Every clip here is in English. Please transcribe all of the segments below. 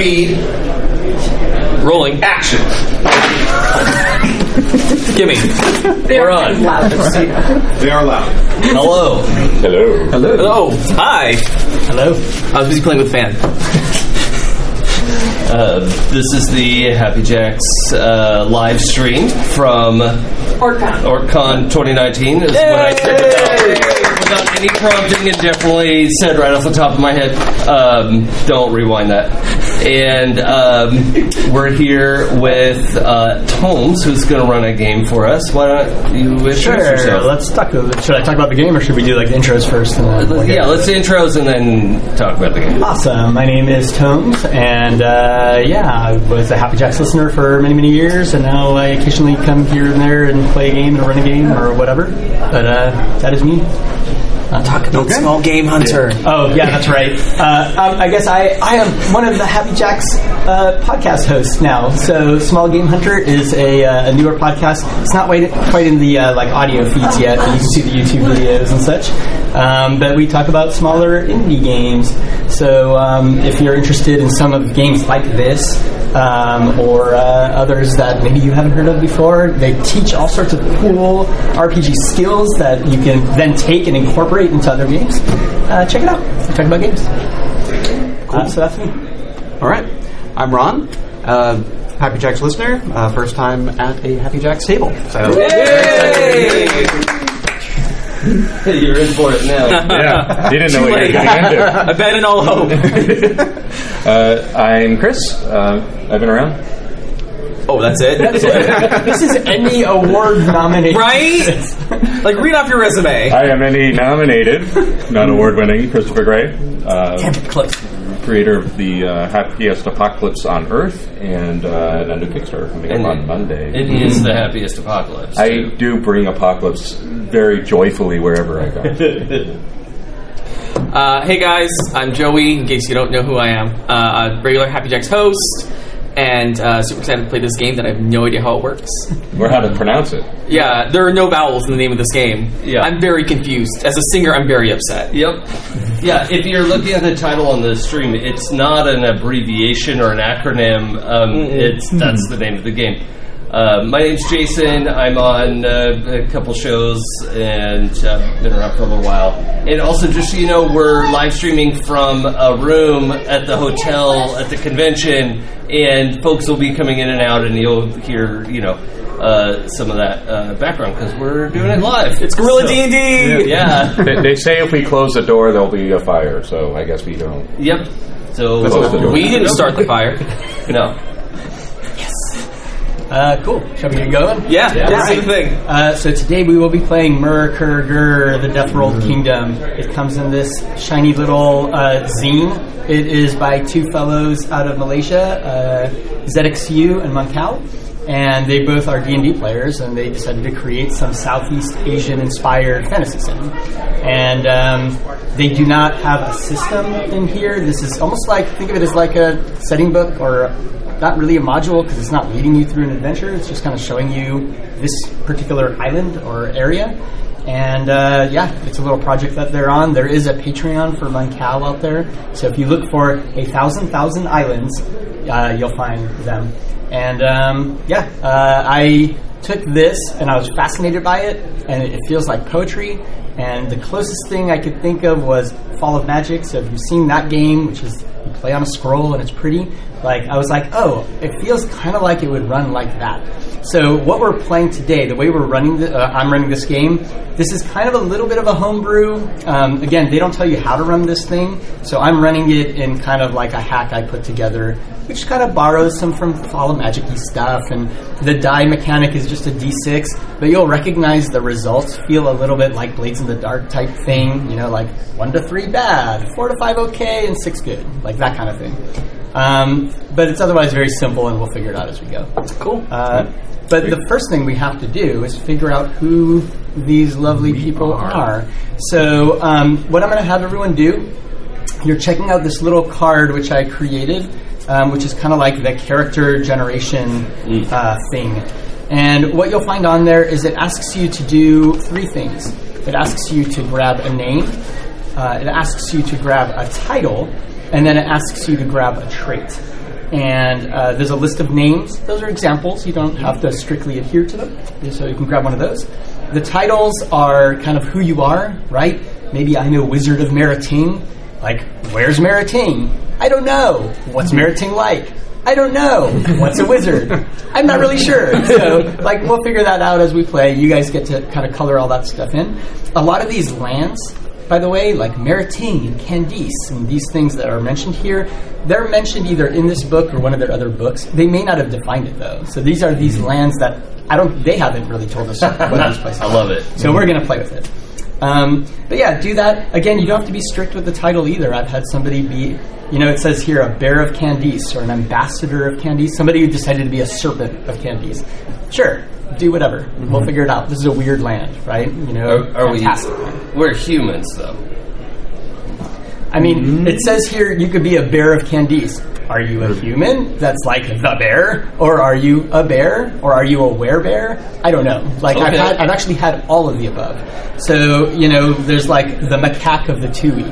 speed. Rolling. Action. Gimme. We're on. They are loud. Hello. Hello. Hello. Oh, hi. Hello. I was busy playing with fan. Uh, this is the Happy Jacks uh, live stream from Orcon. OrcCon 2019. Is what I said without, without any prompting and definitely said right off the top of my head. Um, don't rewind that. And um, we're here with uh, Tomes, who's going to run a game for us. Why don't you introduce Sure. yourself? Let's talk. Should I talk about the game, or should we do like the intros first? And then yeah, let's do intros and then talk about the game. Awesome. My name is Tomes, and uh, yeah, I was a Happy Jacks listener for many, many years, and now I occasionally come here and there and play a game and run a game or whatever. But uh, that is me. Uh, talk about Small game hunter. Oh yeah, that's right. Uh, um, I guess I, I am one of the Happy Jacks uh, podcast hosts now. So Small Game Hunter is a, uh, a newer podcast. It's not quite, quite in the uh, like audio feeds yet, but you can see the YouTube videos and such. Um, but we talk about smaller indie games. So um, if you're interested in some of the games like this um, or uh, others that maybe you haven't heard of before, they teach all sorts of cool RPG skills that you can then take and incorporate into other games. Uh, check it out. We talk about games. Cool. so that's me. All right. I'm Ron. Uh, Happy Jacks listener. Uh, first time at a Happy Jacks table. So You're in for it now. Yeah, you didn't know what you were getting into. Abandon all hope. Uh, I'm Chris. Uh, I've been around. Oh, that's it? this is Emmy Award nominated. right? like, read off your resume. I am ENnie nominated, not award winning, Christopher Gray, uh, Close. Creator of the uh, happiest apocalypse on Earth and uh, a new Kickstarter coming up on Monday. It is the happiest apocalypse. I do bring apocalypse very joyfully wherever I go. Uh, hey guys, I'm Joey. In case you don't know who I am, uh, a regular Happy Jacks host, and uh, super excited to play this game that I have no idea how it works. or how to pronounce it. Yeah, there are no vowels in the name of this game. Yeah. I'm very confused. As a singer, I'm very upset. Yep. Yeah, if you're looking at the title on the stream, it's not an abbreviation or an acronym. Um, it's that's the name of the game. Uh, my name's Jason. I'm on uh, a couple shows and uh, been around for a little while. And also, just so you know, we're live streaming from a room at the hotel at the convention, and folks will be coming in and out, and you'll hear, you know, uh, some of that uh, background because we're doing it live. It's Gorilla So- D and D. Yeah. They, they say if we close the door, there'll be a fire, so I guess we don't. Yep. So Close the door. We didn't start the fire. No. Uh, cool. Shall we get going? Yeah, this is the thing. Uh, so today we will be playing Murkurgur, the Death Rolled Kingdom. It comes in this shiny little uh, zine. It is by two fellows out of Malaysia, uh, ZXU and Munkao. And they both are D&D players, and they decided to create some Southeast Asian-inspired fantasy setting. And um, they do not have a system in here. This is almost like, think of it as like a setting book or not really a module because it's not leading you through an adventure. It's just kind of showing you this particular island or area. And uh, yeah, it's a little project that they're on. There is a Patreon for Munkao out there. So if you look for a thousand thousand islands, uh, you'll find them. And um, yeah, uh, I took this and I was fascinated by it, and it feels like poetry. And the closest thing I could think of was Fall of Magic. So if you've seen that game, which is you play on a scroll and it's pretty, like I was like, oh, it feels kind of like it would run like that. So what we're playing today, the way we're running, the, uh, I'm running this game. This is kind of a little bit of a homebrew. Um, again, they don't tell you how to run this thing, so I'm running it in kind of like a hack I put together, which kind of borrows some from Fall of Magic-y stuff. And the die mechanic is just a D6, but you'll recognize the results feel a little bit like Blades in the Dark type thing. You know, like one to three bad, four to five okay, and six good, like that kind of thing. Um, but it's otherwise very simple, and we'll figure it out as we go. Cool. Uh, but the first thing we have to do is figure out who these lovely people are. So, um, what I'm going to have everyone do, you're checking out this little card which I created, um, which is kind of like the character generation uh, thing. And what you'll find on there is it asks you to do three things. It asks you to grab a name, uh, it asks you to grab a title, and then it asks you to grab a trait. and uh, there's a list of names. Those are examples. You don't have to strictly adhere to them, so you can grab one of those. The titles are kind of who you are, right? Maybe I'm a wizard of Meriting. Like, where's Meriting? I don't know. What's Meriting like? I don't know. What's a wizard? I'm not really sure. So, like, we'll figure that out as we play. You guys get to kind of color all that stuff in. A lot of these lands, by the way, like Meriting and Candice and these things that are mentioned here, they're mentioned either in this book or one of their other books. They may not have defined it though. So these are these lands that I don't. They haven't really told us what these places. I love it. So we're going to play with it. Um, but yeah, do that. Again, you don't have to be strict with the title either. I've had somebody be, you know, it says here a bear of Candice or an ambassador of Candice, somebody who decided to be a serpent of Candice. Sure, do whatever. We'll mm-hmm. figure it out. This is a weird land, right? You know, Are, are we? We're humans, though. I mean, mm-hmm. it says here you could be a bear of Candice. Are you a mm-hmm. human that's like the bear, or are you a bear, or are you a werebear? I don't know. Like I've had, I've actually had all of the above. So you know, there's like the macaque of the Tui.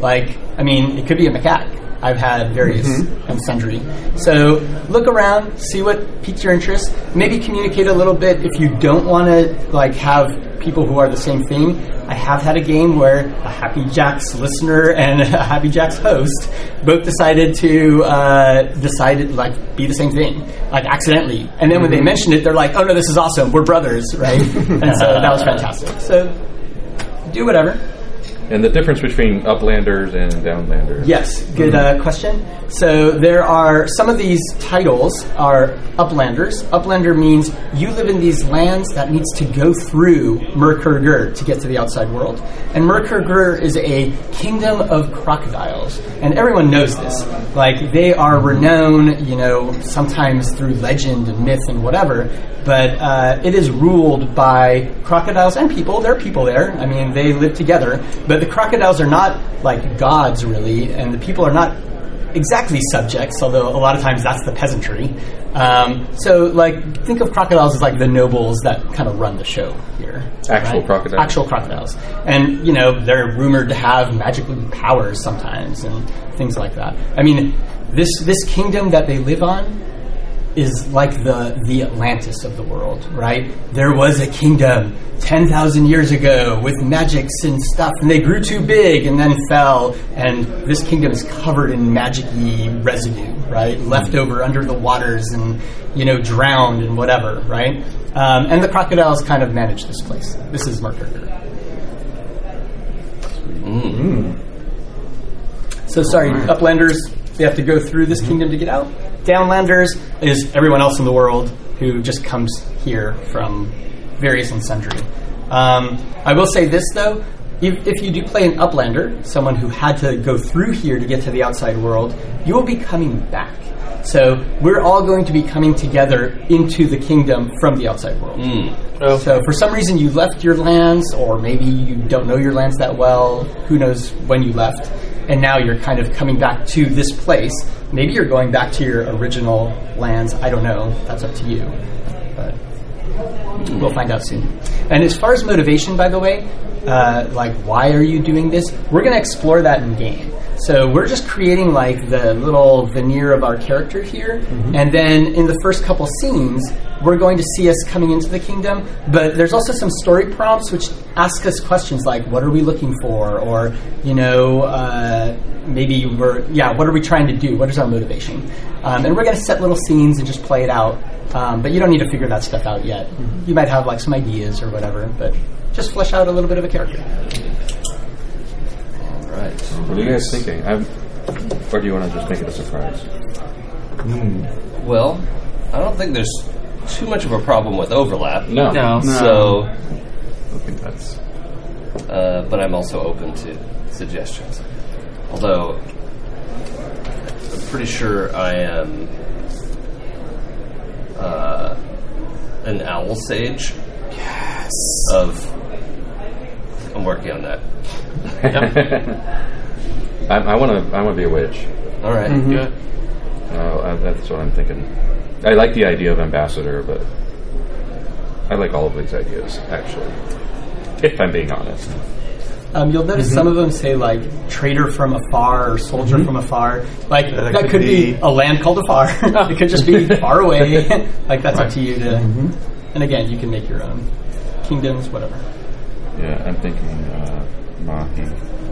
Like, I mean, it could be a macaque. I've had various and sundry. So look around, see what piques your interest. Maybe communicate a little bit if you don't want to like have people who are the same thing. I have had a game where a Happy Jacks listener and a Happy Jacks host both decided to uh, decided like be the same thing, like accidentally. And then when they mentioned it, they're like, "Oh no, this is awesome. We're brothers, right?" and so that was fantastic. So do whatever. And the difference between uplanders and downlanders. Yes, good uh, question. So there are some of these titles are uplanders. Uplander means you live in these lands that needs to go through Merkurgur to get to the outside world. And Merkurgur is a kingdom of crocodiles, and everyone knows this. Like they are renowned, you know, sometimes through legend and myth and whatever. But uh, it is ruled by crocodiles and people. There are people there. I mean, they live together. But the crocodiles are not like gods, really, and the people are not exactly subjects, although a lot of times that's the peasantry. Um, so, like, think of crocodiles as like the nobles that kind of run the show here. Actual crocodiles. Actual crocodiles. And, you know, they're rumored to have magical powers sometimes and things like that. I mean, this, this kingdom that they live on is like the the Atlantis of the world, right? There was a kingdom 10,000 years ago with magics and stuff, and they grew too big and then fell, and this kingdom is covered in magic-y residue, right? Left over under the waters and, you know, drowned and whatever, right? Um, and the crocodiles kind of manage this place. This is Mercury. So sorry, uplanders, they have to go through this kingdom to get out. Downlanders is everyone else in the world who just comes here from various and sundry. Um, I will say this though, if, if you do play an uplander, someone who had to go through here to get to the outside world, you will be coming back. So we're all going to be coming together into the kingdom from the outside world. So for some reason you left your lands, or maybe you don't know your lands that well. Who knows when you left? And now you're kind of coming back to this place. Maybe you're going back to your original lands. I don't know. That's up to you. But we'll find out soon. And as far as motivation, by the way, uh, like why are you doing this? We're going to explore that in game. So we're just creating like the little veneer of our character here, and then in the first couple scenes, we're going to see us coming into the kingdom. But there's also some story prompts which ask us questions like, "What are we looking for?" or you know, uh, maybe we're yeah, what are we trying to do? What is our motivation? Um, and we're going to set little scenes and just play it out. Um, but you don't need to figure that stuff out yet. You might have like some ideas or whatever, but just flesh out a little bit of a character. Right. What are you guys thinking? I'm, or do you want to just make it a surprise? Well, I don't think there's too much of a problem with overlap. No. No. So, I think that's. uh, but I'm also open to suggestions. Although, I'm pretty sure I am uh, an owl sage. Yes. Of. I'm working on that. I, I want to. I want to be a witch. All right. Good. Uh, I, that's what I'm thinking. I like the idea of ambassador, but I like all of these ideas actually. If I'm being honest. Um, you'll notice some of them say like trader from afar or soldier from afar. Like that, That could could be, be- a land called afar. it could just be far away. like that's up to you to. And again, you can make your own kingdoms, whatever. Yeah, I'm thinking uh, Mahi,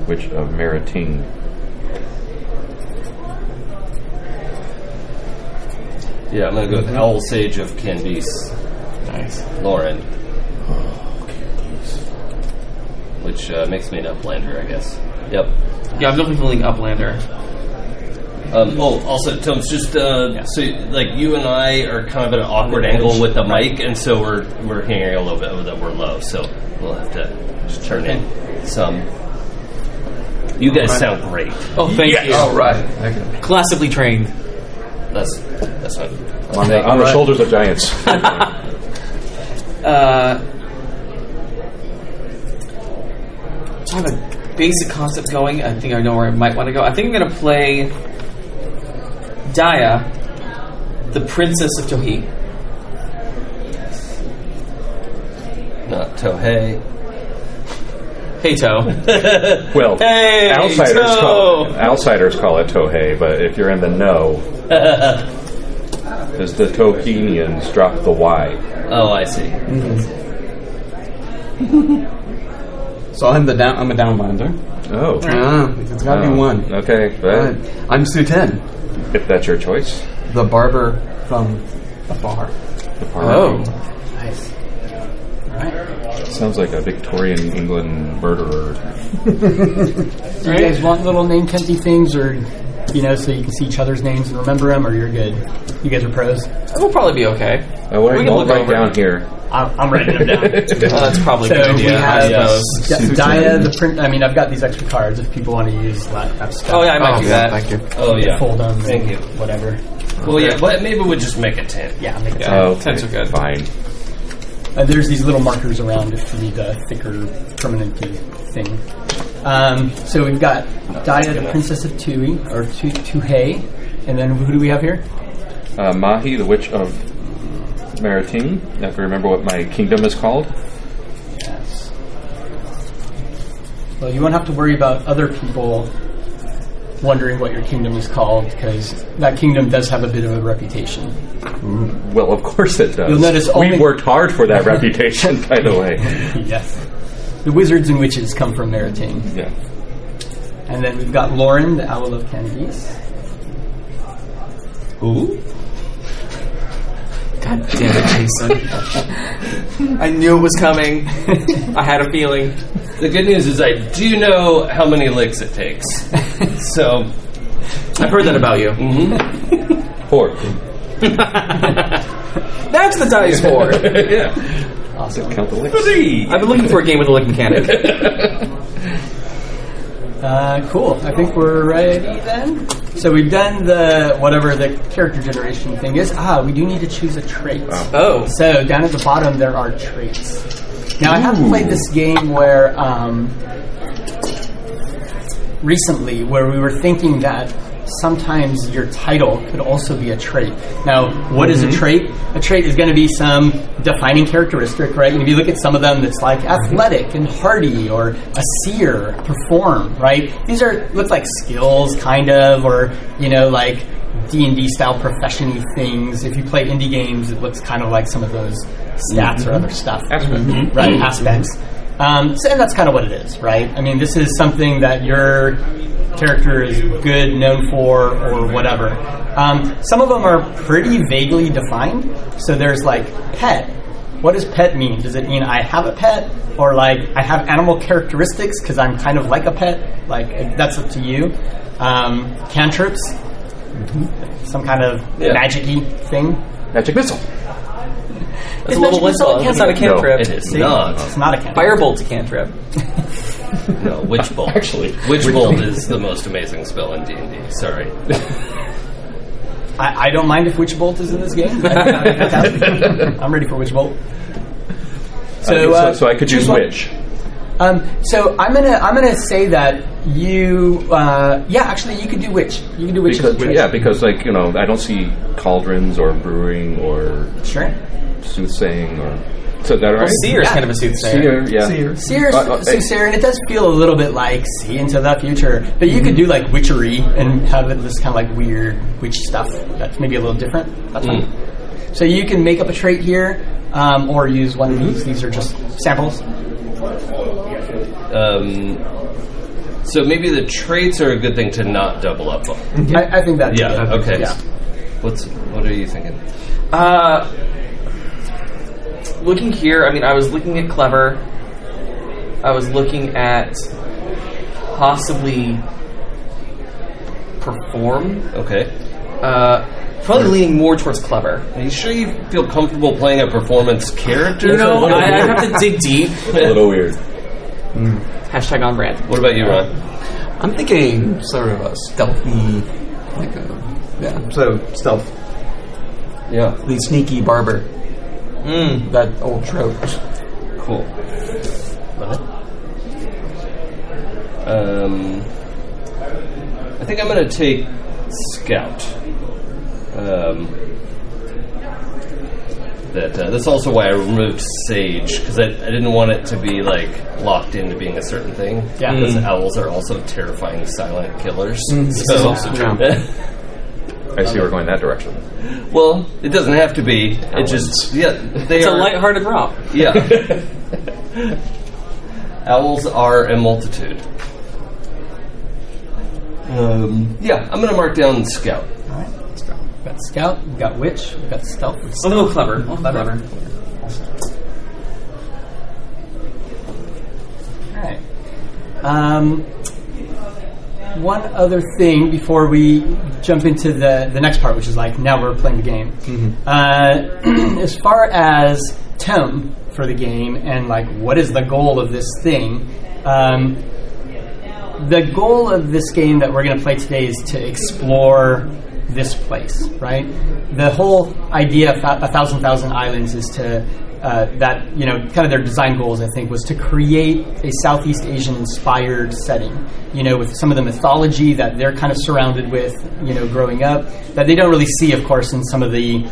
Witch of Meriting. Yeah, I'm gonna go with Owl Sage of Candice. Nice. Lauren. Which uh, makes me an uplander, I guess. Yep. Yeah, I'm definitely feeling Uplander. Um, oh, also, Tom's just uh, so like you and I are kind of at an awkward angle with the mic, and so we're we're hearing a little bit that we're low, so we'll have to just turn in some. You guys sound great. Oh, thank you. All right. Okay. Classically trained. That's that's not. On the, on the shoulders of giants. Uh, I have a basic concept going. I think I know where I might want to go. I think I'm going to play Daya, the Princess of Tohi. Not Tohei. Hey, To. well, Hey, outsiders Toe. call outsiders call it Tohei, but if you're in the know, does the Tokenians drop the Y? Oh, I see. So I'm the down. I'm a downlander. Oh. Ah, it's got to Oh, be one. Okay, Right. but I'm Suten, if that's your choice. the barber from afar. The part Oh. Nice. Sounds like a Victorian England murderer. Do you guys want little name tempy things, or you know, so you can see each other's names and remember them, or you're good? You guys are pros. We'll probably be okay. What We I can will look right over down here. I'm, I'm writing them down. Well, that's probably a So good we have I suppose. D- Daya, the print. I mean, I've got these extra cards if people want to use that, that stuff. Oh, yeah, I might Oh, do yeah, that. thank you. Oh yeah. Fold them. Thank you. Whatever. Well, yeah, but maybe we'll just make a tent. Yeah, make a tent. Oh, Tents are good. Fine. Uh, there's these little markers around if you need a thicker permanent key thing. Um, so we've got Daya, the Princess of Tui, or Tu- Tuhei, and then who do we have here? Uh, Mahi, the Witch of Meriting. I have to remember what my kingdom is called. Yes. Well, you won't have to worry about other people wondering what your kingdom is called because that kingdom does have a bit of a reputation. Well, of course it does. You'll notice we only- worked hard for that reputation, by the way. yes. The wizards and witches come from Meriting. Yeah. And then we've got Lauren, the Owl of Candice. Who? God damn it, Jason. I knew it was coming. I had a feeling. The good news is I do know how many licks it takes. so I've heard that about you. Mm-hmm. Four. That's the dice for. yeah. Awesome. Count the licks. three. I've been looking for a game with a lick mechanic. Uh, cool. I think we're ready then. So we've done the whatever the character generation thing is. Ah, we do need to choose a trait. Oh. So down at the bottom there are traits. Now I have played this game where um, recently where we were thinking that sometimes your title could also be a trait. Now, what is a mm-hmm. trait? A trait is going to be some defining characteristic, right? And if you look at some of them, that's like mm-hmm. athletic and hardy, or a seer, perform, right? These are look like skills, kind of, or you know, like D and D style profession things. If you play indie games, it looks kind of like some of those stats or mm-hmm. other stuff Aspect. right aspects. Um, so, and that's kind of what it is, right? I mean, this is something that your character is good, known for, or whatever. Um, some of them are pretty vaguely defined. So there's like pet. What does pet mean? Does it mean I have a pet, or like I have animal characteristics because I'm kind of like a pet? Like that's up to you. Um, cantrips, some kind of Yeah. magic-y thing. Magic missile. That's a little Magic missile whistle. That's not a No, cantrip. It is See? not. It's not a cantrip. Firebolt's a cantrip. No, Witch Bolt. Actually. Witch Bolt is the most amazing spell in D and D. Sorry. I, I don't mind if Witch Bolt is in this game. I'm ready for Witch Bolt. So, So, so, uh, so I could choose use one. Witch. Um, so I'm gonna I'm gonna say that you uh, yeah actually you could do witch you can do witch Because, as a trait. yeah, because like you know, I don't see cauldrons or brewing or sure soothsaying or Said that right? Well, Seer is kind of a soothsayer. Seer, yeah. Seer. Seer, Uh, uh, soothsayer, and it does feel a little bit like see into the future. But you could do like witchery and have it this kind of like weird witch stuff that's maybe a little different. That's fine. So you can make up a trait here, um, or use one of these. These are just samples. Um, so maybe the traits are a good thing to not double up on. I, I think that. Yeah. Okay. Yeah. What's what are you thinking? Uh, looking here, I mean, I was looking at clever. I was looking at possibly perform. Okay. Uh, probably leaning more towards clever. Are you sure you feel comfortable playing a performance character? You know, I, I have to dig deep. A little weird. Hashtag on brand. What about you, Ron? I'm thinking sort of a stealthy, like a yeah. So stealth, Yeah. the sneaky barber, Mm. that old trope. Cool. Um, I think I'm going to take Scout. Um, that uh, that's also why I removed Sage because I, I didn't want it to be like locked into being a certain thing. Yeah. because owls are also terrifying silent killers. This is also true. I see we're going that direction. well, it doesn't have to be. It just yeah, they It's a are lighthearted romp. Yeah. Owls are a multitude. Um, yeah, I'm going to mark down Scout. All right. Let's go. We've got scout. We've got witch. We've got stealth. A little clever. A little clever. All right. Um, one other thing before we jump into the, the next part, which is like now we're playing the game. Uh, as far as tone for the game and like what is the goal of this thing, um, the goal of this game that we're going to play today is to explore this place, right? The whole idea of a thousand thousand islands is to uh, that you know kind of their design goals. I think was to create a Southeast Asian inspired setting, you know, with some of the mythology that they're kind of surrounded with, you know, growing up that they don't really see, of course, in some of the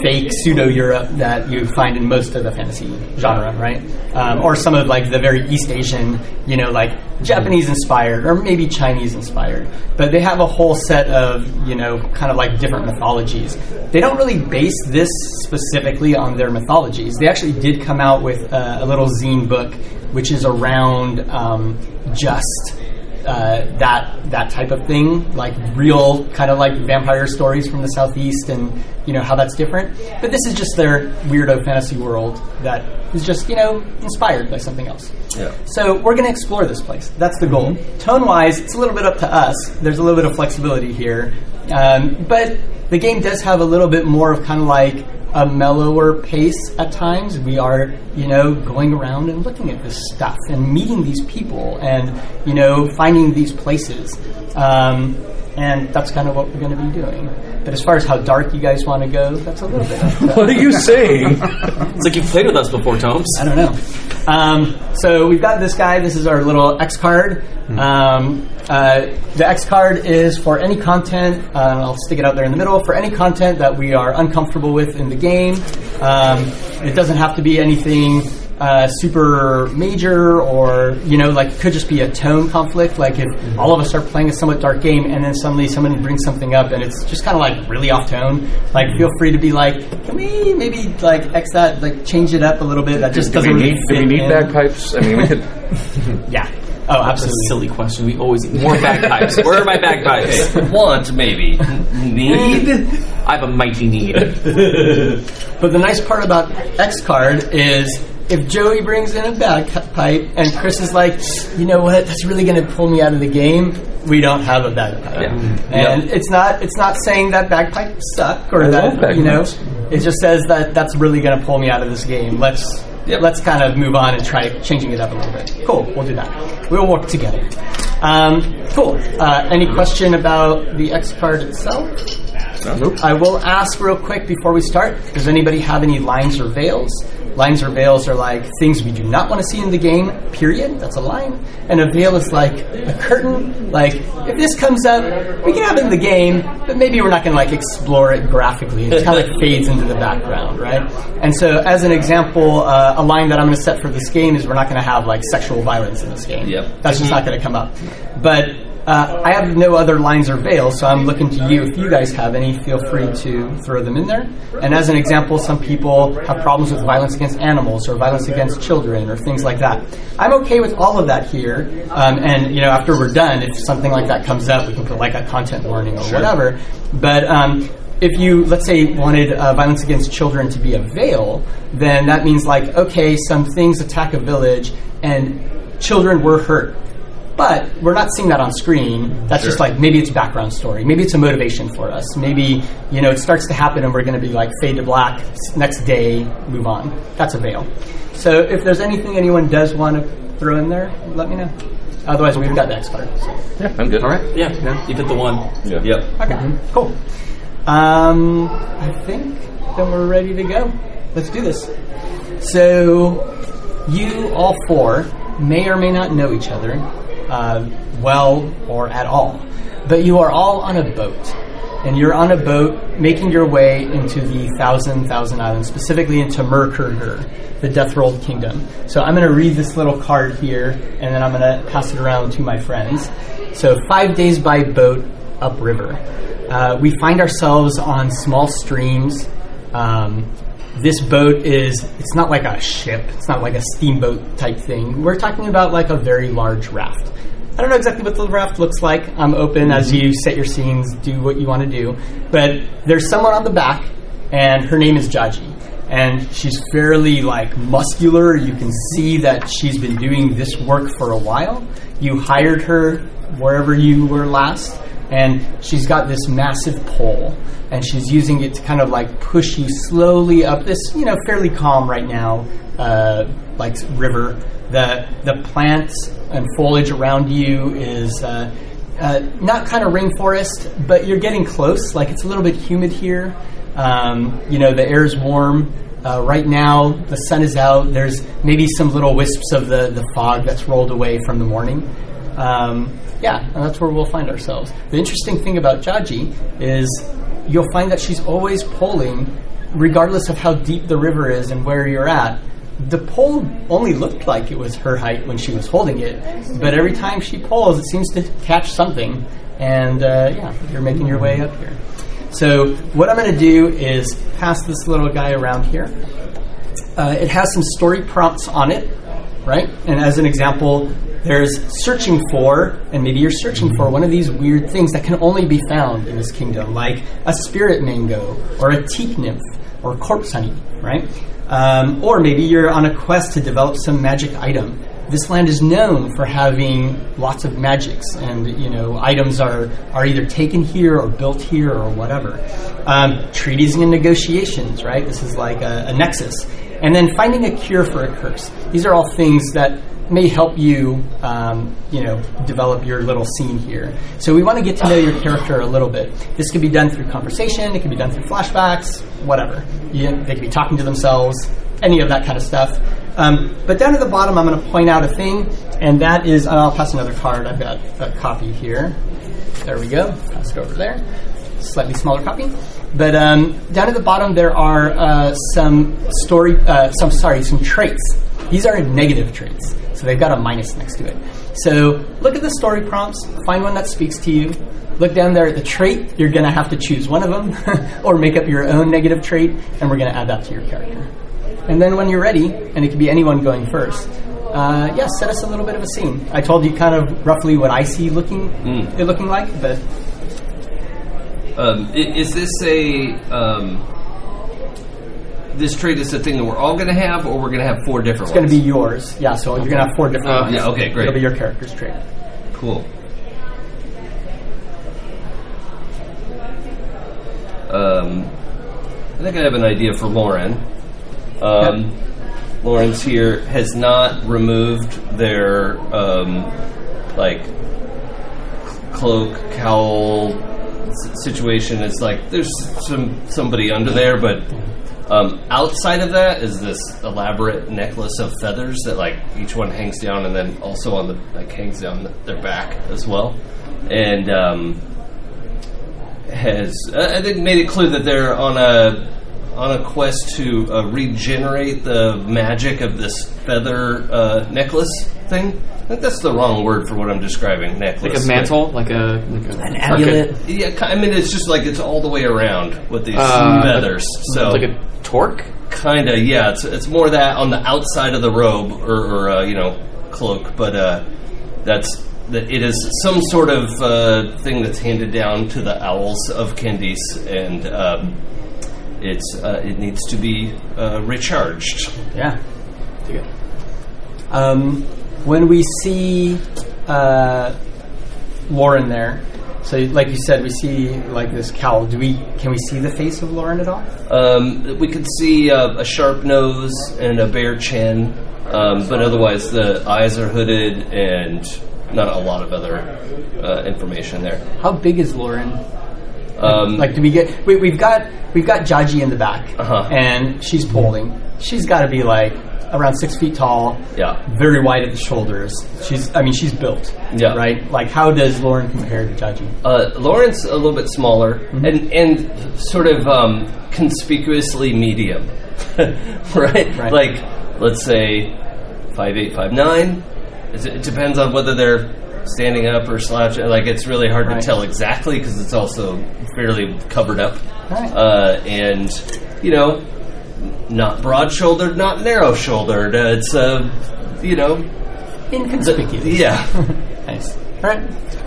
fake pseudo Europe that you find in most of the fantasy genre, right? Um, or some of like the very East Asian, you know, like Japanese inspired or maybe Chinese inspired. But they have a whole set of, you know, kind of like different mythologies. They don't really base this specifically on their mythologies. They actually did come out with uh, a little zine book which is around um, just uh, that that type of thing, like real kind of like vampire stories from the southeast, and you know how that's different. But this is just their weirdo fantasy world that is just you know inspired by something else. Yeah. So we're going to explore this place. That's the goal. Tone wise, it's a little bit up to us. There's a little bit of flexibility here, um, but the game does have a little bit more of kind of like a mellower pace at times. We are, you know, going around and looking at this stuff and meeting these people and, you know, finding these places. Um, and that's kind of what we're going to be doing. But as far as how dark you guys want to go, that's a little bit. Up to What are you saying? It's like you've played with us before, Tomes. I don't know. Um, so we've got this guy. This is our little X card. Um, uh, the X card is for any content. Uh, and I'll stick it out there in the middle for any content that we are uncomfortable with in the game. Um, it doesn't have to be anything uh, super major, or you know, like it could just be a tone conflict. Like if all of us are playing a somewhat dark game, and then suddenly someone brings something up, and it's just kind of like really off tone. Like feel free to be like, can we maybe like X that, like change it up a little bit? That just do doesn't we really need, do we need in. bagpipes? I mean, we could. Yeah. Oh, That's a absolutely. silly question. We always need more bagpipes. Where are my bagpipes? Want maybe need. I have a mighty need. But the nice part about X card is if Joey brings in a bagpipe and Chris is like, you know what, that's really going to pull me out of the game. We don't have a bagpipe, Yeah. and it's not it's not saying that bagpipes suck or I that you know. It just says that that's really going to pull me out of this game. Let's Yep. let's kind of move on and try changing it up a little bit. Cool, we'll do that. We'll work together. Um, cool. Uh, any question about the X card itself? I will ask real quick before we start. Does anybody have any lines or veils? Lines or veils are like things we do not want to see in the game, period. That's a line. And a veil is like a curtain. Like, if this comes up, we can have it in the game, but maybe we're not going to like explore it graphically. It kind of like fades into the background, right? And so, as an example, uh, a line that I'm going to set for this game is we're not going to have like sexual violence in this game. Yep. That's just not going to come up. But uh, I have no other lines or veils, so I'm looking to you. If you guys have any, feel free to throw them in there. And as an example, some people have problems with violence against animals or violence against children or things like that. I'm okay with all of that here. Um, and you know, after we're done, if something like that comes up, we can put like a content warning or whatever. But um, if you, let's say, wanted uh, violence against children to be a veil, then that means like, okay, some things attack a village and children were hurt. But we're not seeing that on screen. That's just like maybe it's background story. Maybe it's a motivation for us. Maybe you know it starts to happen and we're going to be like fade to black next day, move on. That's a veil. So if there's anything anyone does want to throw in there, let me know. Otherwise, we've got the X card. So. Yeah, I'm good. All right. Yeah, you hit the one. Yeah. Yep. Okay, cool. Um, I think then we're ready to go. Let's do this. So, you all four may or may not know each other uh, well or at all, but you are all on a boat. And you're on a boat making your way into the Thousand Thousand Islands, specifically into Merkurgur, the Death Rolled Kingdom. So I'm going to read this little card here, and then I'm going to pass it around to my friends. So five days by boat upriver. Uh, we find ourselves on small streams. Um, this boat is, it's not like a ship, it's not like a steamboat type thing. We're talking about like a very large raft. I don't know exactly what the raft looks like. I'm open as you set your scenes, do what you want to do. But there's someone on the back, and her name is Jaji. And she's fairly like muscular. You can see that she's been doing this work for a while. You hired her wherever you were last, and she's got this massive pole, and she's using it to kind of like push you slowly up this, you know, fairly calm right now, uh, like river. The the plants and foliage around you is uh, uh, not kind of rainforest, but you're getting close. Like it's a little bit humid here. Um, you know, the air is warm. Uh, right now, the sun is out. There's maybe some little wisps of the, the fog that's rolled away from the morning. Um, yeah, and that's where we'll find ourselves. The interesting thing about Jaji is you'll find that she's always polling, regardless of how deep the river is and where you're at. The pole only looked like it was her height when she was holding it, but every time she pulls, it seems to catch something. And uh, yeah, you're making your way up here. So what I'm going to do is pass this little guy around here. Uh, it has some story prompts on it, right? And as an example, there's searching for, and maybe you're searching for one of these weird things that can only be found in this kingdom, like a spirit mango, or a teak nymph, or corpse honey, right? Um, or maybe you're on a quest to develop some magic item. This land is known for having lots of magics, and you know items are are either taken here or built here or whatever. Um, treaties and negotiations, right? This is like a, a nexus, and then finding a cure for a curse. These are all things that may help you, um, you know, develop your little scene here. So we want to get to know your character a little bit. This could be done through conversation. It could be done through flashbacks, whatever. You, they could be talking to themselves, any of that kind of stuff. Um, but down at the bottom, I'm going to point out a thing, and that is, and I'll pass another card. I've got a copy here. There we go. Pass it over there. Slightly smaller copy. But um, down at the bottom, there are uh, some story, uh, some sorry, some traits. These are negative traits, so they've got a minus next to it. So look at the story prompts, find one that speaks to you. Look down there at the trait. You're going to have to choose one of them, or make up your own negative trait, and we're going to add that to your character. And then when you're ready, and it could be anyone going first, uh, yeah, set us a little bit of a scene. I told you kind of roughly what I see looking it looking like, but Um, is this a um, this trait is a thing that we're all going to have, or we're going to have four different it's going to be yours. Yeah, so you're going to have four different Uh, ones. yeah, okay, great. It'll be your character's trait. Cool. Um, I think I have an idea for Lauren. Um, Lauren's here has not removed their um, like cloak cowl s- situation. It's like there's some somebody under there, but Um, outside of that is this elaborate necklace of feathers that like each one hangs down, and then also on the like hangs down their back as well, and um, has uh, I think made it clear that they're on a on a quest to uh, regenerate the magic of this feather uh, necklace thing. I think that's the wrong word for what I'm describing. Necklace, Like a mantle, like a like a An amulet. But- yeah, I mean it's just like it's all the way around with these Uh, feathers. So like a torque. kind of yeah, it's it's more that on the outside of the robe or, or uh, you know cloak, but uh, that's that it is some sort of uh, thing that's handed down to the owls of Candice, and um, it's uh, it needs to be uh, recharged. Yeah. Um, when we see uh, Lauren there, so like you said, we see like this cowl. Do we? Can we see the face of Lauren at all? Um, we could see uh, a sharp nose and a bare chin, um, but otherwise the eyes are hooded and not a lot of other uh, information there. How big is Lauren? Um, Like, do we get? We, we've got we've got Jaji in the back, Uh-huh. and she's pulling. She's got to be like around six feet tall. Yeah. Very wide at the shoulders. She's. I mean, she's built. Yeah. Right. Like, how does Lauren compare to Jaji? Uh, Lauren's a little bit smaller and and sort of um, conspicuously medium, right? Right. Like let's say five eight five nine. It it depends on whether they're standing up or slouching. Like it's really hard Right. to tell exactly because it's also fairly covered up, Right. uh, and you know, not broad shouldered, not narrow shouldered. Uh, it's uh, you know, Inconspicuous. yeah. Nice. All right.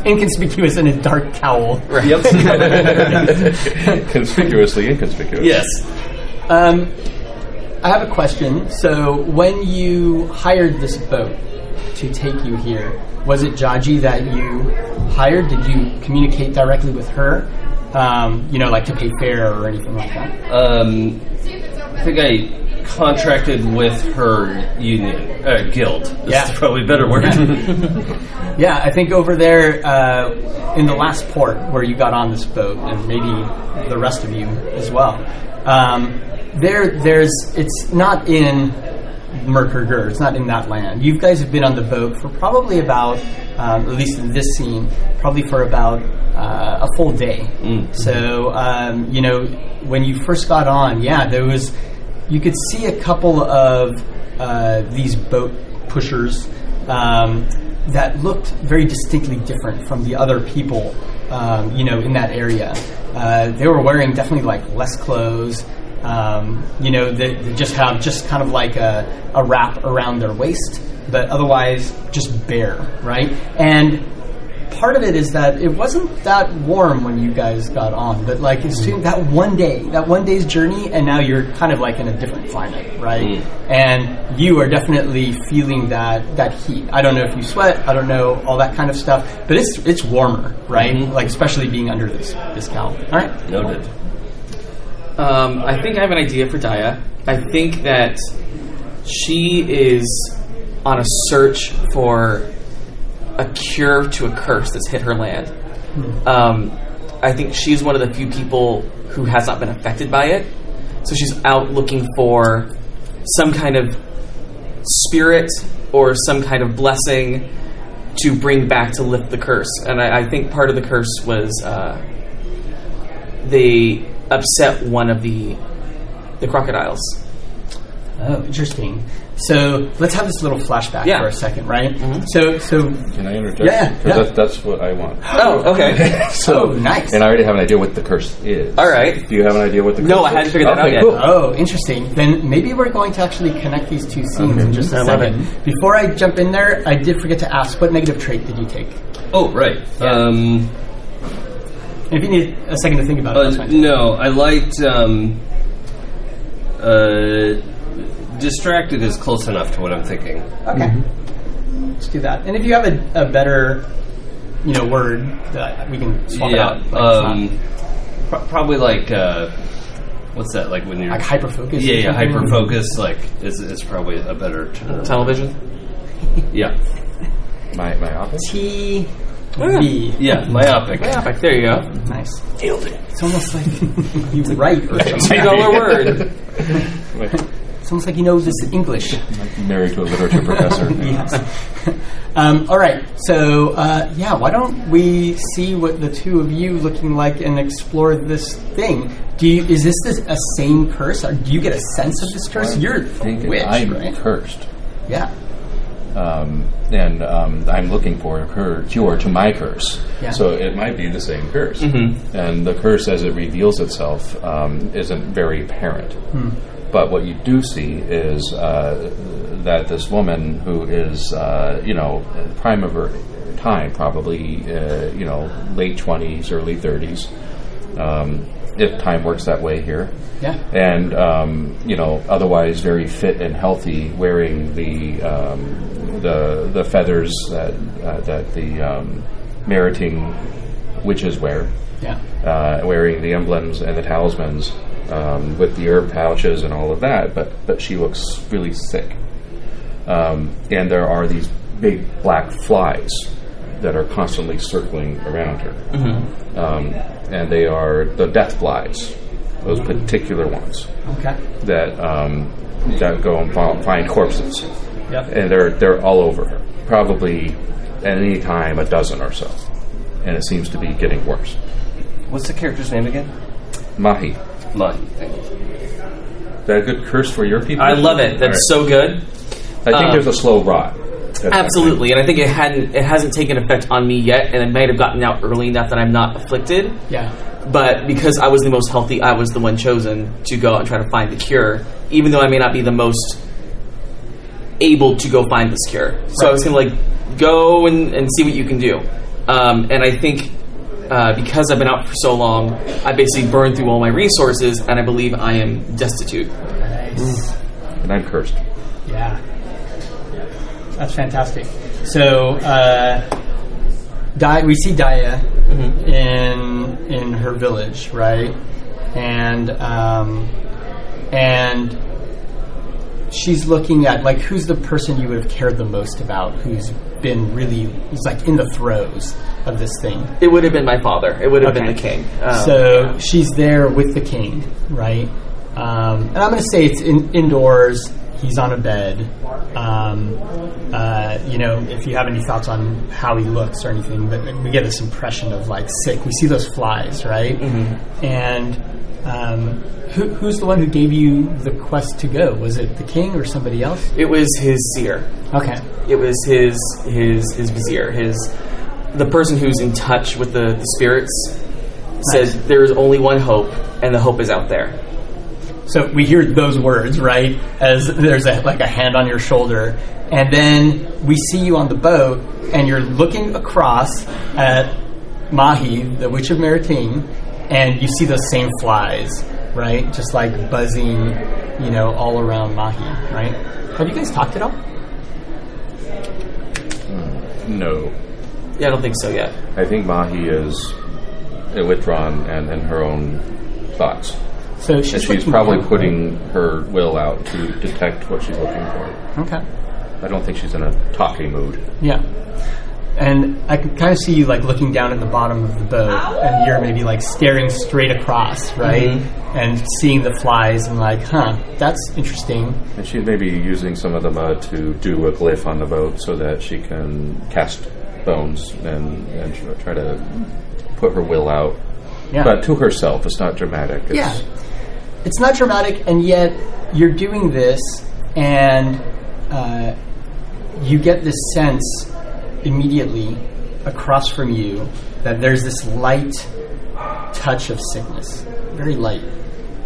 Inconspicuous in a dark cowl. Right. Yep. Conspicuously inconspicuous. yes. Um, I have a question. So, when you hired this boat to take you here, was it Jaji that you hired? Did you communicate directly with her? Um, you know, like to pay fare or anything like that? Um, I think I contracted with her union, uh, guild. This Yeah. is probably a better word. Yeah, I think over there uh, in the last port where you got on this boat, and maybe the rest of you as well. Um, there, there's. It's not in Merkergur. It's not in that land. You guys have been on the boat for probably about, um, at least in this scene, probably for about uh, a full day. So um, you know, when you first got on, yeah, there was. You could see a couple of uh, these boat pushers um, that looked very distinctly different from the other people, um, you know, in that area. Uh, they were wearing definitely like less clothes. Um, you know, they, they just have just kind of like a, a wrap around their waist, but otherwise just bare, right? And part of it is that it wasn't that warm when you guys got on, but like it's soon that one day, that one day's journey, and now you're kind of like in a different climate, right? Mm. And you are definitely feeling that that heat. I don't know if you sweat, I don't know all that kind of stuff, but it's it's warmer, right? Mm-hmm. Like especially being under this this cowl. All right. Noted. Um, I think I have an idea for Daya. I think that she is on a search for a cure to a curse that's hit her land. Um, I think she's one of the few people who has not been affected by it. So she's out looking for some kind of spirit or some kind of blessing to bring back to lift the curse. And I, I think part of the curse was uh, they upset one of the the crocodiles. Oh, interesting. So let's have this little flashback Yeah. for a second, right? So so Can I interject? Yeah, 'Cause yeah. That's, that's what I want. Oh, okay. oh nice. And I already have an idea what the curse is. All right. Do you have an idea what the curse No, I hadn't figured that out Okay, yet. Oh, interesting. Then maybe we're going to actually connect these two scenes in just a second. Before I jump in there, I did forget to ask what negative trait did you take? Oh, right. Um, And if you need a second to think about it, uh, that's no, I liked. Um, uh, distracted is close enough to what I'm thinking. Okay. Let's do that. And if you have a, a better, you know, word that we can swap it yeah. out. Like, Um, pro- probably like. Uh, what's that? Like when you're. like hyper focus. yeah, yeah, hyper focus. Like is is probably a better term. Television. Yeah. My, my office? T V. Yeah, myopic. Myopic. There you go. Nice. It's almost like you write or something. Two dollar word. It's almost like he knows this English. Married to a literature professor. yes. um, all right. So uh, yeah, why don't we see what the two of you looking like and explore this thing? Do you, is this, this a same curse? Or do you get a sense of this curse? You're a thinking witch, I'm right? cursed. Yeah. Um, and um, I'm looking for a cur- cure to my curse. Yeah. So it might be the same curse. And the curse, as it reveals itself, um, isn't very apparent. But what you do see is uh, that this woman, who is, uh, you know, prime of her time, probably, uh, you know, late 20s, early 30s, um, if time works that way here Yeah. and um, you know otherwise very fit and healthy, wearing the um, the the feathers that uh, that the um, meriting witches wear, Yeah. uh, wearing the emblems and the talismans um, with the herb pouches and all of that. But but she looks really sick, um, and there are these big black flies that are constantly circling around her, um, and they are the death flies, those particular ones Okay. that um, that go and fi- find corpses, Yep. and they're they're all over her. Probably at any time a dozen or so, and it seems to be getting worse. What's the character's name again? Mahi, you. is that a good curse for your people? I love it. That's so good. I think uh, there's a slow rot. That's Absolutely, and I think it hadn't it hasn't taken effect on me yet, and it might have gotten out early enough that I'm not afflicted. Yeah. But because I was the most healthy, I was the one chosen to go out and try to find the cure, even though I may not be the most able to go find this cure. So I was gonna like go and, and see what you can do. Um, and I think uh, because I've been out for so long, I basically burned through all my resources, and I believe I am destitute. Nice. and I'm cursed. Yeah. That's fantastic. So, uh, Di- we see Daya in in her village, right? And um, and she's looking at like who's the person you would have cared the most about, who's been really who's like in the throes of this thing. It would have been my father. It would have been the king. Um, so she's there with the king, right? Um, and I'm going to say it's in, indoors. He's on a bed. Um, uh, you know, if you have any thoughts on how he looks or anything, but we get this impression of like sick. We see those flies, right? And um, who, who's the one who gave you the quest to go? Was it the king or somebody else? it was his seer. Okay. it was his his his vizier his the person who's in touch with the, the spirits Says there is only one hope and the hope is out there So we hear those words, right? As there's a, like a hand on your shoulder, and then we see you on the boat, and you're looking across at Mahi, the Witch of Maritime, and you see those same flies, right? Just like buzzing, you know, all around Mahi, right? Have you guys talked at all? Hmm. No, yeah i don't think so yet I think Mahi is withdrawn and in her own thoughts. So she's, And she's probably putting her will out to detect what she's looking for. Okay. I don't think she's in a talking mood. Yeah. And I can kind of see you like looking down at the bottom of the boat, and you're maybe like staring straight across, right? Mm-hmm. And seeing the flies, and like, huh, that's interesting. And she's maybe using some of the mud to do a glyph on the boat so that she can cast bones and, and try to put her will out. Yeah. But to herself, it's not dramatic. It's, yeah. It's not dramatic, and yet you're doing this, and uh, you get this sense immediately across from you that there's this light touch of sickness, very light,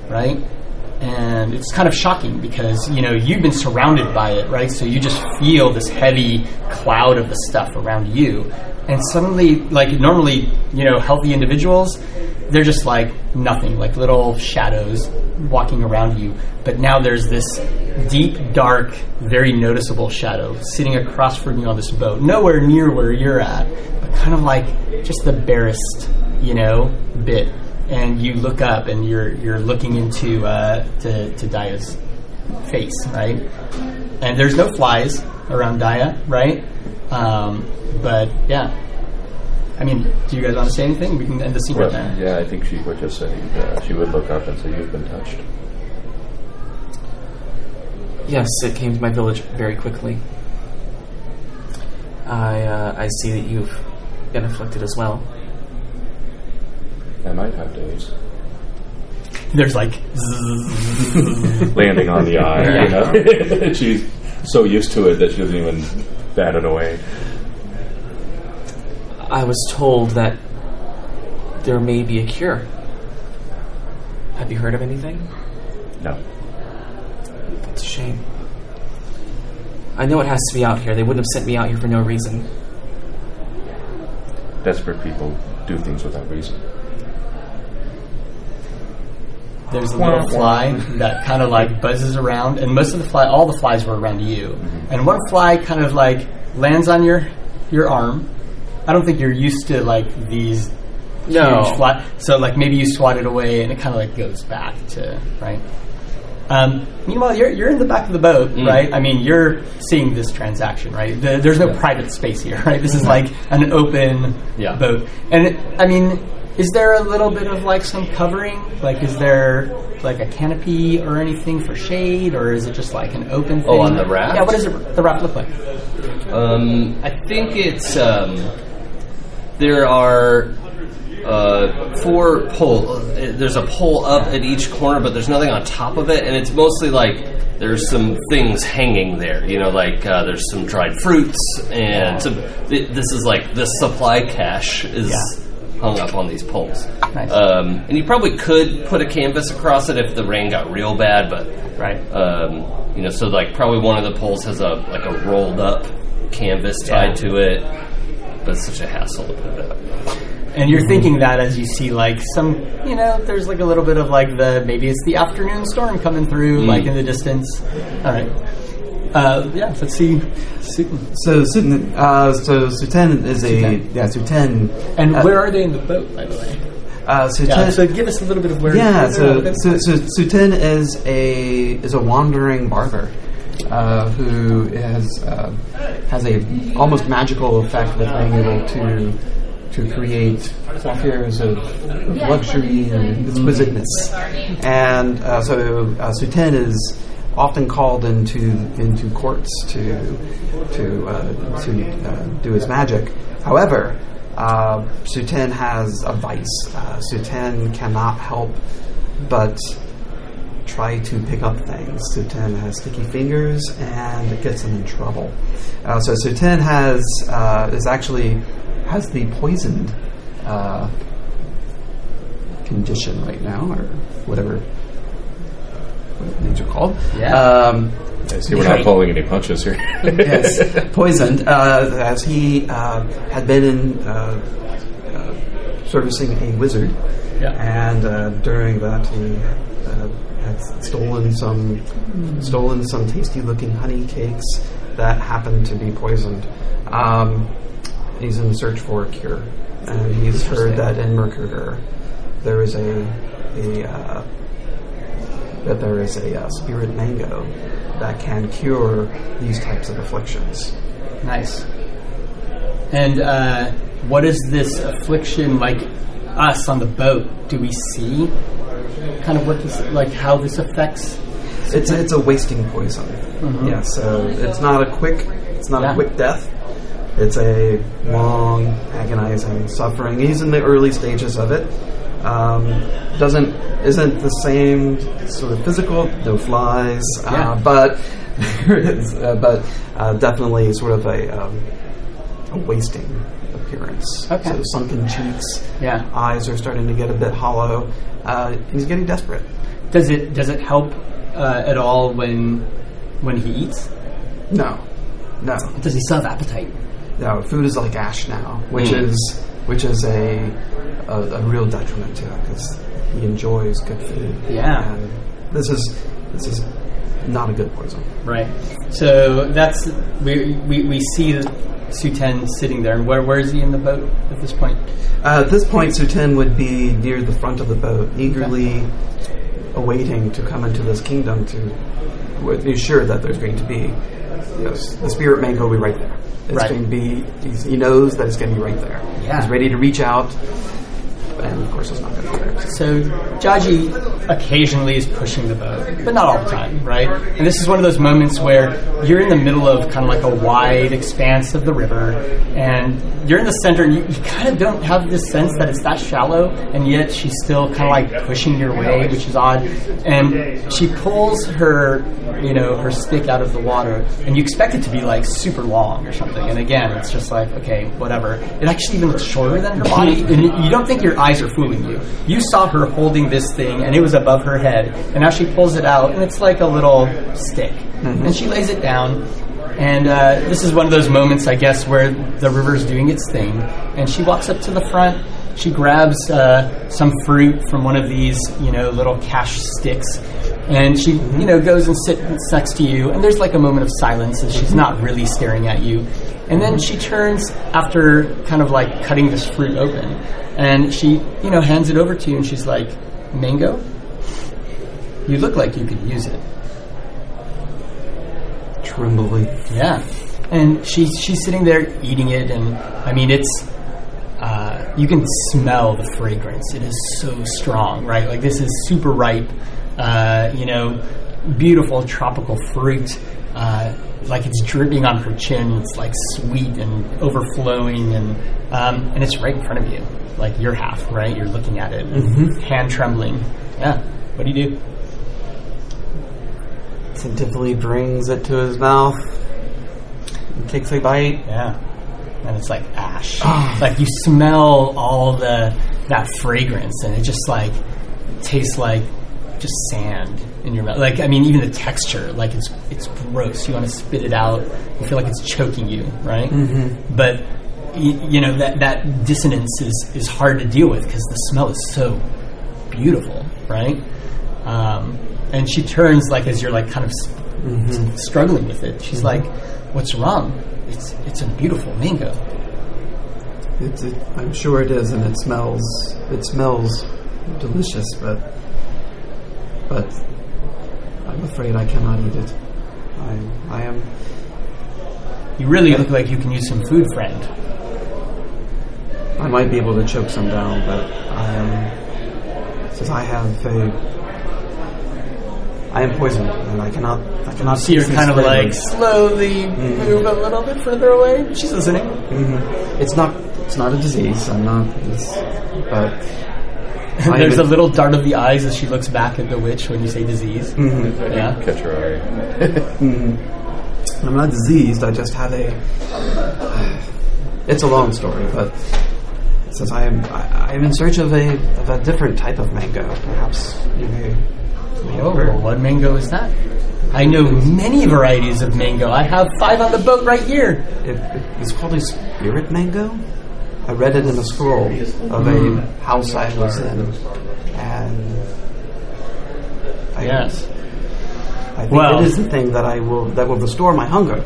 right? And it's kind of shocking because you know you've been surrounded by it, right? So you just feel this heavy cloud of the stuff around you, and suddenly, like normally, you know, healthy individuals, they're just like nothing, like little shadows walking around you. But now there's this deep, dark, very noticeable shadow sitting across from you on this boat, nowhere near where you're at, but kind of like just the barest, you know, bit. And you look up, and you're you're looking into uh, to to Daya's face, right? And there's no flies around Daya, right? Um, but yeah, I mean, do you guys want to say anything? We can end the scene Well, right there. yeah, I think she would just say uh, she would look up and say, "You've been touched." Yes, it came to my village very quickly. I uh, I see that you've been afflicted as well. I might have days. There's like, landing on the eye. You know, she's so used to it that she doesn't even bat it away. I was told that there may be a cure. Have you heard of anything? No, That's a shame. I know it has to be out here. They wouldn't have sent me out here for no reason. desperate people do things without reason. there's a little fly that kind of like buzzes around, and most of the fly, all the flies were around you, mm-hmm. and one fly kind of like lands on your your arm. I don't think you're used to like these No. huge fly, so like maybe you swat it away, and it kind of like goes back to right. Um, meanwhile, you're you're in the back of the boat, right? I mean, you're seeing this transaction, right? The, there's no private space here, right? This is like an open Yeah. boat, and it, I mean, is there a little bit of like some covering? Like, is there like a canopy or anything for shade, or is it just like an open? Thing? Oh, on the raft? Yeah. What does it, the raft look like? Um, I think it's um, there are uh, four pole. uh, There's a pole up at each corner, but there's nothing on top of it, and it's mostly like there's some things hanging there. You know, like uh, there's some dried fruits, and some, th- this is like the supply cache is Yeah. hung up on these poles. Nice. Um, and you probably could put a canvas across it if the rain got real bad, but Right. um, you know, so like probably one of the poles has a like a rolled up canvas tied to it, but it's such a hassle to put it up. And you're thinking that as you see like some, you know, there's like a little bit of like the maybe it's the afternoon storm coming through, like in the distance. All right. Uh, yeah, let's see. So Suten, uh, so Suten is a Suten. yeah Suten. And uh, where are they in the boat, by the way? Uh, Suten, Yeah, so give us a little bit of where. yeah, so, they're so, so Suten is a is a wandering barber uh, who has uh, has a almost magical effect with being able to to create coiffures of, luxury and exquisiteness. And uh, so uh, is often called into into courts to to uh, to uh, do his magic. However, uh, Suten has a vice. Uh, Suten cannot help but try to pick up things. Suten has sticky fingers and it gets him in trouble. Uh, so Suten has uh, is actually has the poisoned uh, condition right now, or whatever what things are called. Yeah. Um, I see we're not pulling any punches here. yes, poisoned, uh, as he uh, had been in uh, uh, servicing a wizard, Yeah. and uh, during that he uh, had stolen some stolen some tasty-looking honey cakes that happened to be poisoned. Um, he's in search for a cure, and he's heard that in Mercury there is a a uh, that there is a uh, spirit mango that can cure these types of afflictions. Nice. And uh, what is this affliction like? Us on the boat, do we see kind of what this like how this affects? It's it's a wasting poison. Yeah, so it's not a quick it's not Yeah. a quick death. It's a long, agonizing suffering. He's in the early stages of it. Um, doesn't isn't the same sort of physical. No flies, Yeah. uh, but there is, uh, but uh, definitely sort of a um, a wasting appearance. Okay. So sunken cheeks. Yeah. Eyes are starting to get a bit hollow. Uh, he's getting desperate. Does it does it help uh, at all when when he eats? No, no. Does he still have appetite? No, food is like ash now, which is which is a a, a real detriment to him because he enjoys good food. Yeah. and this is this is not a good poison. Right. So that's we we, we see Suten sitting there, and where where is he in the boat at this point? Uh, at this point, Suten would be near the front of the boat, eagerly awaiting to come into this kingdom to be sure that there's going to be Yes, the spirit mango will be right there. It's Right. going to be. He's, he knows that it's going to be right there. Yeah. He's ready to reach out, and of course, it's not going to there. So Jaji occasionally is pushing the boat, but not all the time, right? And this is one of those moments where you're in the middle of kind of like a wide expanse of the river, and you're in the center, and you, you kind of don't have this sense that it's that shallow, and yet she's still kind of like pushing your way, which is odd. And she pulls her, you know, her stick out of the water, and you expect it to be like super long or something. And again, it's just like, okay, whatever. It actually even looks shorter than her body, and you- don't think your eyes are fooling you. You saw her holding this thing, and it was above her head, and now she pulls it out, and it's like a little stick. And she lays it down, and uh, this is one of those moments, I guess, where the river's doing its thing, and she walks up to the front. She grabs uh, some fruit from one of these, you know, little cache sticks, and she, you know, goes and sits next to you. And there's like a moment of silence as she's not really staring at you. And then she turns after kind of like cutting this fruit open, and she, you know, hands it over to you, and she's like, "Mango, you look like you could use it." Trembly. Yeah, and she's she's sitting there eating it, and I mean it's uh, you can smell the fragrance. It is so strong, right? Like this is super ripe, uh, you know, beautiful tropical fruit. Uh, like it's dripping on her chin. It's like sweet and overflowing, and um, and it's right in front of you. Like your half, right? You're looking at it, hand trembling. Yeah. What do you do? Tentatively brings it to his mouth. Takes a bite. Yeah. And it's like ash. like you smell all the that fragrance and it just like tastes like just sand in your mouth. Like I mean even the texture, like it's it's gross. You want to spit it out. You feel like it's choking you, right? Mm-hmm. But y- you know that that dissonance is is hard to deal with because the smell is so beautiful, right? Um, and she turns like as you're like kind of s- struggling with it. She's like, "What's wrong? It's it's a beautiful mango." It's, it, I'm sure it is, and it smells. It smells delicious, but but I'm afraid I cannot eat it. I I am. You really look like you can use some food, friend. I might be able to choke some down, but I am. Since I have a. I am poisoned, and I cannot. I cannot. See her taste kind of like flavors. slowly mm-hmm. move a little bit further away. She's listening. Mm-hmm. It's not. It's not a disease. I'm not. It's, but. There's a little dart of the eyes as she looks back at the witch when you say disease. Mm-hmm. Yeah. Catch your eye. I'm not diseased. I just have a. It's a long story, but since I am, I, I am in search of a of a different type of mango. Perhaps you may. Oh, what mango is that? I know many varieties of mango. I have five on the boat right here. It, it's called a spirit mango. I read it in a scroll of a house I was in, and I, Yes. I think Well- it is the thing that I will that will restore my hunger.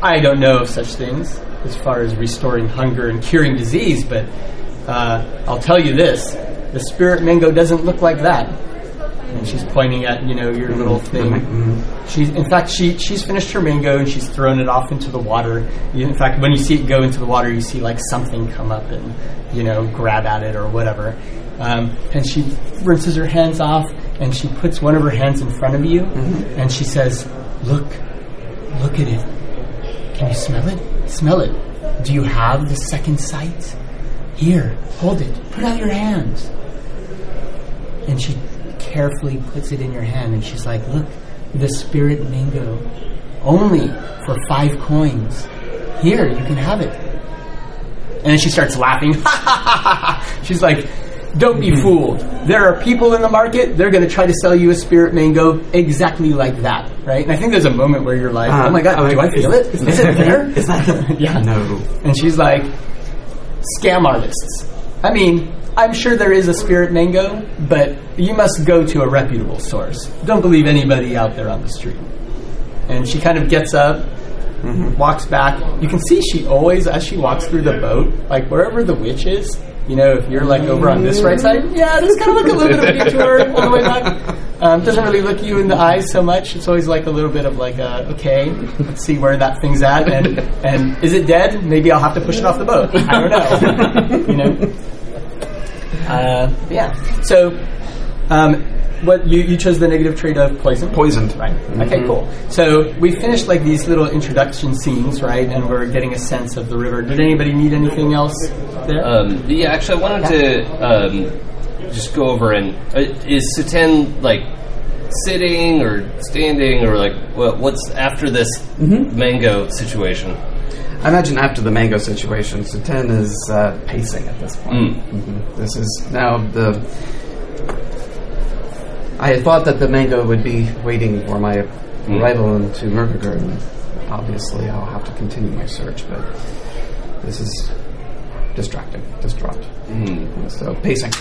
I don't know of such things as far as restoring hunger and curing disease, but uh, I'll tell you this: the spirit mango doesn't look like that. And she's pointing at you know your little thing. She's in fact she she's finished her mango and she's thrown it off into the water. You, in fact, when you see it go into the water, you see like something come up and you know grab at it or whatever. Um, and she rinses her hands off and she puts one of her hands in front of you and she says, "Look, look at it. Can you smell it? Smell it. Do you have the second sight? Here, hold it. Put out your hands." and she carefully puts it in your hand and she's like, Look, the spirit mango. Only for five coins. Here, you can have it. And then she starts laughing. she's like, Don't be mm-hmm. fooled. There are people in the market, they're going to try to sell you a spirit mango exactly like that, right? And I think there's a moment where you're like, Oh uh, my god, do I feel it? Is it there? Is that yeah. no? And she's like, scam artists. I mean, I'm sure there is a spirit mango, but you must go to a reputable source. Don't believe anybody out there on the street. And she kind of gets up, mm-hmm. walks back. You can see she always, as she walks through the boat, like wherever the witch is, You know, if you're like over on this right side, yeah, there's kind of like a little bit of a detour on the way back. Um, doesn't really look you in the eyes so much. It's always like a little bit of like, uh, okay, let's see where that thing's at, and and is it dead? Maybe I'll have to push it off the boat. I don't know. you know. Uh, yeah. So, um, what you, you chose the negative trait of poison? Poisoned. Right. Okay, cool. So we finished like these little introduction scenes, right? And we're getting a sense of the river. Did anybody need anything else there? Um, yeah, actually, I wanted to um, just go over and uh, is Suten like sitting or standing or like what, what's after this mango situation? I imagine after the mango situation, Suten is uh, pacing at this point. Mhm. This is now the. I had thought that the mango would be waiting for my arrival into Murgagur, and obviously I'll have to continue my search, but this is distracting, distraught. So pacing.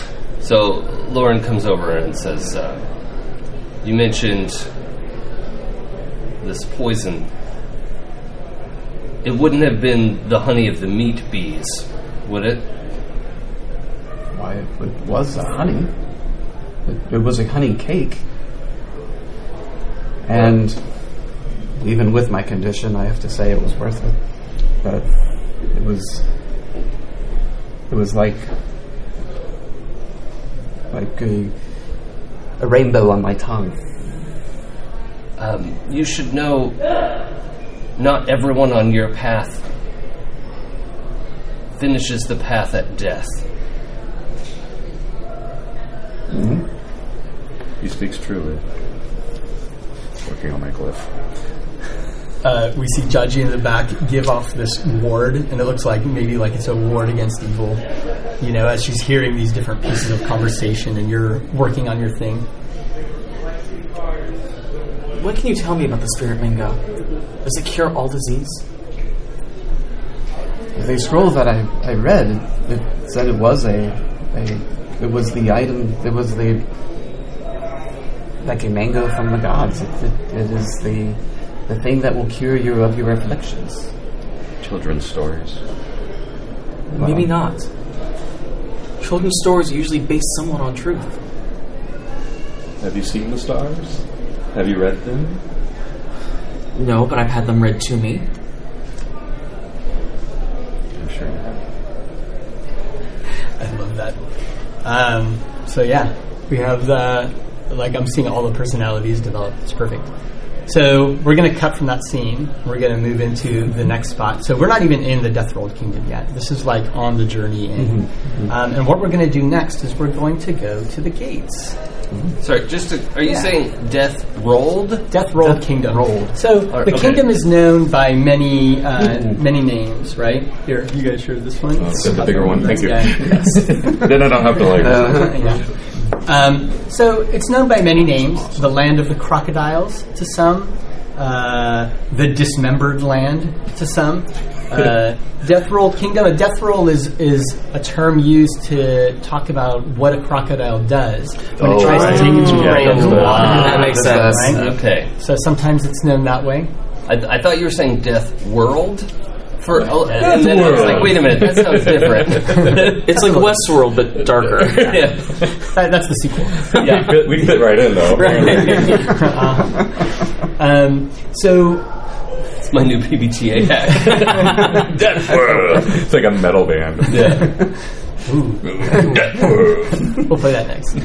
So Lauren comes over and says, uh, "You mentioned this poison. It wouldn't have been the honey of the meat bees, would it? Why, it was a honey. It, was a honey cake. And even with my condition, I have to say it was worth it. But it was. It was like. like a. a rainbow on my tongue. Um, you should know. Not everyone on your path finishes the path at death. He speaks truly. Working on my glyph. uh, we see Jaji in the back give off this ward, and it looks like maybe like it's a ward against evil. You know, as she's hearing these different pieces of conversation, and you're working on your thing. What can you tell me about the spirit mango? Does it cure all disease? The scroll that I, I read, it said it was a, a. it was the item, it was the. Like a mango from the gods. It, it, it is the. the thing that will cure you of your afflictions. Children's stories. Maybe not. Children's stories are usually based somewhat on truth. Have you seen the stars? Have you read them? No, but I've had them read to me. I'm sure you have. I love that. Um, so yeah, we have the like I'm seeing all the personalities develop. It's perfect. So we're going to cut from that scene. We're going to move into the next spot. So we're not even in the Death Rolled Kingdom yet. This is like on the journey in. Um, and what we're going to do next is we're going to go to the gates. Sorry, just to, are you Yeah. saying death rolled? Death Rolled Kingdom. Rolled. So Or- the okay. kingdom is known by many uh, many names, right? Here, you guys share this one. Oh, the bigger one. Thank you. Yeah. then I don't have to like. yeah. Um, so it's known by many names: the land of the crocodiles to some, uh, the dismembered land to some. Uh, death roll kingdom. A death roll is is a term used to talk about what a crocodile does when it tries to take its Yeah, prey that's underwater. the- that makes sense. Right? Okay, So sometimes it's known that way. I, I thought you were saying death world. For oh, and then I was world. like, wait a minute, that sounds different. It's like Westworld, but darker. yeah. That, that's the sequel. yeah, We fit, we fit right in though. Um, so It's my new PBTA hack. death world. it's like a metal band. Death world. we'll play that next.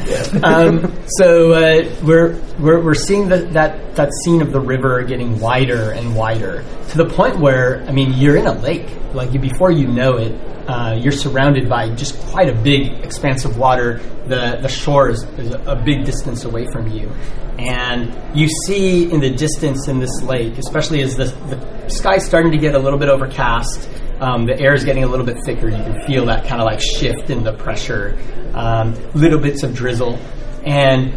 Um, so uh, we're, we're we're seeing the, that that scene of the river getting wider and wider to the point where I mean you're in a lake. Like you, before you know it, uh, you're surrounded by just quite a big expanse of water. The the shore is, is a big distance away from you, and you see in the distance in this lake, especially as the the sky's starting to get a little bit overcast. Um, the air is getting a little bit thicker. You can feel that kind of like shift in the pressure. Um, little bits of drizzle, and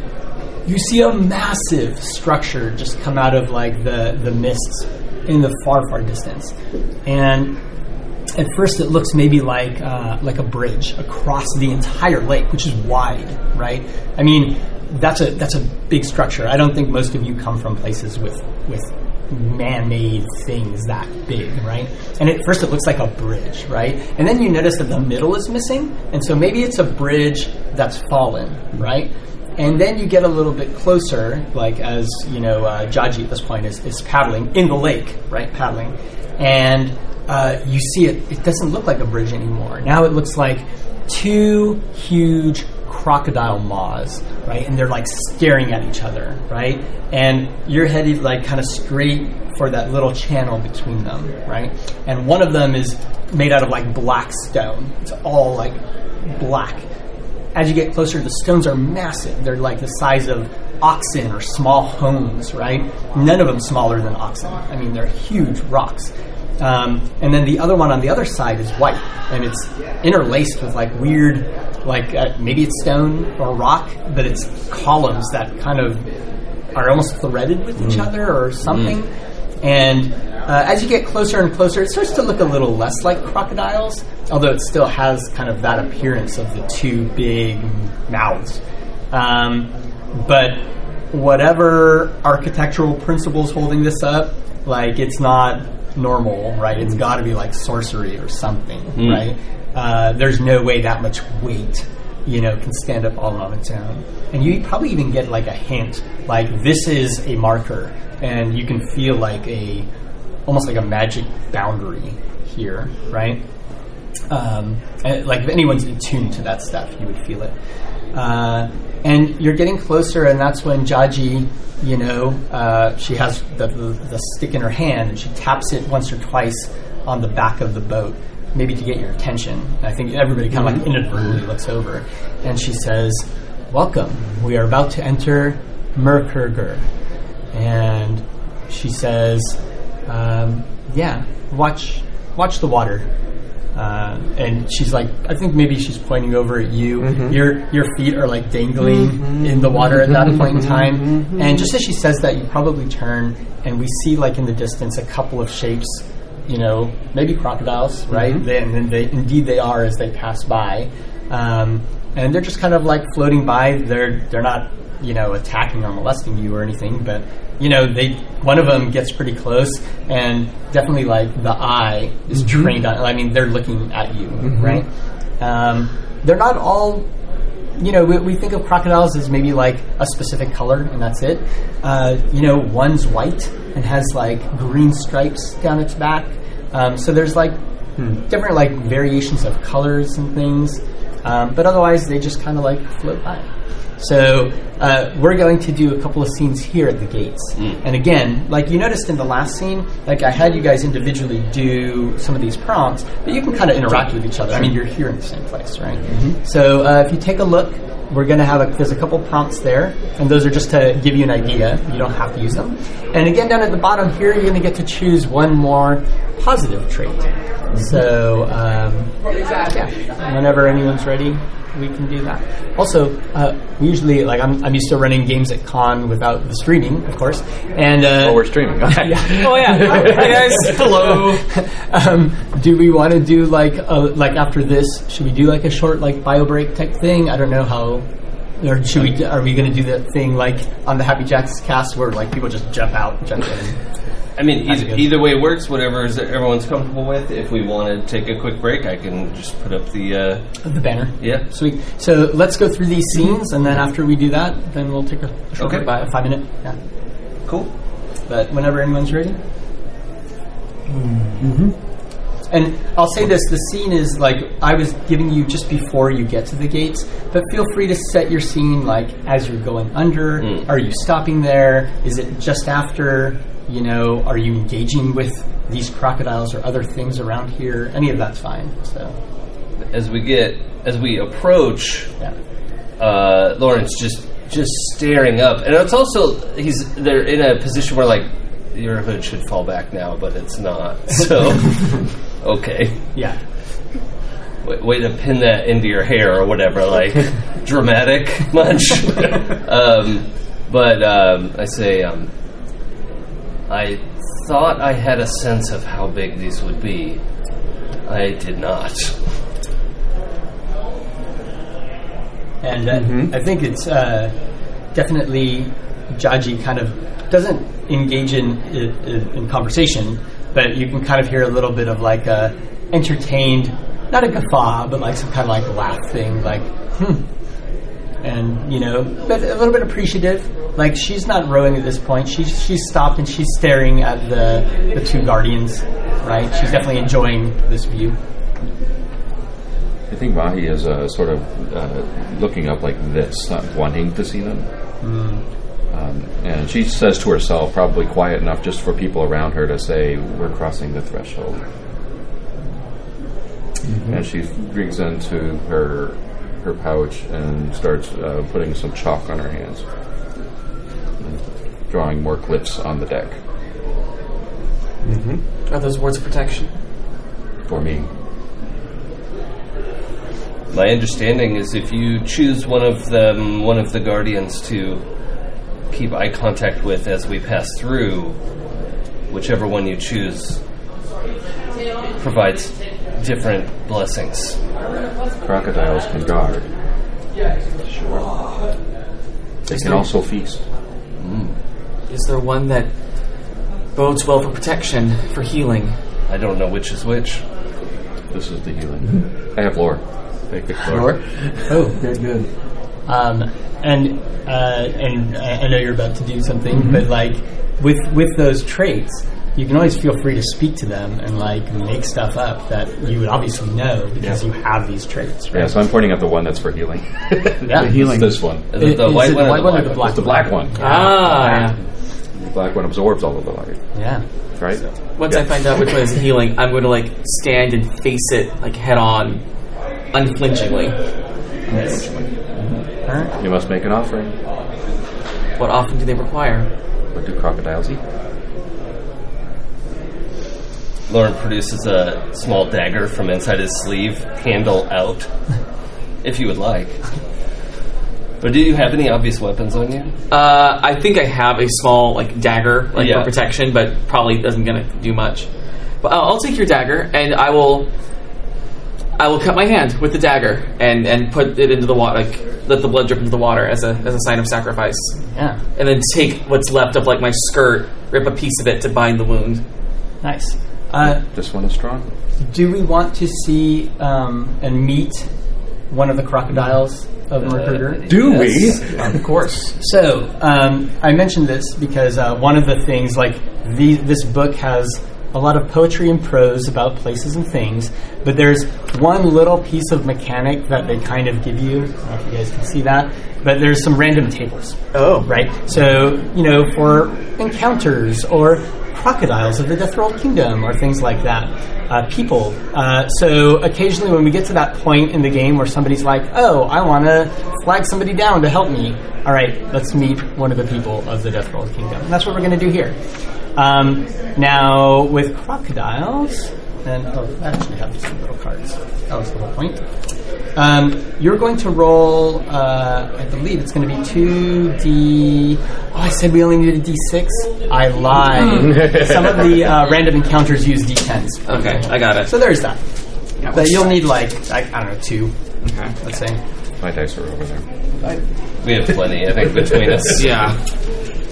you see a massive structure just come out of like the the mists in the far far distance, and at first it looks maybe like uh, like a bridge across the entire lake, which is wide, right? I mean, that's a that's a big structure. I don't think most of you come from places with with man-made things that big, right? And at first it looks like a bridge, right? And then you notice that the middle is missing, and so maybe it's a bridge that's fallen, right? And then you get a little bit closer, like as you know, uh, Jaji at this point is, is paddling in the lake, right? Paddling, and uh, you see it. It doesn't look like a bridge anymore. Now it looks like two huge crocodile maws, right? And they're like staring at each other, right? And you're headed like kind of straight for that little channel between them, right? And one of them is made out of like black stone. It's all like black. As you get closer, the stones are massive. They're like the size of oxen or small homes, right? None of them smaller than oxen. I mean, they're huge rocks. Um, and then the other one on the other side is white, and it's interlaced with like weird, like uh, maybe it's stone or rock, but it's columns that kind of are almost threaded with each other or something. And uh, as you get closer and closer, it starts to look a little less like crocodiles, although it still has kind of that appearance of the two big mouths. Um, but whatever architectural principles holding this up, like it's not normal, right? It's got to be like sorcery or something, right? Uh, there's no way that much weight, you know, can stand up all on its own. And you probably even get like a hint, like this is a marker, and you can feel like a almost like a magic boundary here, right? Um, like if anyone's attuned to that stuff, you would feel it. Uh, and you're getting closer, and that's when Jaji, you know, uh, she has the, the, the stick in her hand, and she taps it once or twice on the back of the boat, maybe to get your attention. And I think everybody kind of like inadvertently looks over, and she says, "Welcome. We are about to enter Merkurger." And she says, um, "Yeah, watch, watch the water." Uh, and she's like, I think maybe she's pointing over at you. Mm-hmm. Your your feet are like dangling mm-hmm. in the water at that point in mm-hmm. time. And just as she says that, you probably turn, and we see like in the distance a couple of shapes. You know, maybe crocodiles, right? They, and then they indeed they are as they pass by, um, and they're just kind of like floating by. They're they're not you know attacking or molesting you or anything, but you know they one of them gets pretty close and definitely like the eye is trained on. I mean, they're looking at you, right? Um, they're not all. You know, we, we think of crocodiles as maybe like a specific color, and that's it. Uh, you know, one's white and has like green stripes down its back. Um, so there's like different like variations of colors and things, um, but otherwise they just kind of like float by. So uh, we're going to do a couple of scenes here at the gates, and again, like you noticed in the last scene, like I had you guys individually do some of these prompts, but you can kind of interact with each other. I mean, you're here in the same place, right? So uh, if you take a look, we're going to have a, there's a couple prompts there, and those are just to give you an idea. You don't have to use them. And again, down at the bottom here, you're going to get to choose one more positive trait. So um, yeah, whenever anyone's ready, we can do that. Also, uh, we usually like I'm, I'm used to running games at con without the streaming, of course, and uh, Oh, we're streaming. Okay. Oh yeah, hey guys, hello. um, do we want to do like a, like after this? Should we do like a short like bio break type thing? I don't know how. Or should we? Are we going to do that thing like on the Happy Jacks cast where like people just jump out, jump in? I mean, either, either way works. Whatever is everyone's comfortable with. If we want to take a quick break, I can just put up the. Uh, The banner. yeah. Sweet. So let's go through these scenes, and then after we do that, then we'll take a short Okay. break, a five minute. Yeah. Cool. But whenever anyone's ready. And I'll say this: the scene is like I was giving you just before you get to the gates, but feel free to set your scene like as you're going under. Mm. Are you stopping there? Is it just after? You know, are you engaging with these crocodiles or other things around here? Any of that's fine. So, As we get, as we approach, yeah. uh, Lawrence just just staring up, and it's also he's they're in a position where like your hood should fall back now, but it's not. So okay, Yeah. way, way to pin that into your hair or whatever, like dramatic much. um, but um, I say um, I thought I had a sense of how big these would be. I did not. And uh, I think it's uh, definitely Jaji kind of doesn't engage in, in in conversation, but you can kind of hear a little bit of like a entertained, not a guffaw, but like some kind of like laugh thing, like hmm. And you know, but a little bit appreciative. Like she's not rowing at this point. She's she's stopped and she's staring at the the two guardians. Right? She's definitely enjoying this view. I think Mahi is uh, sort of uh, looking up like this, not wanting to see them. Um, and she says to herself, probably quiet enough just for people around her to say, We're crossing the threshold. And she digs into her her pouch and starts uh, putting some chalk on her hands, drawing more glyphs on the deck Are those words of protection? for me. My understanding is if you choose one of them, one of the guardians to keep eye contact with as we pass through, whichever one you choose provides different blessings. Crocodiles can guard. Sure. They can also feast. Mm. Is there one that bodes well for protection, for healing? I don't know which is which. This is the healing. I have lore. Take it, lore. Oh, good, good. Um, and uh, and I I know you're about to do something, Mm-hmm. but like with with those traits, you can always feel free to speak to them and like make stuff up that you would obviously know because you have these traits, right? Yeah, so I'm pointing at the one that's for healing. Yeah. the healing. This one. Is it the Is white it one the white one or black the one? black the black one. Ah. The black one absorbs all of the light, Yeah. right? Once I find out which one is healing, I'm going to like stand and face it like head on, unflinchingly. All right. You must make an offering. What often do they require? What do crocodiles eat? Lauren produces a small dagger from inside his sleeve, handle out, if you would like. But do you have any obvious weapons on you? Uh, I think I have a small like dagger, like Yeah. for protection, but probably doesn't gonna do much. But I'll, I'll take your dagger, and I will, I will cut my hand with the dagger and and put it into the water, like let the blood drip into the water as a as a sign of sacrifice, Yeah. and then take what's left of like my skirt, rip a piece of it to bind the wound. Nice. Uh, This one is strong. do we want to see um, and meet one of the crocodiles of Mercury? Do Yes. Of course. So um, I mentioned this because uh, one of the things, like the, this book has a lot of poetry and prose about places and things, but there's one little piece of mechanic that they kind of give you. I don't know if you guys can see that, but there's some random tables. Oh. Right. So you know, for encounters or crocodiles of the Death World Kingdom or things like that. Uh, people. Uh, so occasionally, when we get to that point in the game where somebody's like, "Oh, I want to flag somebody down to help me," all right, let's meet one of the people of the Death World Kingdom. And that's what we're going to do here. Um, now, with crocodiles, and oh, I actually have some little cards. That was the whole point. Um, you're going to roll. Uh, I believe it's going to be two d. Oh, I said we only needed a d6. I lied. Some of the uh, random encounters use d10s. Okay, I got it. So there's that. But you'll need like I, I don't know two. Okay. Let's say. My dice are over there. We have plenty, I think, between us. Yeah.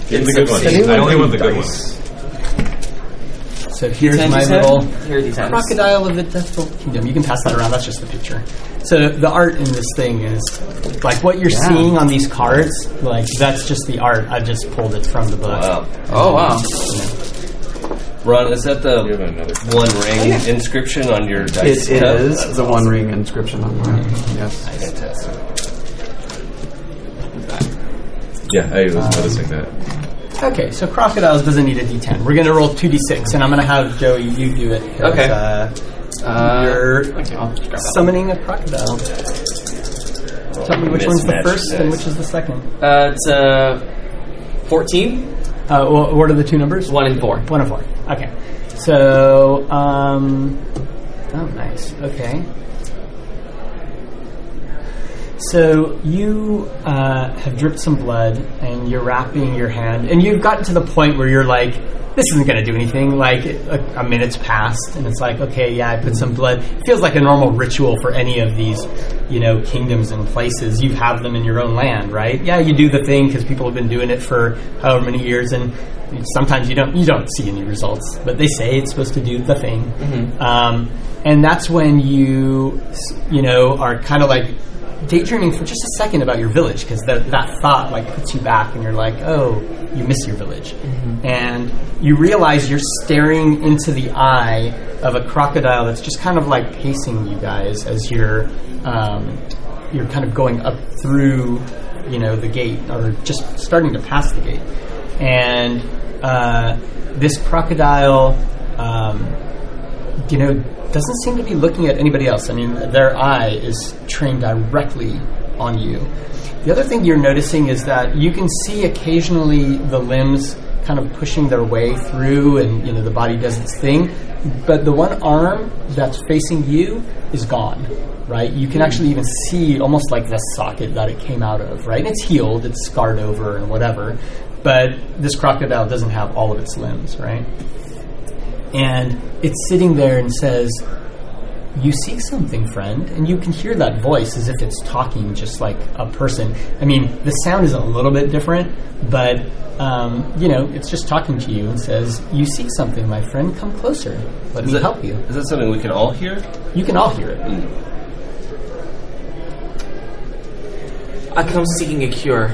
Give the good ones. I only want the good ones. So here's my little Here crocodile of the Deathful Kingdom. You can pass that around. That's just the picture. So the art in this thing is like what you're seeing on these cards. Like that's just the art. I just pulled it from the book. Wow. Oh wow. Ron, is that the one ring oh, inscription on your dice? It cup? is the One Ring inscription on mine. Yes. Fantastic. Yeah, I was noticing that. Okay, so crocodiles doesn't need a d10. We're gonna roll two d6, and I'm gonna have Joey you do it. 'cause, Okay. Uh, Uh, you're okay, I'll grab that. summoning a crocodile. Tell me which one's the Mismatched first and dice. which is the second. Uh, it's uh, fourteen. Uh, wh- what are the two numbers? One and four. One and four. Okay. So, um, oh, nice. Okay. So you uh, have dripped some blood, and you're wrapping your hand, and you've gotten to the point where you're like, "This isn't going to do anything." Like a, a minute's passed, and it's like, "Okay, yeah, I put some blood." It feels like a normal ritual for any of these, you know, kingdoms and places. You have them in your own land, right? Yeah, you do the thing because people have been doing it for however many years, and sometimes you don't you don't see any results, but they say it's supposed to do the thing. Um, and that's when you, you know, are kind of like daydreaming for just a second about your village because that, that thought like puts you back and you're like oh you miss your village. And you realize you're staring into the eye of a crocodile that's just kind of like pacing you guys as you're um, you're kind of going up through you know the gate or just starting to pass the gate. And uh, this crocodile um, you know, doesn't seem to be looking at anybody else. I mean, their eye is trained directly on you. The other thing you're noticing is that you can see occasionally the limbs kind of pushing their way through and, you know, the body does its thing. But the one arm that's facing you is gone, right? You can actually even see almost like the socket that it came out of, right? And it's healed, it's scarred over and whatever. But this crocodile doesn't have all of its limbs, right? And it's sitting there and says, You seek something, friend. And you can hear that voice as if it's talking just like a person. I mean, the sound is a little bit different, but, um, you know, it's just talking to you and says, You seek something, my friend. Come closer. Let Is me that- help you. Is that something we can all hear? You can all hear it. I come seeking a cure.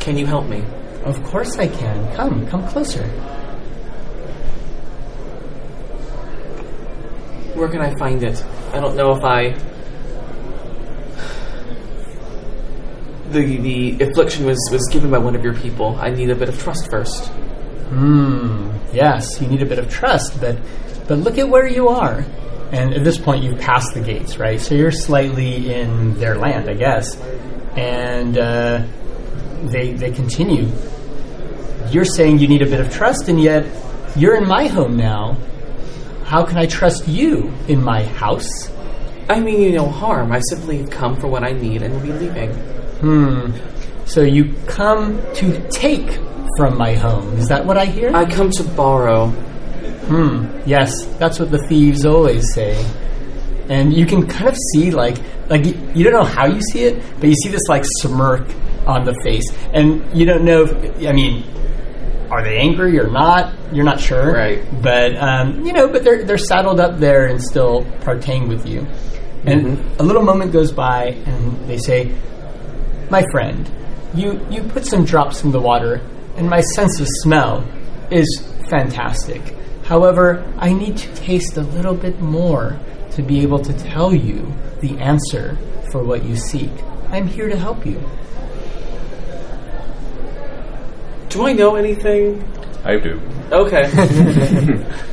Can you help me? Of course I can. Come, come closer. Where can I find it? I don't know if I. The the affliction was was given by one of your people. I need a bit of trust first. Hmm. Yes, you need a bit of trust, but but look at where you are. And at this point, you've passed the gates, right? So you're slightly in their land, I guess. And uh, they they continue. You're saying you need a bit of trust, and yet you're in my home now. How can I trust you in my house? I mean you no harm. I simply come for what I need and will be leaving. Hmm. So you come to take from my home. Is that what I hear? I come to borrow. Hmm. Yes, that's what the thieves always say. And you can kind of see, like, like you don't know how you see it, but you see this like smirk on the face, and you don't know. If, I mean, are they angry or not? You're not sure, Right. But um, you know, but they're they're saddled up there and still partying with you. And a little moment goes by, and they say, "My friend, you you put some drops in the water, and my sense of smell is fantastic. However, I need to taste a little bit more to be able to tell you the answer for what you seek. I'm here to help you." Do I know anything? I do. Okay.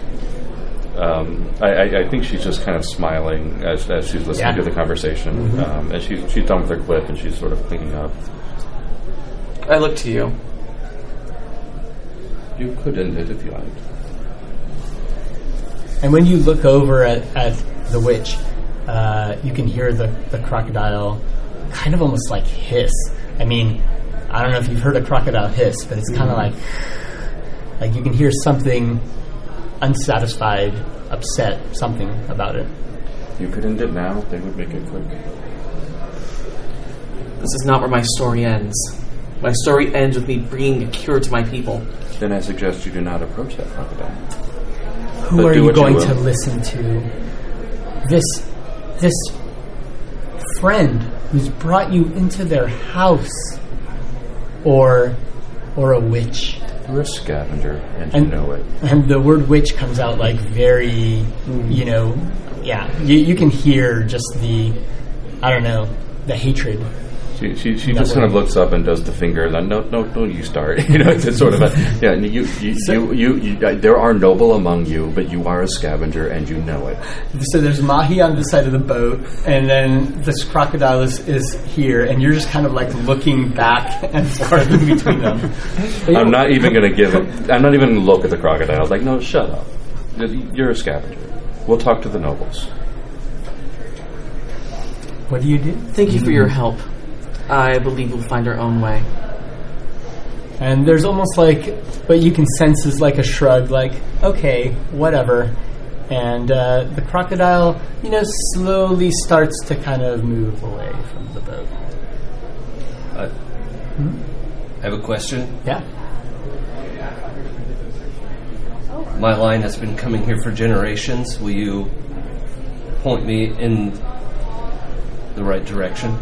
Um, I, I, I think she's just kind of smiling as, as she's listening Yeah. to the conversation, um, and she's she's done with her clip and she's sort of cleaning up. I look to you. You could end it if you liked. And when you look over at, at the witch, uh, you can hear the, the crocodile kind of almost like hiss. I mean, I don't know if you've heard a crocodile hiss, but it's kind of like like you can hear something unsatisfied, upset, something about it. You could end it now. They would make it quick. This is not where my story ends. My story ends with me bringing a cure to my people. Then I suggest you do not approach that crocodile. Who But are you what you going to listen to? This this friend who's brought you into their house, or or a witch? You're a scavenger, and, And- you know it. And the word witch comes out like very, hmm. you know, yeah. You, you can hear just the, I don't know, the hatred. She, she, she That just kind of looks up and does the finger. Then, no, no, no, you start. you know, it's sort of a yeah. You, you, you, you, you, uh, there are noble among you, but you are a scavenger, and you know it. So there's Mahi on the side of the boat, and then this crocodile is, is here, and you're just kind of like looking back and forth in between them. I'm not even going to give it. I'm not even going to look at the crocodile. Like, no, shut up. You're a scavenger. We'll talk to the nobles. What do you do? Thank you for your help. I believe we'll find our own way. And there's almost like what you can sense is like a shrug, like, okay, whatever. And uh, the crocodile, you know, slowly starts to kind of move away from the boat. Uh, I have a question. Yeah. My line has been coming here for generations. Will you point me in the right direction?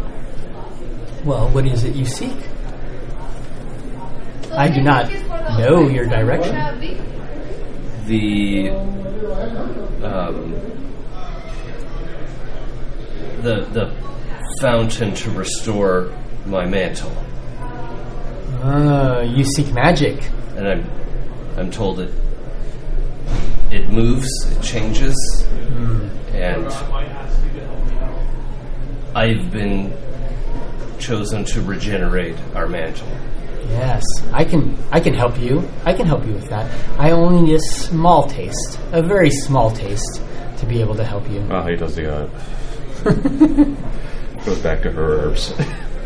Well, what is it you seek? I do not know your direction. The um, the the fountain to restore my mantle, Uh, you seek magic. and I'm I'm told it it moves, it changes, and I've been chosen to regenerate our mantle. Yes, I can. I can help you. I can help you with that. I only need a small taste, a very small taste, to be able to help you. Oh, he does the uh, goes back to her herbs.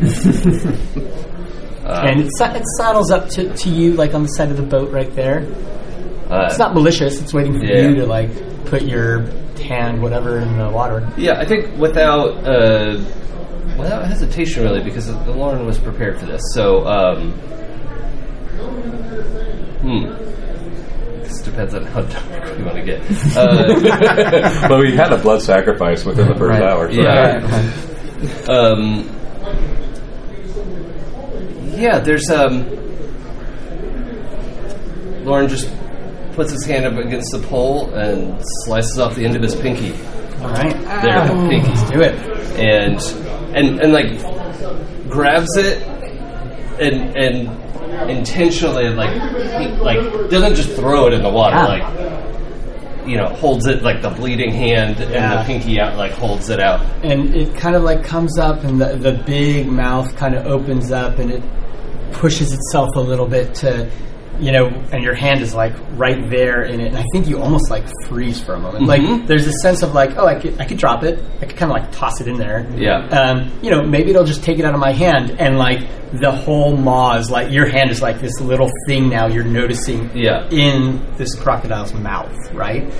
and it, it saddles up to, to you, like on the side of the boat, right there. Uh, It's not malicious. It's waiting for Yeah. you to like put your hand, whatever, in the water. Yeah, I think without uh, without hesitation, really, because the Lauren was prepared for this. So, um, hmm. This depends on how dark we want to get. Uh, but we had a blood sacrifice within the first Right. hour. So Yeah. um, yeah, there's um. Lauren just puts his hand up against the pole and slices off the end of his pinky. All right, There, pinky let's do it. and and and like grabs it and and intentionally like like doesn't just throw it in the water Yeah. like you know holds it like the bleeding hand and Yeah. the pinky out like holds it out and it kind of like comes up and the, the big mouth kind of opens up and it pushes itself a little bit to you know and your hand is like right there in it and i think you almost like freeze for a moment like there's a sense of like oh i could, I could drop it i could kind of like toss it in there Yeah. um, you know maybe it'll just take it out of my hand and like the whole maw is like your hand is like this little thing now you're noticing Yeah. in this crocodile's mouth, right?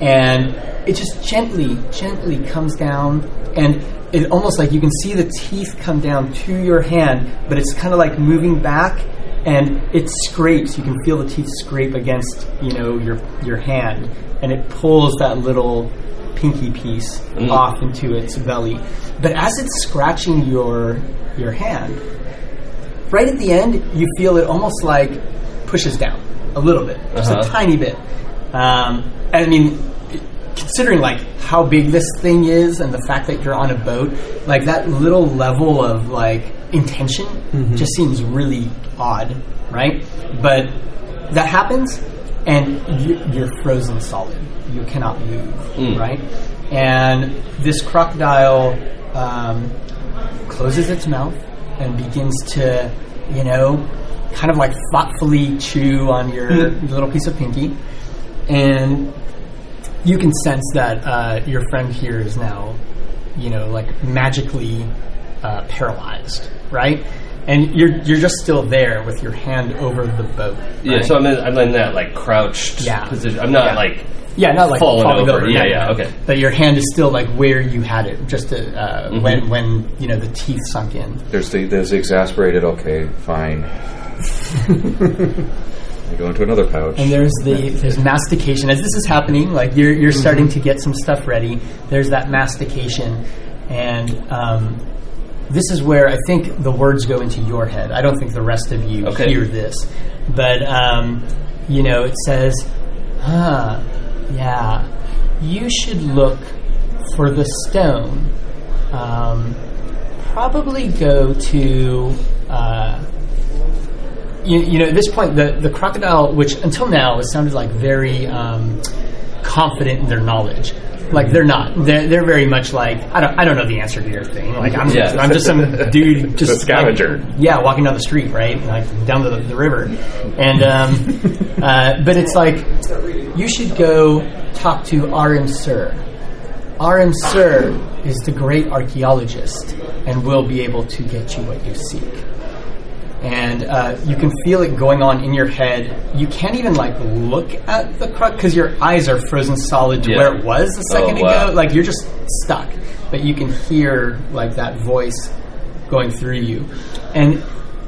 And it just gently, gently comes down, and it almost like you can see the teeth come down to your hand, but it's kind of like moving back, and it scrapes. You can feel the teeth scrape against, you know, your your hand, and it pulls that little pinky piece off into its belly. But as it's scratching your your hand, right at the end, you feel it almost like pushes down a little bit, just Uh-huh. a tiny bit. Um, and I mean, considering like how big this thing is and the fact that you're on a boat, like that little level of like intention just seems really odd, right? But that happens, and you, you're frozen solid. You cannot move, right? And this crocodile um, closes its mouth and begins to, you know, kind of like thoughtfully chew on your little piece of pinky. And you can sense that uh, your friend here is now, you know, like magically uh, paralyzed, right? And you're you're just still there with your hand over the boat. yeah so i'm in i'm in that like crouched Yeah. position i'm not Yeah. like yeah, not like falling falling, over. over. Yeah, no, yeah, okay. But your hand is still like where you had it, just to, uh, Mm-hmm. when when you know the teeth sunk in. There's the there's the exasperated. Okay, fine. I go into another pouch. And there's the there's mastication as this is happening. Like you're you're starting to get some stuff ready. There's that mastication, and um, this is where I think the words go into your head. I don't think the rest of you Okay. hear this, but um, you know it says, "Huh, yeah, you should look for the stone. Um, probably go to." Uh, you, you know, at this point, the, the crocodile, which until now has sounded like very um, confident in their knowledge, like they're not. They're, they're very much like I don't I don't know the answer to your thing. Like I'm Yeah. I'm just some dude just The scavenger. like, yeah, walking down the street, right, like down the, the river, and um, uh, but it's like you should go talk to Aram Sir. Aram Sir is the great archaeologist and will be able to get you what you seek. And uh, you can feel it going on in your head. You can't even like look at the crux because your eyes are frozen solid to Yeah. where it was a second Oh, wow. ago. Like you're just stuck, but you can hear like that voice going through you. And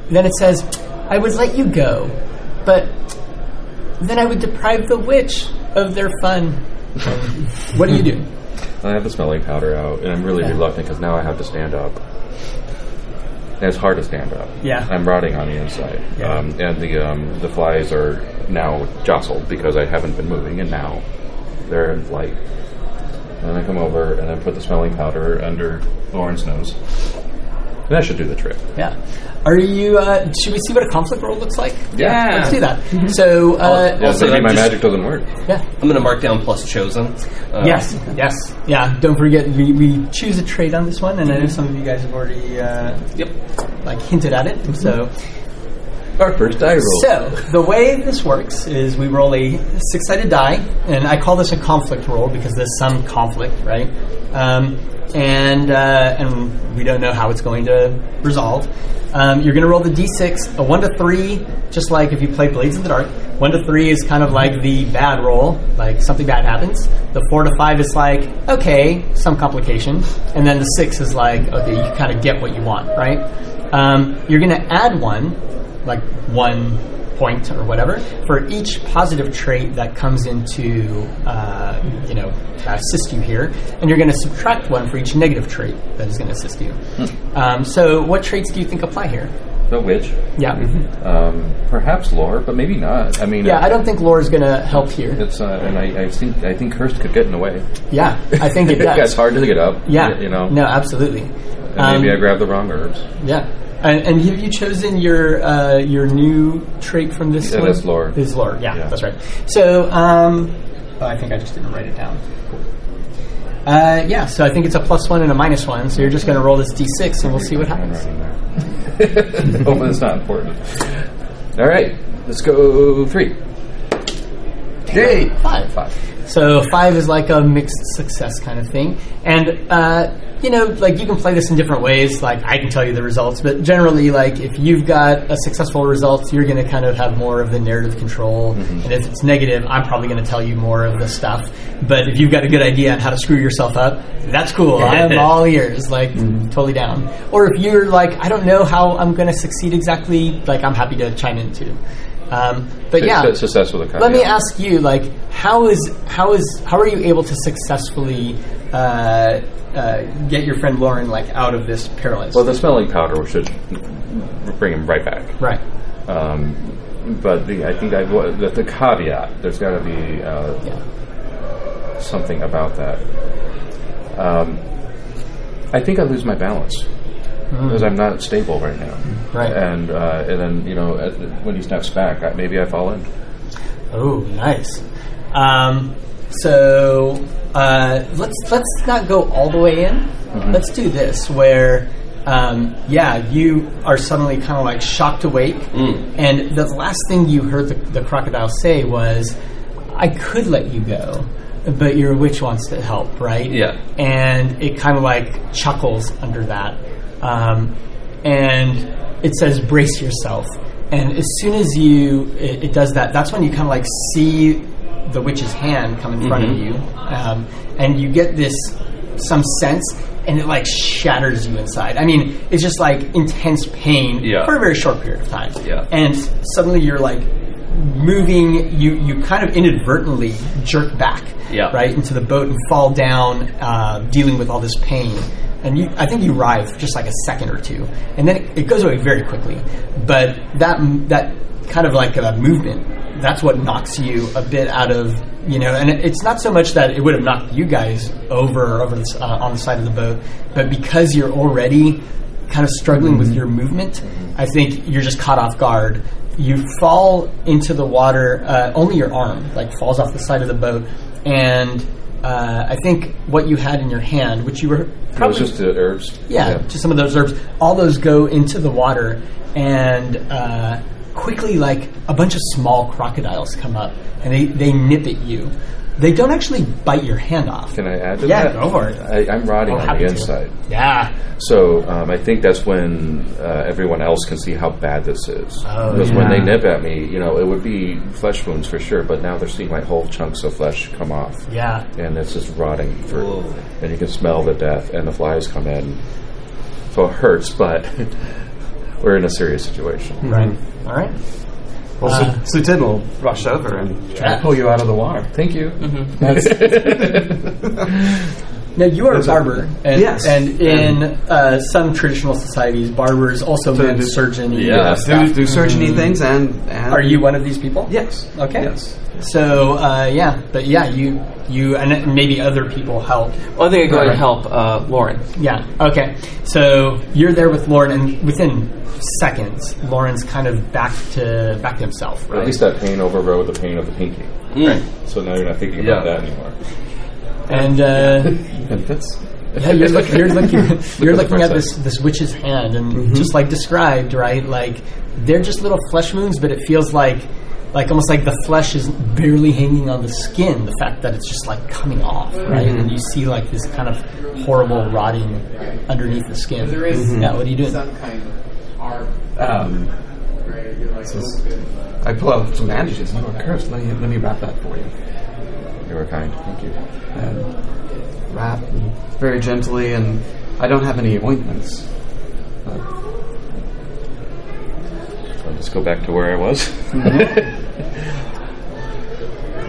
then it says, "I would let you go, but then I would deprive the witch of their fun." what do you do? I have the smelling powder out, and I'm really reluctant because now I have to stand up. And it's hard to stand up. Yeah. I'm rotting on the inside, Yeah. um, and the um, the flies are now jostled because I haven't been moving, and now they're in flight. And I come over and I put the smelling powder under Lauren's nose, and that should do the trick. Yeah. Are you? Uh, should we see what a conflict roll looks like? Yeah. Let's do that. So, uh, Yeah, Also, maybe my just- magic doesn't work. yeah. I'm going to mark down plus chosen. Uh, Yes, yes, yeah. Don't forget, we, we choose a trade on this one, and I know some of you guys have already uh, Yep. like hinted at it. So, Our first die roll. so the way this works is we roll a six-sided die, and I call this a conflict roll because there's some conflict, right? Um, and uh, and we don't know how it's going to resolve. Um, you're going to roll the d6, a one to three, just like if you play Blades in the Dark. One to three is kind of like the bad roll, like something bad happens. The four to five is like okay, some complication, and then the six is like okay, you kind of get what you want, right? Um, you're going to add one, like one point or whatever for each positive trait that comes into uh, you know to assist you here and you're going to subtract one for each negative trait that is going to assist you um, so what traits do you think apply here The witch, yeah um, perhaps lore, but maybe not. I mean, yeah i don't think lore is going to help here It's uh, and I, I think I think cursed could get in the way. yeah i think it it's does hard to get up. yeah you know. no absolutely And Um, maybe I grabbed the wrong herbs. Yeah. And, and have you chosen your uh, your new trait from this Yeah, one? that's lore. Is lore. Yeah, Yeah. that's right. So um, oh, I think I just didn't write it down. Uh, yeah, so I think it's a plus one and a minus one. So you're just going to roll this d6 and we'll see what happens. Hopefully, it's not important. All right, let's go three. Yay! Five. Five. So five is like a mixed success kind of thing. And, uh, you know, like you can play this in different ways. Like I can tell you the results, but generally, like if you've got a successful result, you're going to kind of have more of the narrative control. And if it's negative, I'm probably going to tell you more of the stuff. But if you've got a good idea on how to screw yourself up, that's cool. I'm all ears, like totally down. Or if you're like, I don't know how I'm going to succeed exactly, like I'm happy to chime in too. Um, but yeah, su- success with a let me ask you, like, how is how is how are you able to successfully uh, uh, get your friend Lauren like out of this paralysis? Well, the smelling powder should bring him right back. right. Um, but the, I think I, the, the caveat, there's got to be uh, Yeah. something about that. Um, I think I lose my balance because I'm not stable right now. Right. And uh, and then you know the, when he snaps back, I, maybe I fall in. Oh, nice. Um, so uh, let's let's not go all the way in. Let's do this where. Um, yeah, you are suddenly kind of like shocked awake, and the last thing you heard the, the crocodile say was, "I could let you go, but your witch wants to help, right?" Yeah. and it kind of like chuckles under that. Um, and it says, brace yourself. And as soon as you, it, it does that, that's when you kind of like see the witch's hand come in front of you. Um, and you get this, some sense, and it like shatters you inside. I mean, it's just like intense pain Yeah. for a very short period of time. Yeah. And suddenly you're like moving, you, you kind of inadvertently jerk back Yeah. right into the boat and fall down, uh, dealing with all this pain. And you, I think you writhe for just like a second or two, and then it, it goes away very quickly. But that that kind of like a movement, that's what knocks you a bit out of you know. And it, it's not so much that it would have knocked you guys over over the, uh, on the side of the boat, but because you're already kind of struggling with your movement, I think you're just caught off guard. You fall into the water, uh, only your arm like falls off the side of the boat, and uh, I think what you had in your hand, which you were It was probably just the herbs. yeah, just some of those herbs. All those go into the water, and uh, quickly, like a bunch of small crocodiles come up, and they, they nip at you. They don't actually bite your hand off. Can I add to Yeah, that? go for it. I, I'm rotting Oh, on happy the to. inside. Yeah. So um, I think that's when uh, everyone else can see how bad this is. Oh, because when they yeah. nip at me, you know, it would be flesh wounds for sure, but now they're seeing like whole chunks of flesh come off. Yeah. And it's just rotting through. And you can smell the death, and the flies come in. So it hurts, but we're in a serious situation. Right. All right. Well, Uh, Su- Suten will rush over and try Yeah. to pull you out of the water. Thank you. Now you are a There's a- barber, and, Yes. and in uh, some traditional societies, barbers also So meant do- surgeon. Yeah. Do, do surgeony things and, and Are you one of these people? Yes. Okay. Yes. So uh, yeah, but yeah, you you and maybe other people help. Well, I think I go Right. and help uh, Lauren. Yeah. Okay. So you're there with Lauren, and within seconds, Lauren's kind of back to back to himself. At least that pain overrode the pain of the pinky. Mm. So now you're not thinking about that anymore. And uh, Benefits. yeah, you're looking you're looking you're at looking at this this witch's hand, and Mm-hmm. just like described, right? Like they're just little flesh wounds, but it feels like like almost like the flesh is barely hanging on the skin. The fact that it's just like coming off, right? Mm-hmm. And you see like this kind of horrible rotting underneath the skin. Yeah. What are you doing? Um, this is- I pull out some bandages and go, Curse, let me, let me wrap that for you. You were kind. Thank you. And wrap very gently, and I don't have any ointments. I'll just go back to where I was.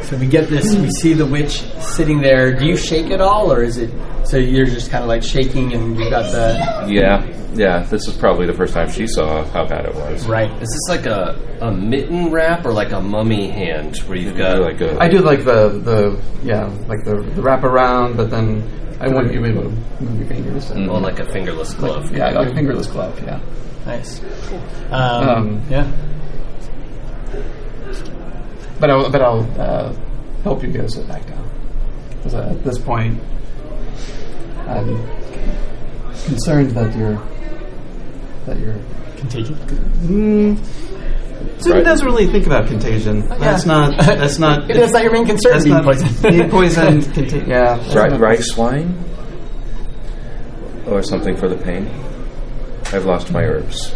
So we get this. We see the witch sitting there. Do you shake at all, or is it so you're just kind of like shaking, and you got the yeah, yeah. This is probably the first time she saw how bad it was. right? Is this like a, a mitten wrap or like a mummy hand where you've got like a, I do like the, the yeah, like the, the wrap around, but then I want you able to move your fingers. And, well, like a fingerless glove? yeah, like a fingerless glove, yeah. Nice. Um, Um, yeah. But I'll, but I'll uh, help you go sit back down. Because at this point, I'm concerned that you're that you're. Contagion. Mm, Suten Right. doesn't really think about contagion. That's not. That's not. Maybe that's not your main concern. That's being not poisoned. being poisoned. conta- yeah. that's Ri- not- rice wine or something for the pain. I've lost my herbs.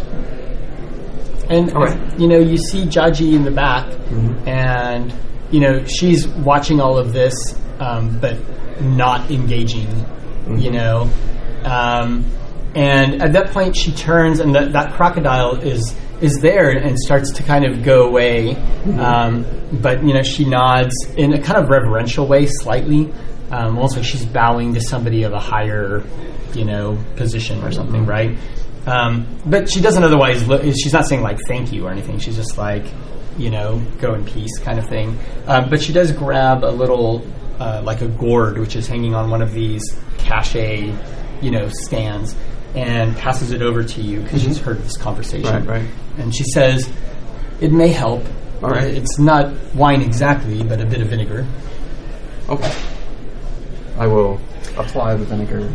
And right. you know, you see Jaji in the back, Mm-hmm. and you know she's watching all of this, um, but not engaging. Mm-hmm. You know, um, and at that point she turns, and that, that crocodile is is there and starts to kind of go away. Mm-hmm. Um, but you know, she nods in a kind of reverential way, slightly. Um, almost like she's bowing to somebody of a higher, you know, position or something, right? Um, but she doesn't otherwise. Look, she's not saying like thank you or anything. She's just like, you know, go in peace kind of thing. Um, but she does grab a little, uh, like a gourd, which is hanging on one of these cachet, you know, stands, and passes it over to you because she's heard this conversation. Right, right. And she says, "It may help. All right. It's not wine exactly, but a bit of vinegar." Okay. I will apply the vinegar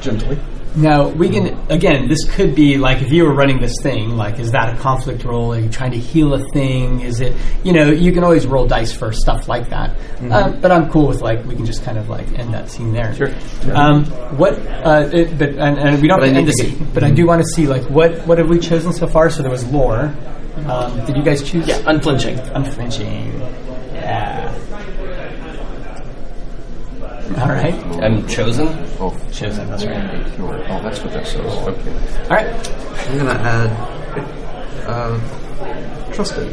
gently. Now we can again. This could be like if you were running this thing. Like, is that a conflict roll? Are you trying to heal a thing? Is it you know you can always roll dice for stuff like that. Uh, but I'm cool with like we can just kind of like end that scene there. Sure. Um, what? Uh, it, but and, and we don't But I have to end need the scene. But I do want to see like what what have we chosen so far? So there was lore. Um, did you guys choose? Yeah, unflinching. Unflinching. All right. I'm chosen. Oh, Chosen. That's right. Oh, that's what this is. Okay. All right. I'm gonna add uh, trusted.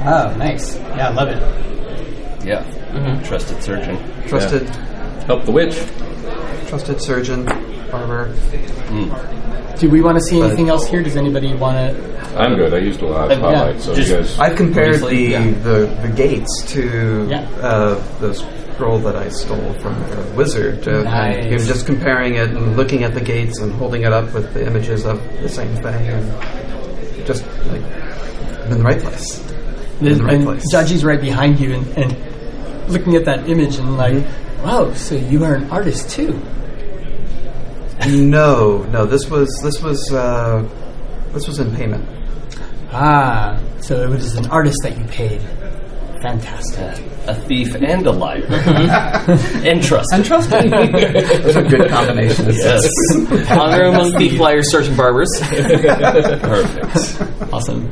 Oh, nice. Yeah, I love it. Yeah. Trusted surgeon. Trusted, Help the witch. trusted surgeon, barber. Do we want to see anything else here? Does anybody want to? I'm good. I used a lot of Uh, yeah. so Just- you guys. I've compared the, yeah. the the gates to Yeah. uh, the scroll that I stole from the wizard. Uh, Nice. and him just comparing it and looking at the gates and holding it up with the images of the same thing, and just like I'm in the right place. in the right and place. Jaji's right behind you and, and looking at that image and like, Mm-hmm. wow, so you are an artist too. No, no. This was this was uh, this was in payment. Ah, so it was an artist that you paid Fantastic. A thief and a liar. and trust. And trust me. Those are good combinations. Yes. Honor among thief, liars, searching barbers. Perfect. Awesome.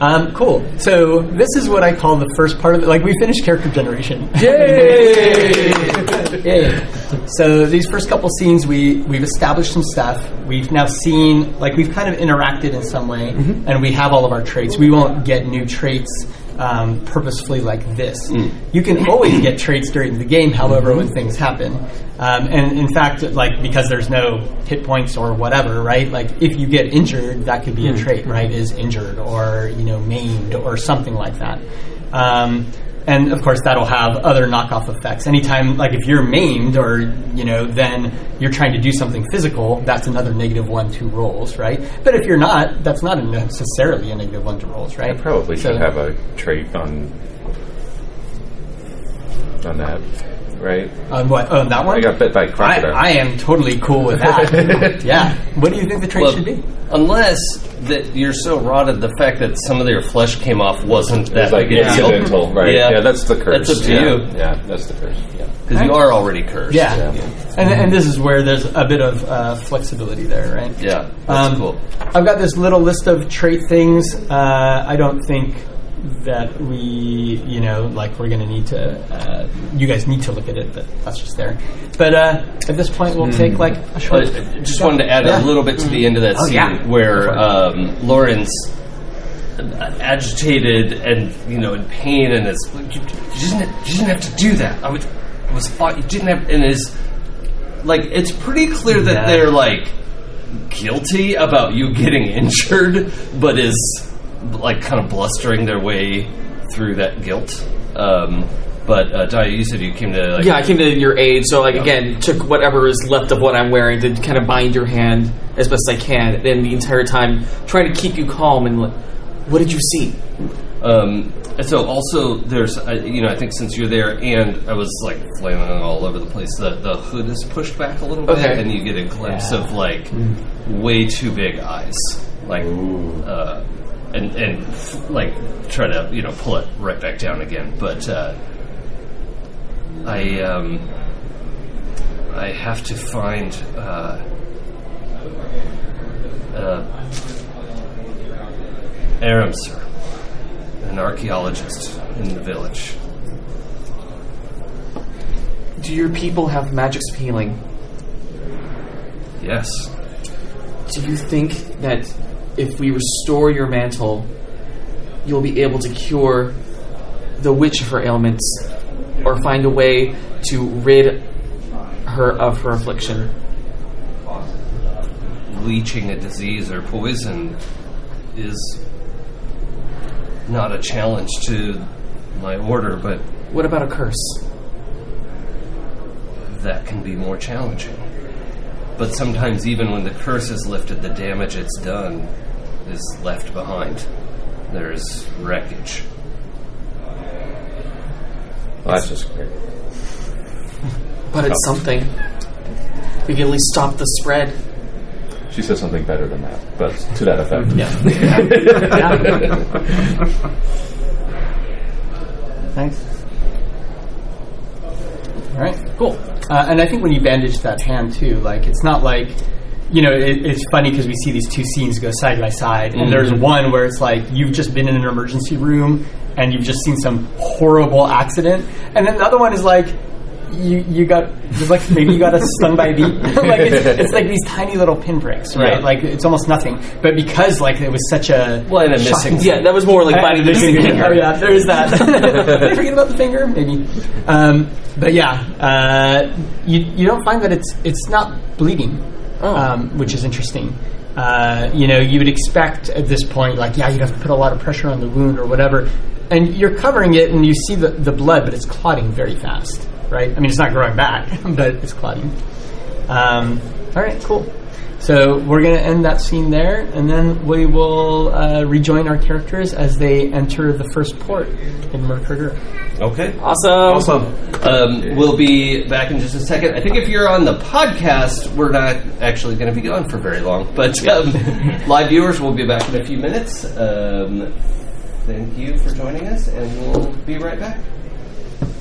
Um, cool. So this is what I call the first part of it. Like we finished character generation. Yay! Yay! So these first couple scenes, we we've established some stuff. We've now seen, like we've kind of interacted in some way, and we have all of our traits. We won't get new traits um, purposefully like this. You can always get traits during the game, however, when things happen. Um, and in fact, like because there's no hit points or whatever, right? Like if you get injured, that could be a trait, right? Is injured or you know maimed or something like that. Um, and of course, that'll have other knockoff effects. Anytime, like if you're maimed or you know, then you're trying to do something physical. That's another negative one to rolls, right? But if you're not, that's not necessarily a negative one to rolls, right? I probably So- should have a trait on on that, right? On what? On that one? I got bit by a I, crocodile. I am totally cool with that. yeah. What do you think the trait Well, should be? unless that you're so rotted, the fact that some of your flesh came off wasn't that It's like big a deal. incidental, right? Yeah. Yeah. that's the curse. That's up to yeah. you. Yeah, that's the curse. Yeah. Because you are already cursed. Yeah. And, and this is where there's a bit of uh, flexibility there, right? Yeah. That's Um, cool. I've got this little list of trait things. Uh, I don't think that we, you know, like we're going to need to, uh, you guys need to look at it, but that's just there. But uh, at this point, we'll take like a short. I just wanted to add Yeah. a little bit to the end of that Oh, scene yeah. where um, Lauren's agitated and you know in pain and is you, you didn't you didn't have to do that. I was I was fought. You didn't have and is like it's pretty clear that they're like guilty about you getting injured, but is like kind of blustering their way through that guilt. Um, but uh, Daya, you said you came to like, Yeah, I came to your aid, so like again, took whatever is left of what I'm wearing to kind of bind your hand as best I can, and the entire time trying to keep you calm and like, what did you see? Um, and so also there's, uh, you know, I think since you're there and I was like flailing all over the place, the, the hood is pushed back a little bit Okay. and you get a glimpse of like way too big eyes. Like, uh, and, and f- like try to, you know, pull it right back down again. But, uh, I, um, I have to find, uh, uh, Aram, sir an archaeologist in the village. Do your people have magics of healing? Yes. Do you think that if we restore your mantle, you'll be able to cure the witch of her ailments, or find a way to rid her of her affliction? Leeching a disease or poison is not a challenge to my order, but What about a curse? that can be more challenging. But sometimes, even when the curse is lifted, the damage it's done is left behind. There's wreckage. Well, that's just great. But it's something. We can at least stop the spread. She says something better than that, but to that effect. Yeah. Thanks. All right, cool. Uh, and I think when you bandage that hand too, like it's not like, you know, it, it's funny because we see these two scenes go side by side, and there's one where it's like you've just been in an emergency room and you've just seen some horrible accident, and then the other one is like. You, you got like maybe you got a stung by a bee like it's, it's like these tiny little pinpricks right Yeah. like it's almost nothing but because like it was such a Well, and a missing. Yeah, that was more like biting the missing finger. Oh yeah, there is that. Did I forget about the finger? Maybe. Um, but yeah, uh, you you don't find that it's it's not bleeding, Oh. um, which is interesting. Uh, you know, you would expect at this point, like, yeah, you'd have to put a lot of pressure on the wound or whatever, and you're covering it, and you see the the blood, but it's clotting very fast, right? I mean, it's not growing back, but it's clotting. Um, all right, cool. So we're going to end that scene there, and then we will uh, rejoin our characters as they enter the first port in Mercader. Okay. Awesome. Awesome. Um, we'll be back in just a second. I think if you're on the podcast, we're not actually going to be gone for very long. But um, live viewers will be back in a few minutes. Um, thank you for joining us, and we'll be right back.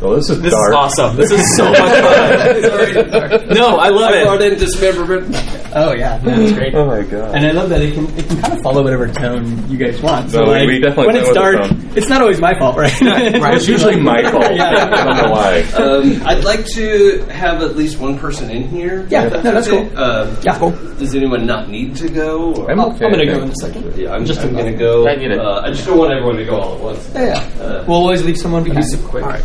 Well, this is This dark. is awesome. This is so much fun. no, I love I brought it. in dismemberment. Oh yeah, no, it's great. Oh my god. And I love that it can it can kind of follow whatever tone you guys want. So No, like we definitely when it's dark, it's not always my fault, right? It's usually my fault. Yeah. I don't know why. Um, I'd like to have at least one person in here. Yeah, if no, that's cool. Um, yeah, cool. Does anyone not need to go? Or? I'm I'm gonna go in a second. yeah, I'm just just I'm to- gonna go. I need it. Uh, I just don't want everyone to go all at once. Yeah, yeah. Uh, we'll always leave someone behind. quick. All right.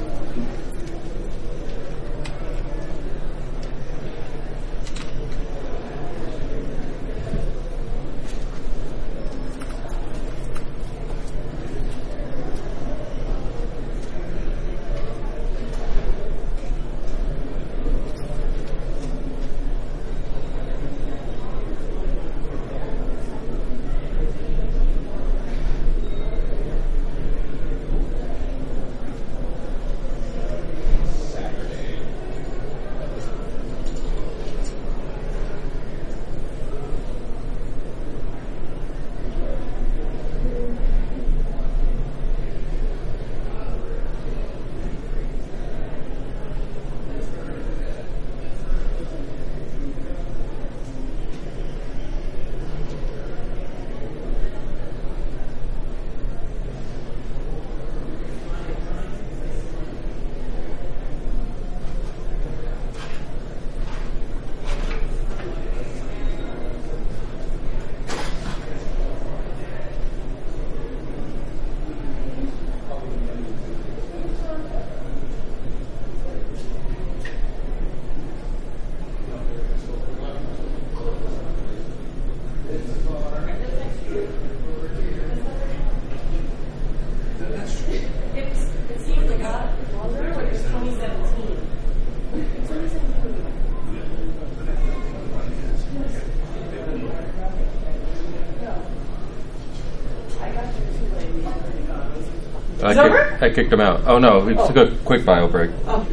I, Is over? kicked, I kicked him out. Oh no, we took a oh. quick bio break. Oh,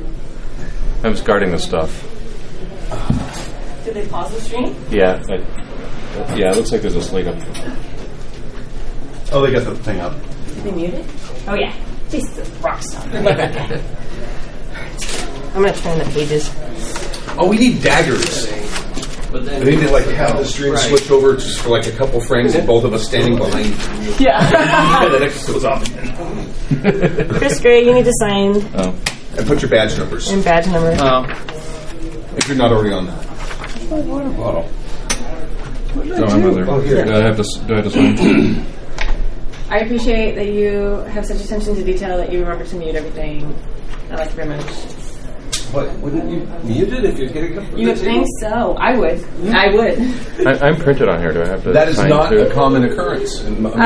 I was guarding the stuff. did they pause the stream? Yeah. I, yeah, it looks like there's a slate up. Oh, they got the thing up. Did they mute it? Oh yeah. Jesus, it's a rock star. I'm gonna turn the pages. Oh, we need daggers. But then, I need to like have the stream switch over just for like a couple frames of both of us standing behind. Yeah. and then it goes off again. Chris Gray, you need to sign Oh. And put your badge numbers and badge number. Oh, if you're not already on that. Oh, I'm other. Oh, here. Do I have to? s- Do I have to sign? I appreciate that you have such attention to detail that you remember to mute everything. I like it very much. What? Wouldn't you mute it if you're getting a cup You would think so. I would. I would. I, I'm printed on here. Do I have to? That is sign not too? a common occurrence. In my, Um,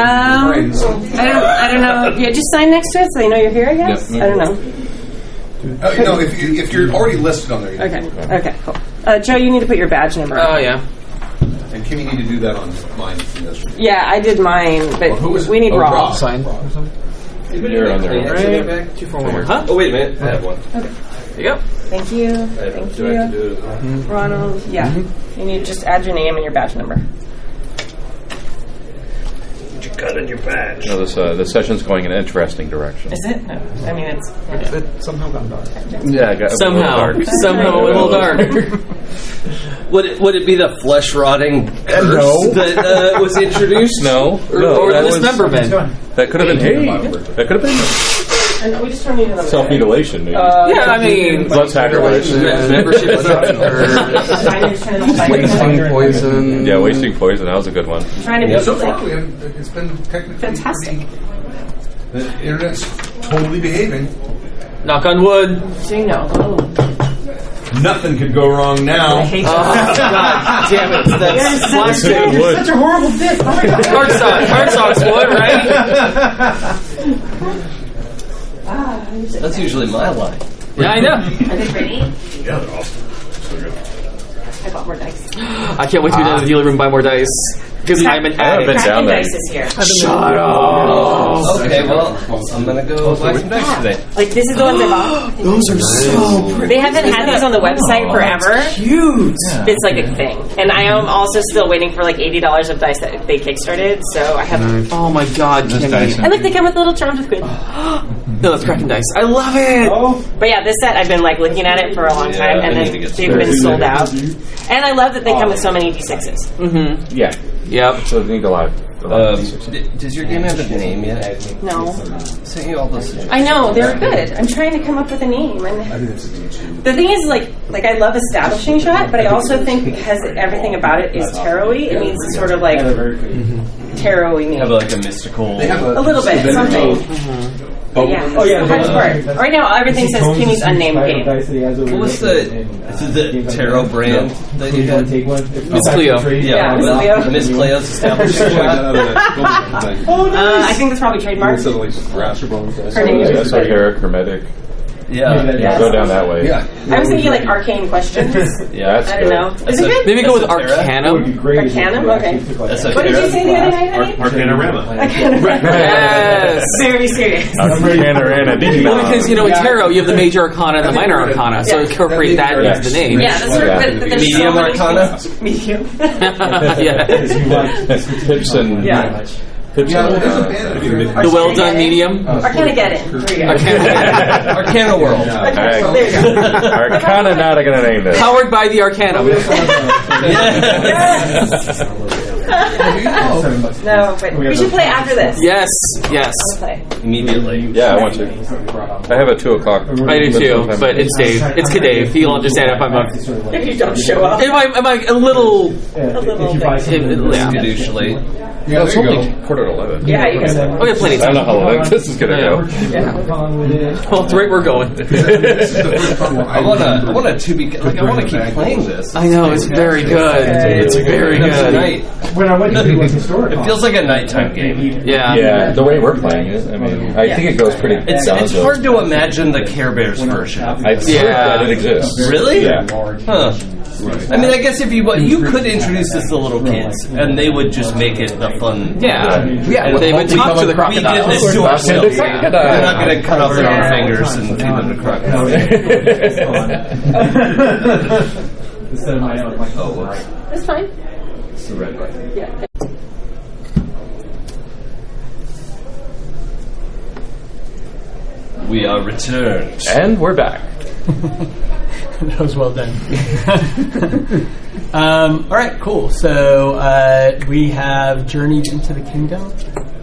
mine, so- I don't. I don't know. Yeah, just sign next to it so they know you're here. I guess. Yep. I don't know. Uh, no, if, you, if you're already listed on there, you Okay. Okay. Cool. Uh, Joe, you need to put your badge number. oh yeah. and Kim, you need to do that on mine. from. Yeah, I did mine, but Well, who was we need Oh, raw. Rob. Sign. You're on there. Right. back? Two four one. Huh? Oh wait a minute. I have one. Yep. Thank you. I Thank do I you, do it as well? Ronald. Yeah. You need to just add your name and your badge number. What you got in your badge? No, this uh, the session's going in an interesting direction. Is it? No. I mean, it's. It somehow got dark. Yeah, I got a little Somehow, dark. somehow a little dark. Would it, would it be the flesh rotting curse No. that uh, was introduced? No, no, or that the was- dismemberment. That could have been. Hey, that could have been And we just don't need another. self mutilation. Maybe. Uh, Yeah, I mean, blood sacrifice. membership is up to her. trying to, trying to, Wasting poison. Yeah, wasting poison. That was a good one. trying to be So far, we have, it's been technically Fantastic. pretty- The internet's totally behaving. Knock on wood. so you know. Oh, Nothing could go wrong now. I now. hate Oh, God damn it. That's plastic. Wood. Such a horrible dick. Oh my god. Hard socks. Hard socks wood, right? Ah, That's usually my line. Yeah, I know. Are they pretty? Yeah, they're awesome. So good. I bought more dice. I can't wait to go down to the dealer room and buy more dice because I'm an I haven't been down Kraken there. dice is here. Shut up. Okay, well, I'm gonna go buy some dice today. Like this is the ones I bought. Those are so pretty. They haven't had these on the website forever. Cute. It's like a thing, and I am also still waiting for like eighty dollars of dice that they kickstarted. So I have. Oh my god, Kimmy. And look, they come with little charms with good. No, that's Kraken dice. I love it. But yeah, this set I've been like looking at it for a long Yeah, time, and I need then get they've started. been sold out. And I love that they come with so many d6s. Mm-hmm. Yeah. Yep. So you need a lot of. A lot Um, of D6s. d- does your game have a name yet? No, Sent you all those. suggestions. I know they're good. I'm trying to come up with a name, and the thing is, like, like I love establishing shot, but I also think because everything about it is tarot-y, it needs a sort of like tarot-y name. Have like a mystical. A little bit, something. But yeah, oh, yeah, the hard. Right now, everything says Kimmy's unnamed game. What was the, this is the tarot brand that you had? Miss Cleo. Yeah, Miss well, Cleo. Miss Cleo's establishing shot. Uh, I think that's probably trademarked. Her name. Esoteric, hermetic. Yeah. Yeah. Go down that way. Yeah. I was thinking like arcane questions. Yeah, That's I don't know. Is it good? Maybe go with Esoteric. Arcanum. Arcanum? Okay. Esoteric. What did you say the other night, honey? Arcanorama. Arcanum. Yes. Very serious. Arcanorama. Well, because you know in tarot you have the major arcana and the minor arcana, so incorporate that into the name. Yeah, that's sort of, but, but Medium so many arcana? Medium. yeah. Pips and Yeah. pips and arcana. The well done medium. Arcana get in. There you go. Arcana World. Arcana. There you go. Arcana. Not gonna name this. Powered by the Arcanum. No, but we should play after this. Yes, yes. Let's play. Immediately. Yeah, I want to. I have a two o'clock. I do too, but it's Dave. It's Kadave. He'll understand if I'm a, If you don't show up. if I'm, if I'm a little, A little thing. if, yeah. Fiducially. Yeah, it's only quarter to eleven. Yeah, you guys Oh, we have plenty of time. I don't know how long this is gonna go. Well, it's right we're going. I wanna, I wanna to be like, I wanna keep playing this. I know it's very good. It's very good. Tonight. When I went to do like historic, It feels like a nighttime game. Yeah. Yeah, the way we're playing it, I mean, I think it goes pretty. It's, it's hard to imagine the Care Bears version. I've Yeah. that it exists. Really? Yeah. Huh. I mean, I guess if you you could introduce this to little kids, and they would just make it the fun. Yeah. Yeah, And they would talk to the We did this to Talk to ourselves. the We're not going to cut off their own fingers and feed them to crocodiles. instead of my own, like, Oh, whoops. That's fine. It's the red button. Yeah. We are returned. And we're back. that was well done. um, all right, cool. So uh, we have journeyed into the kingdom.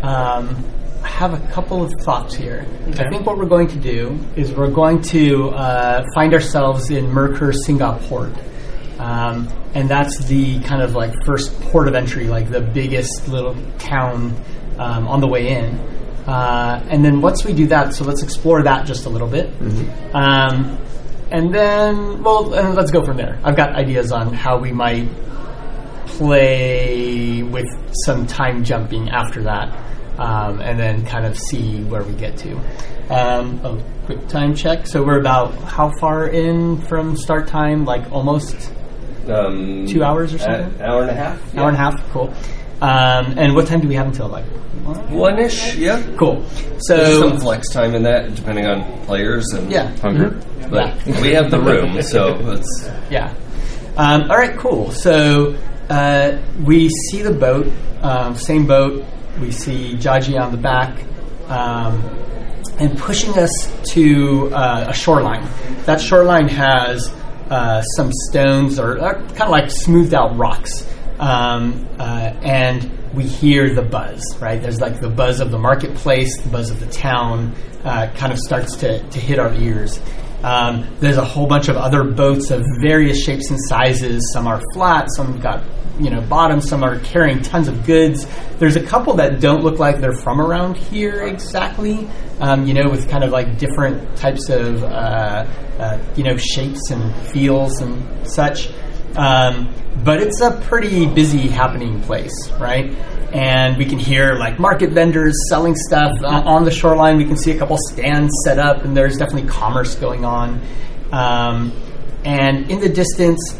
Um, I have a couple of thoughts here. I think what we're going to do is we're going to uh, find ourselves in Merkur Singapore. Um, and that's the kind of like first port of entry, like the biggest little town um, on the way in. Uh, and then once we do that, so let's explore that just a little bit. Um, and then, well, and let's go from there. I've got ideas on how we might play with some time jumping after that, um, and then kind of see where we get to. Um, a quick time check. So we're about how far in from start time? Like almost Um, Two hours or something? An hour and a half. hour and a half. Cool. Um, and what time do we have until? Like One ish. Yeah. cool. There's So some flex time in that, depending on players. And, yeah, Hunger? But we have the room, so it's Yeah. Um, all right, cool. So uh, we see the boat, um, same boat. We see Jaji on the back, um, and pushing us to uh, a shoreline. That shoreline has uh, some stones or uh, kind of like smoothed out rocks, um, uh, and we hear the buzz. Right, there's like the buzz of the marketplace, the buzz of the town, uh, kind of starts to, to hit our ears. Um, there's a whole bunch of other boats of various shapes and sizes. Some are flat, some got you know bottoms, some are carrying tons of goods. There's a couple that don't look like they're from around here exactly. Um, you know, with kind of like different types of uh, uh, you know shapes and feels and such. Um, but it's a pretty busy happening place, right? And we can hear like market vendors selling stuff uh, on the shoreline. We can see a couple stands set up, and there's definitely commerce going on. Um, and in the distance,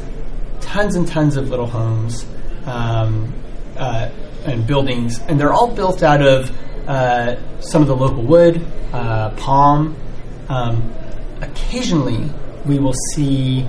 tons and tons of little homes um, uh, and buildings, and they're all built out of uh, some of the local wood, uh, palm. Um, occasionally, we will see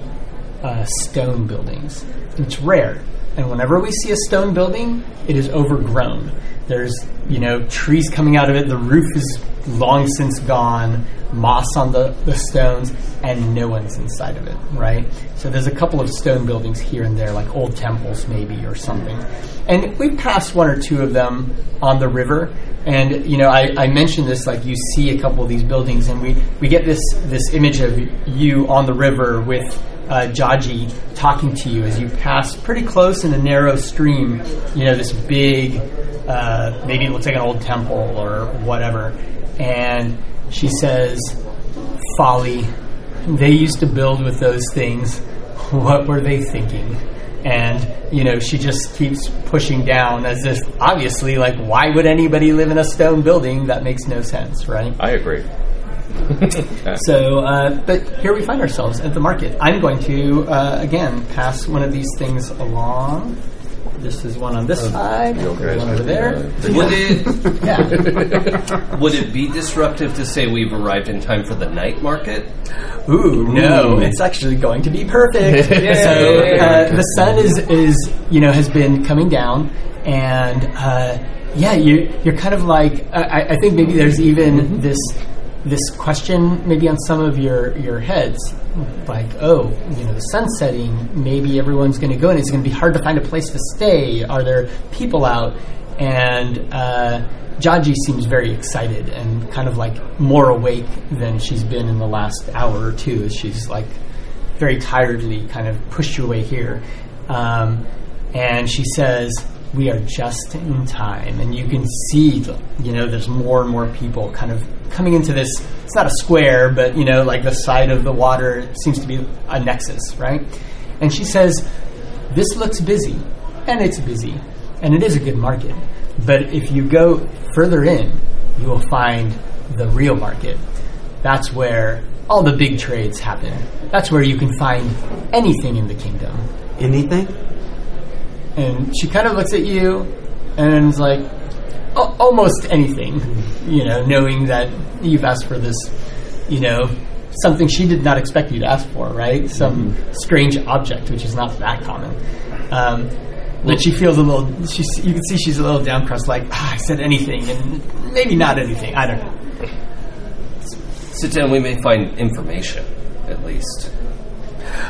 uh, stone buildings. It's rare, and whenever we see a stone building, it is overgrown. There's you know trees coming out of it. The roof is long since gone, moss on the, the stones, and no one's inside of it. Right. So there's a couple of stone buildings here and there, like old temples maybe or something. And we've passed one or two of them on the river. And you know, I, I mentioned this like you see a couple of these buildings, and we, we get this this image of you on the river with uh, Jaji talking to you as you pass pretty close in a narrow stream. You know, this big, uh, maybe it looks like an old temple or whatever. And she says, Folly. They used to build with those things. What were they thinking? And, you know, she just keeps pushing down as if, obviously, like, why would anybody live in a stone building? That makes no sense, right? I agree. So, uh, but here we find ourselves at the market. I'm going to, uh, again, pass one of these things along. This is one on this side, okay. one over there. Would it Yeah. would it be disruptive to say we've arrived in time for the night market? Ooh, no, it's actually going to be perfect. so uh, the sun is, is, you know, has been coming down, and uh, yeah, you, you're kind of like, I, I think maybe there's even this this question maybe on some of your your heads, like, oh, you know, the sun's setting, maybe everyone's going to go, and it's going to be hard to find a place to stay. Are there people out? And uh, Jaji seems very excited and kind of like more awake than she's been in the last hour or two. As she's like very tiredly kind of pushed your way here. Um, and she says, We are just in time. And you can see, you know, there's more and more people kind of coming into this. It's not a square, but, you know, like the side of the water seems to be a nexus, right? And she says, This looks busy. And it's busy. And it is a good market. But if you go further in, you will find the real market. That's where all the big trades happen. That's where you can find anything in the kingdom. Anything? And she kind of looks at you and is like, "Al- almost anything, you know, knowing that you've asked for this, you know, something she did not expect you to ask for, right? Some strange object, which is not that common. Um, but she feels a little, she's, you can see she's a little downcrust, like, ah, I said anything, and maybe not anything, I don't know. Sit down. We may find information, at least.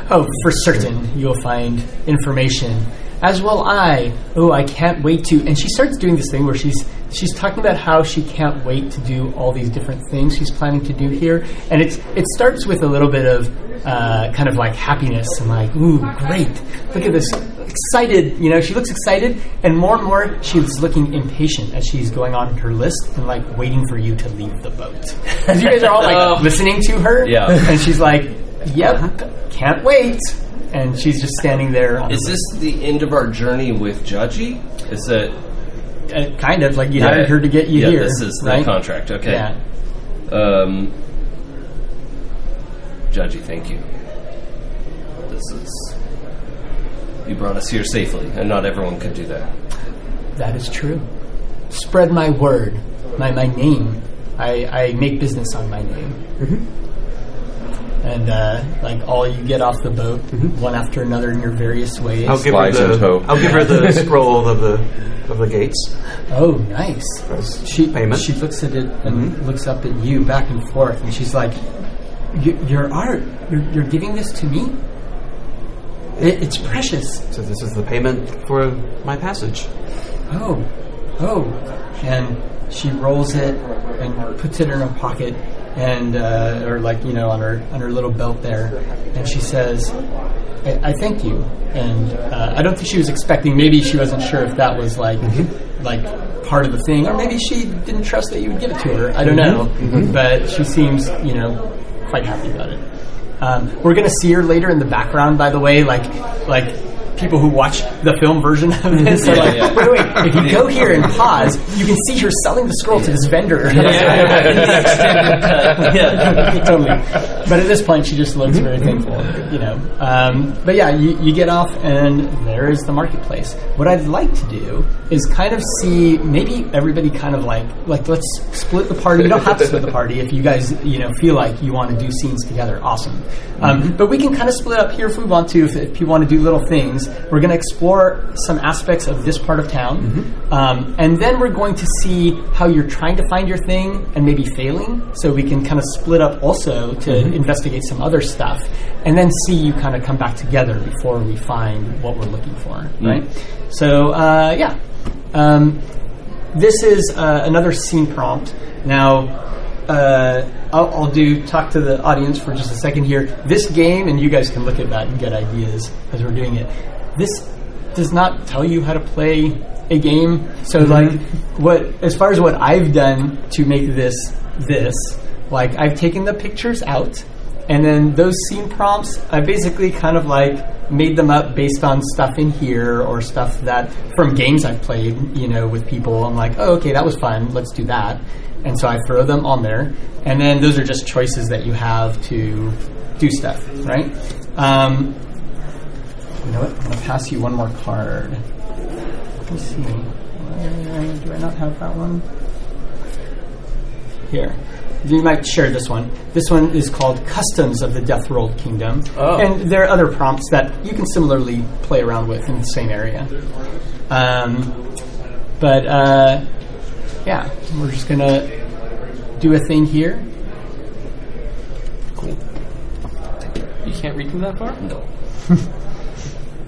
Oh, for certain, you'll find information. As will I. Oh, I can't wait to. And she starts doing this thing where she's she's talking about how she can't wait to do all these different things she's planning to do here. And it's it starts with a little bit of uh, kind of like happiness and like, ooh, great! Look at this excited. You know, she looks excited, and more and more she's looking impatient as she's going on her list and like waiting for you to leave the boat. As you guys are all like Oh. listening to her, Yeah. and she's like, "Yep, can't wait." And she's just standing there. On Is the this the end of our journey with Jaji? Is it? uh, kind of like you hired her to get you yeah, here? This is the right? contract. Okay. Yeah. Um, Jaji, thank you. This is. You brought us here safely, and not everyone could do that. That is true. Spread my word, my my name. I, I make business on my name. Mm-hmm. And uh, like all you get off the boat, one after another in your various ways. Mm-hmm. I'll give her Flies in the. I'll give her the scroll of the of the gates. Oh, nice. As She payment. she looks at it and looks up at you back and forth, and she's like, "Y- "Your art, you're, you're giving this to me? It, it's precious." So this is the payment for my passage. Oh, oh. And she rolls it and puts it in her pocket and, uh, or like, you know, on her, on her little belt there. And she says, I, I thank you. And uh, I don't think she was expecting, maybe she wasn't sure if that was like, like part of the thing, or maybe she didn't trust that you would give it to her. I don't know. But she seems, you know, quite happy about it. Um, we're gonna see her later in the background, by the way, like like. People who watch the film version of this are like, Yeah, yeah. wait, wait. If you go here and pause, you can see her selling the scroll to this vendor. yeah. totally. But at this point, she just looks very thankful, you know. Um, but yeah, you, you get off, and there is the marketplace. What I'd like to do is kind of see maybe everybody kind of like like let's split the party. You don't have to split the party if you guys you know feel like you want to do scenes together. Awesome. Um, but we can kind of split up here if we want to. If, if people want to do little things, we're going to explore some aspects of this part of town, um, and then we're going to see how you're trying to find your thing and maybe failing. So we can kind of split up also to investigate some other stuff, and then see you kind of come back together before we find what we're looking for. Right. So uh, yeah. Um, this is uh, another scene prompt. Now, uh, I'll, I'll do talk to the audience for just a second here. This game, and you guys can look at that and get ideas as we're doing it. This does not tell you how to play a game. So, like, what as far as what I've done to make this this, like, I've taken the pictures out, and then those scene prompts, I basically kind of like made them up based on stuff in here or stuff that from games I've played, you know, with people. I'm like, oh, okay, that was fun. Let's do that. And so I throw them on there. And then those are just choices that you have to do stuff, right? Um, you know what? I'm going to pass you one more card. Let me see. Do I not have that one? Here. You might share this one. This one is called Customs of the Death Rolled Kingdom. Oh. And there are other prompts that you can similarly play around with in the same area. Um, but uh, yeah, we're just going to do a thing here. Cool. You can't read from that far? No.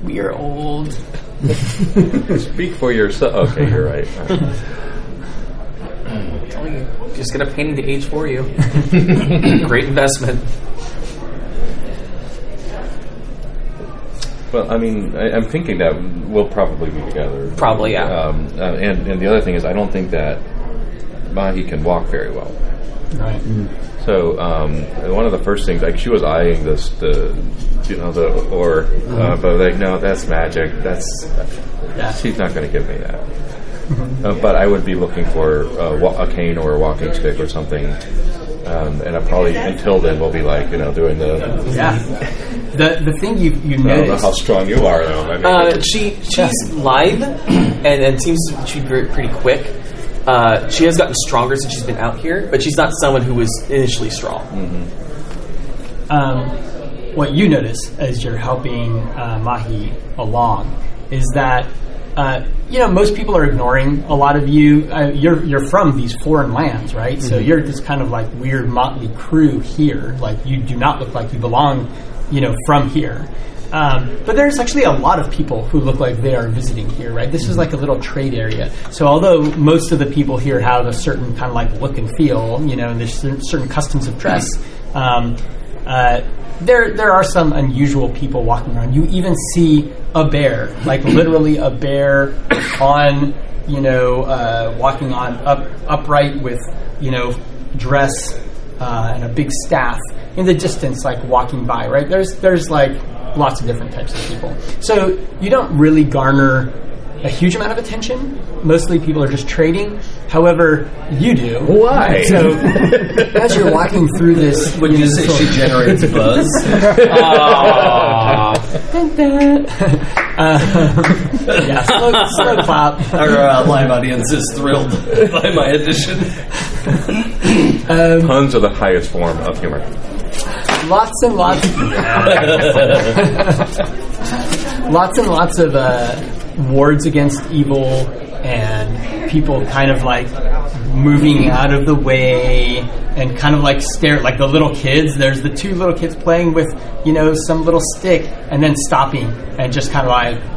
We are old. Speak for yourself. Okay, you're right. I'm telling you. Just get a painting to age for you. Great investment. Well, I mean, I, I'm thinking that we'll probably be together. Probably, yeah. Um, uh, and and the other thing is, I don't think that Mahi can walk very well. Right. So um, one of the first things, like she was eyeing this, the you know the or, uh, but like no, that's magic. That's Yeah. she's not going to give me that. Uh, but I would be looking for uh, wa- a cane or a walking stick or something. Um, and I probably until then we'll be like you know doing the. Yeah. The the thing you you I don't know notice. how strong you are though. I mean, Uh, she she's lithe and, and seems to be very, pretty quick. Uh, she has gotten stronger since she's been out here, but she's not someone who was initially strong. um, what you notice as you're helping uh, Mahi along is that uh, you know most people are ignoring a lot of you. Uh, you're you're from these foreign lands, right? So you're this kind of like weird motley crew here. Like you do not look like you belong, you know, from here. Um, but there's actually a lot of people who look like they are visiting here, right? This is like a little trade area. So although most of the people here have a certain kind of like look and feel, you know, and there's certain customs of dress, um, uh, there there are some unusual people walking around. You even see a bear, like literally a bear on, you know, uh, walking on up upright with, you know, dress uh, and a big staff in the distance, like walking by. Right there's there's like lots of different types of people. So you don't really garner a huge amount of attention. Mostly people are just trading. However, you do. Why? So as you're walking through this, Would you say sort she generates buzz? yeah, slow, slow clap. Our uh, live audience is thrilled by my addition. puns are the highest form of humor. Lots and lots, lots and lots of uh, wards against evil and people kind of like moving out of the way and kind of like stare like the little kids. There's the two little kids playing with you know some little stick and then stopping and just kind of like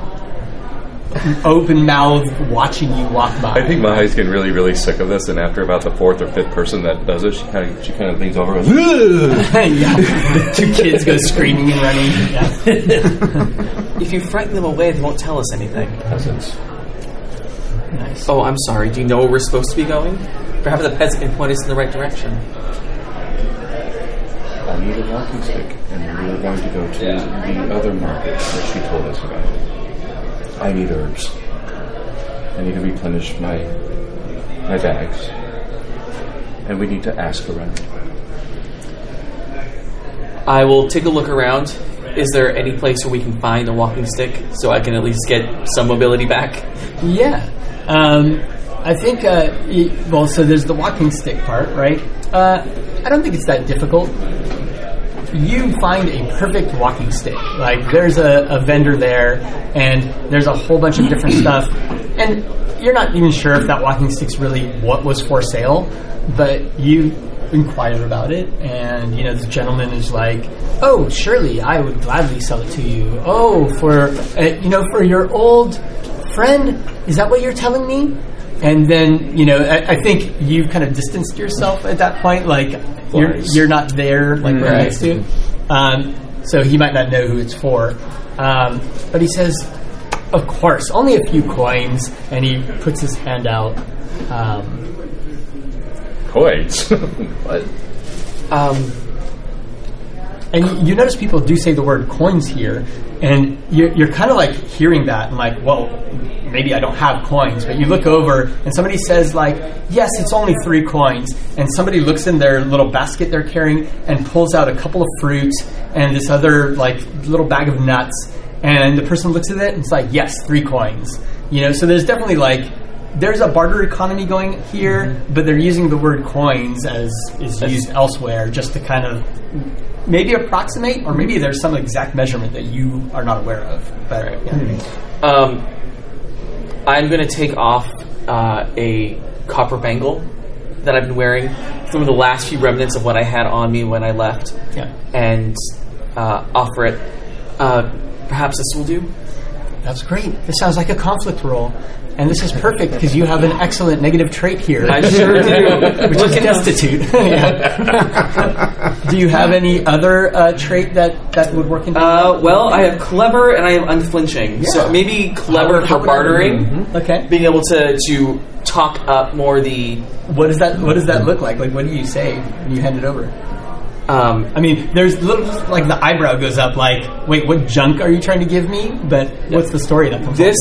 open mouth watching you walk by. I think Mahi's getting really, really sick of this, and after about the fourth or fifth person that does it, she kind of she kind of leans over and goes, yeah, two kids go screaming and running. Yeah. If you frighten them away, they won't tell us anything. peasants. Nice. Oh, I'm sorry. Do you know where we're supposed to be going? Perhaps the peasant can point us in the right direction. I need a walking stick, and we are going to go to the other market that she told us about. I need herbs. I need to replenish my my bags, and we need to ask around. I will take a look around. Is there any place where we can find a walking stick so I can at least get some mobility back? Yeah. Um, I think, uh, well, so there's the walking stick part, right? Uh, I don't think it's that difficult. You find a perfect walking stick. Like, there's a, a vendor there, and there's a whole bunch of different stuff. And you're not even sure if that walking stick's really what was for sale, but you inquire about it, and, you know, the gentleman is like, oh, surely, I would gladly sell it to you. Oh, for, uh, you know, for your old friend, is that what you're telling me? And then, you know, I, I think you've kind of distanced yourself at that point. Like, you're, you're not there, like, right Right. next to. Um, so he might not know who it's for. Um, but he says, of course, only a few coins. And he puts his hand out. Um, Coins. what? Um, and you, you notice people do say the word coins here, and you're, you're kind of like hearing that and like, well, maybe I don't have coins. But you look over and somebody says like, yes, it's only three coins, and somebody looks in their little basket they're carrying and pulls out a couple of fruits and this other like little bag of nuts, and the person looks at it and it's like, yes, three coins. You know, so there's definitely like there's a barter economy going here, mm-hmm. but they're using the word coins as is used elsewhere just to kind of maybe approximate, or maybe there's some exact measurement that you are not aware of. But yeah. Um, I'm going to take off uh, a copper bangle that I've been wearing, some of the last few remnants of what I had on me when I left, Yeah. and uh, offer it. Uh, perhaps this will do. That's great. This sounds like a conflict roll. And this is perfect because you have an excellent negative trait here. I sure do. Which is destitute. Do you have any other uh, trait that, that would work in Uh, well, I have clever and I have unflinching. So maybe clever How- how for bartering, Okay. being able to to talk up more the. What does that What does that look like? Like, what do you say when you hand it over? Um, I mean, there's little like the eyebrow goes up. Like, wait, what junk are you trying to give me? But what's the story that comes? this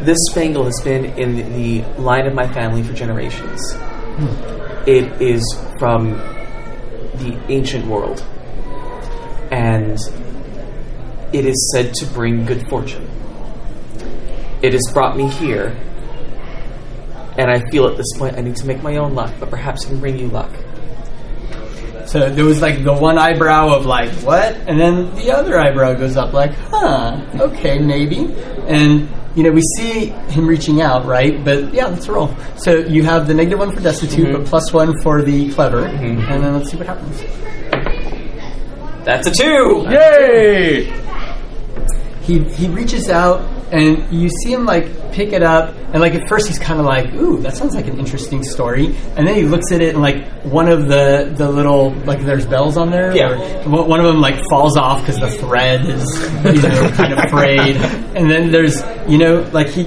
this spangle has been in the line of my family for generations. Hmm. It is from the ancient world, and it is said to bring good fortune. It has brought me here, and I feel at this point I need to make my own luck, but perhaps it can bring you luck. So there was like the one eyebrow of like what, and then the other eyebrow goes up like, huh, okay, maybe. And you know we see him reaching out, right? But yeah, let's roll. So you have the negative one for destitute, mm-hmm. but plus one for the clever, mm-hmm. and then let's see what happens. That's a two. Yay! he he reaches out and you see him like pick it up and like at first he's kind of like ooh that sounds like an interesting story. And then he looks at it and like one of the the little like there's bells on there Yeah. or one one of them like falls off because the thread is you know kind of frayed. And then there's you know like he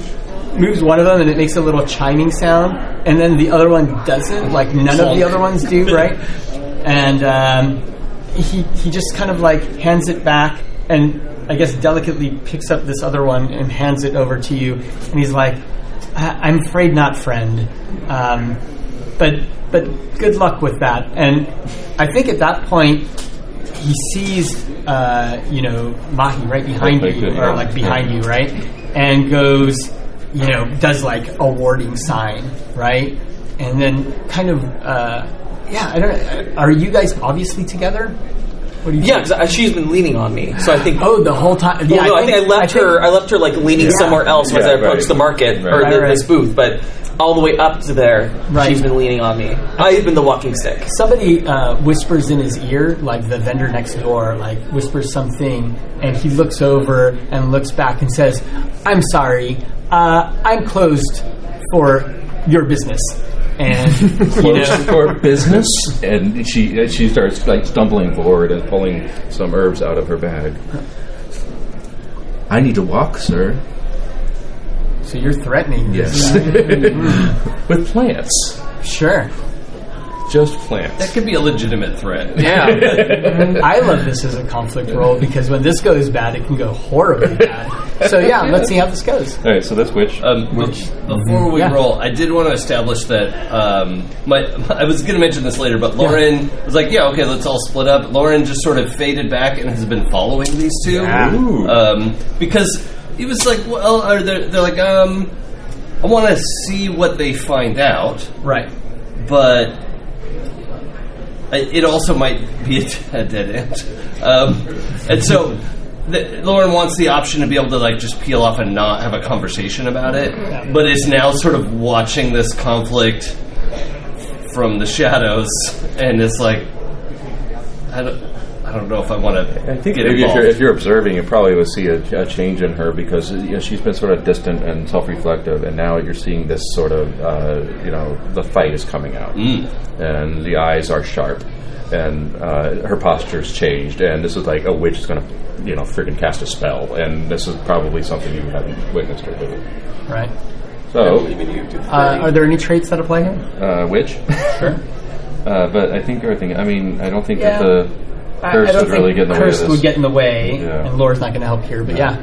moves one of them and it makes a little chiming sound and then the other one doesn't like none of the other ones do right? And um, he he just kind of like hands it back and I guess delicately picks up this other one and hands it over to you, and he's like, I- "I'm afraid not, friend, um, but but good luck with that." And I think at that point he sees uh, you know Mahi right behind you, this, or yeah. like behind Yeah. you, right, and goes, you know, does like a warding sign, right, and then kind of. Uh, yeah, I don't. Are you guys obviously together? What do you? Yeah, because she's been leaning on me, so I think. Oh, the whole time. Yeah, well, no, I think, I left think- her. I left her like leaning Yeah. somewhere else as I approached right. the market or Right. the, Right, this booth, but all the way up to there, Right. she's been leaning on me. I've been the walking stick. Somebody uh, whispers in his ear, like the vendor next door, like whispers something, and he looks over and looks back and says, "I'm sorry, uh, I'm closed for your business." And you Close know, for business, and she and she starts like stumbling forward and pulling some herbs out of her bag. I need to walk, sir. so you're threatening. Yes, with plants. Sure. Just plants. That could be a legitimate threat. Yeah. I love this as a conflict roll because when this goes bad, it can go horribly bad. So yeah, let's see how this goes. All right, so this witch. Um, Which- before we Yeah. roll, I did want to establish that um, my I was going to mention this later, but Lauren was like, "Yeah, okay, let's all split up." Lauren just sort of faded back and has been following these two Ooh. um, because he was like, "Well," or they're, they're like, um, "I want to see what they find out." Right. but I- it also might be a, dead end. Um, and so the, Lauren wants the option to be able to like just peel off and not have a conversation about it, but is now sort of watching this conflict from the shadows, and it's like, I don't, I don't know if I want to I think get maybe if you're, if you're observing, you probably would see a, a change in her because you know, she's been sort of distant and self-reflective, and now you're seeing this sort of, uh, you know, the fight is coming out, Mm. and the eyes are sharp, and uh, her posture's changed, and this is like a witch is going to, you know, freaking cast a spell, and this is probably something you haven't witnessed her do. Right. So, Uh, are there any traits that apply here? uh, witch, Sure. uh, but I think everything. I mean, I don't think Yeah. that the I, I don't would really think get in the way curse would get in the way, Yeah. and Laura's not going to help here. But yeah,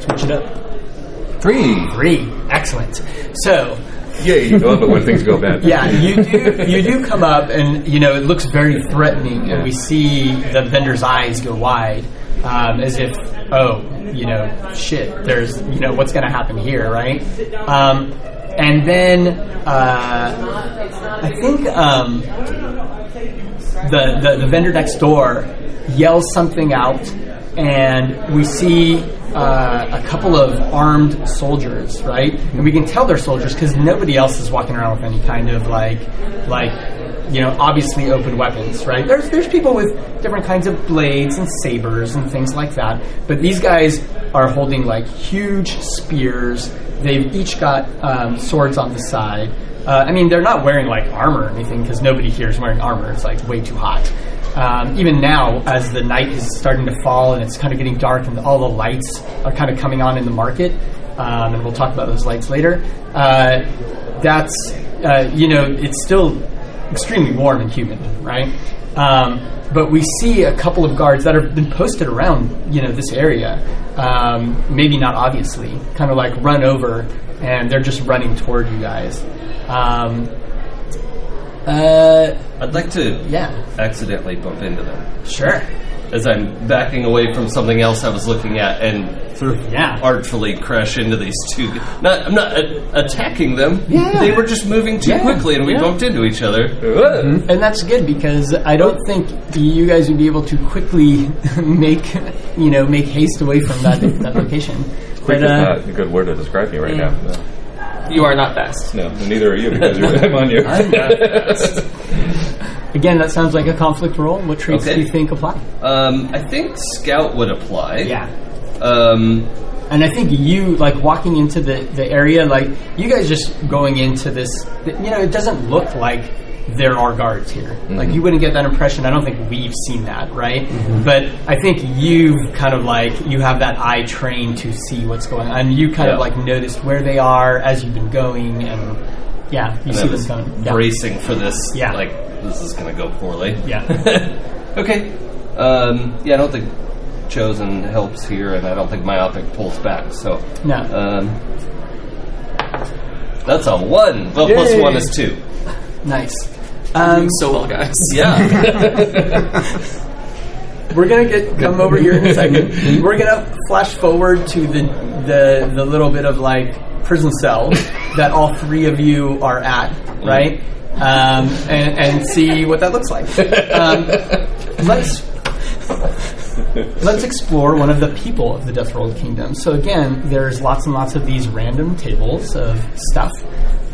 switch it up. Three. Three, excellent. So Yay! You love it when things go bad. yeah, you do you do come up, and you know it looks very threatening, and we see the vendor's eyes go wide, um, as if oh, you know, shit. There's you know what's going to happen here, right? Um, and then uh, I think um, the, the the vendor next door yells something out, and we see uh, a couple of armed soldiers, right? And we can tell they're soldiers because nobody else is walking around with any kind of like like you know obviously open weapons, right? There's there's people with different kinds of blades and sabers and things like that, but these guys are holding like huge spears. They've each got um, swords on the side. Uh, I mean, they're not wearing like armor or anything because nobody here is wearing armor. It's like way too hot. Um, even now, as the night is starting to fall and it's kind of getting dark and all the lights are kind of coming on in the market, um, and we'll talk about those lights later. Uh, that's uh, you know, it's still extremely warm and humid, right? Um, but we see a couple of guards that have been posted around, you know, this area. Um, maybe not obviously, kind of like run over, and they're just running toward you guys. Um, uh, I'd like to yeah, accidentally bump into them. sure. as I'm backing away from something else I was looking at and sort of Yeah. artfully crash into these two. Not, I'm not a- attacking them. Yeah. They were just moving too Yeah. quickly and we Yeah. bumped into each other. And that's good because I don't think you guys would be able to quickly make, you know, make haste away from that, that location. Quick But, is uh, not a good word to describe me right now. No. You are not fast. No, neither are you because you're, I'm on you. again, that sounds like a conflict roll. What traits Okay. do you think apply? Um, I think Scout would apply. Yeah. Um, And I think you, like, walking into the, the area, like, you guys just going into this, you know, it doesn't look like there are guards here. Like, you wouldn't get that impression. I don't think we've seen that, right? But I think you've kind of, like, you have that eye trained to see what's going on. And you kind Yeah. of, like, noticed where they are as you've been going. And, yeah, you and see I them was coming. Yeah. bracing for this. Yeah. Like, this is going to go poorly. Yeah. okay. Um, yeah, I don't think Chosen helps here, and I don't think Myopic pulls back, so. No. Um, that's a one. Well, Yay. one is two. Nice. Um, so well, guys. Yeah. We're gonna get come over here in a second. We're gonna flash forward to the the the little bit of like prison cell that all three of you are at, right? Um, and, and see what that looks like. Um, let's let's explore one of the people of the Death World Kingdom. So again, there's lots and lots of these random tables of stuff.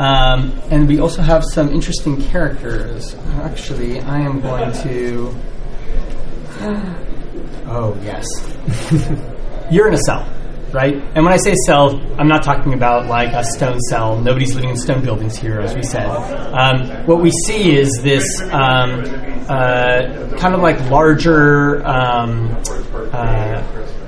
Um, and we also have some interesting characters. Actually, I am going to. Oh, yes. You're in a cell, right? And when I say cell, I'm not talking about like a stone cell. Nobody's living in stone buildings here, as we said. Um, what we see is this um, uh, kind of like larger, um, uh,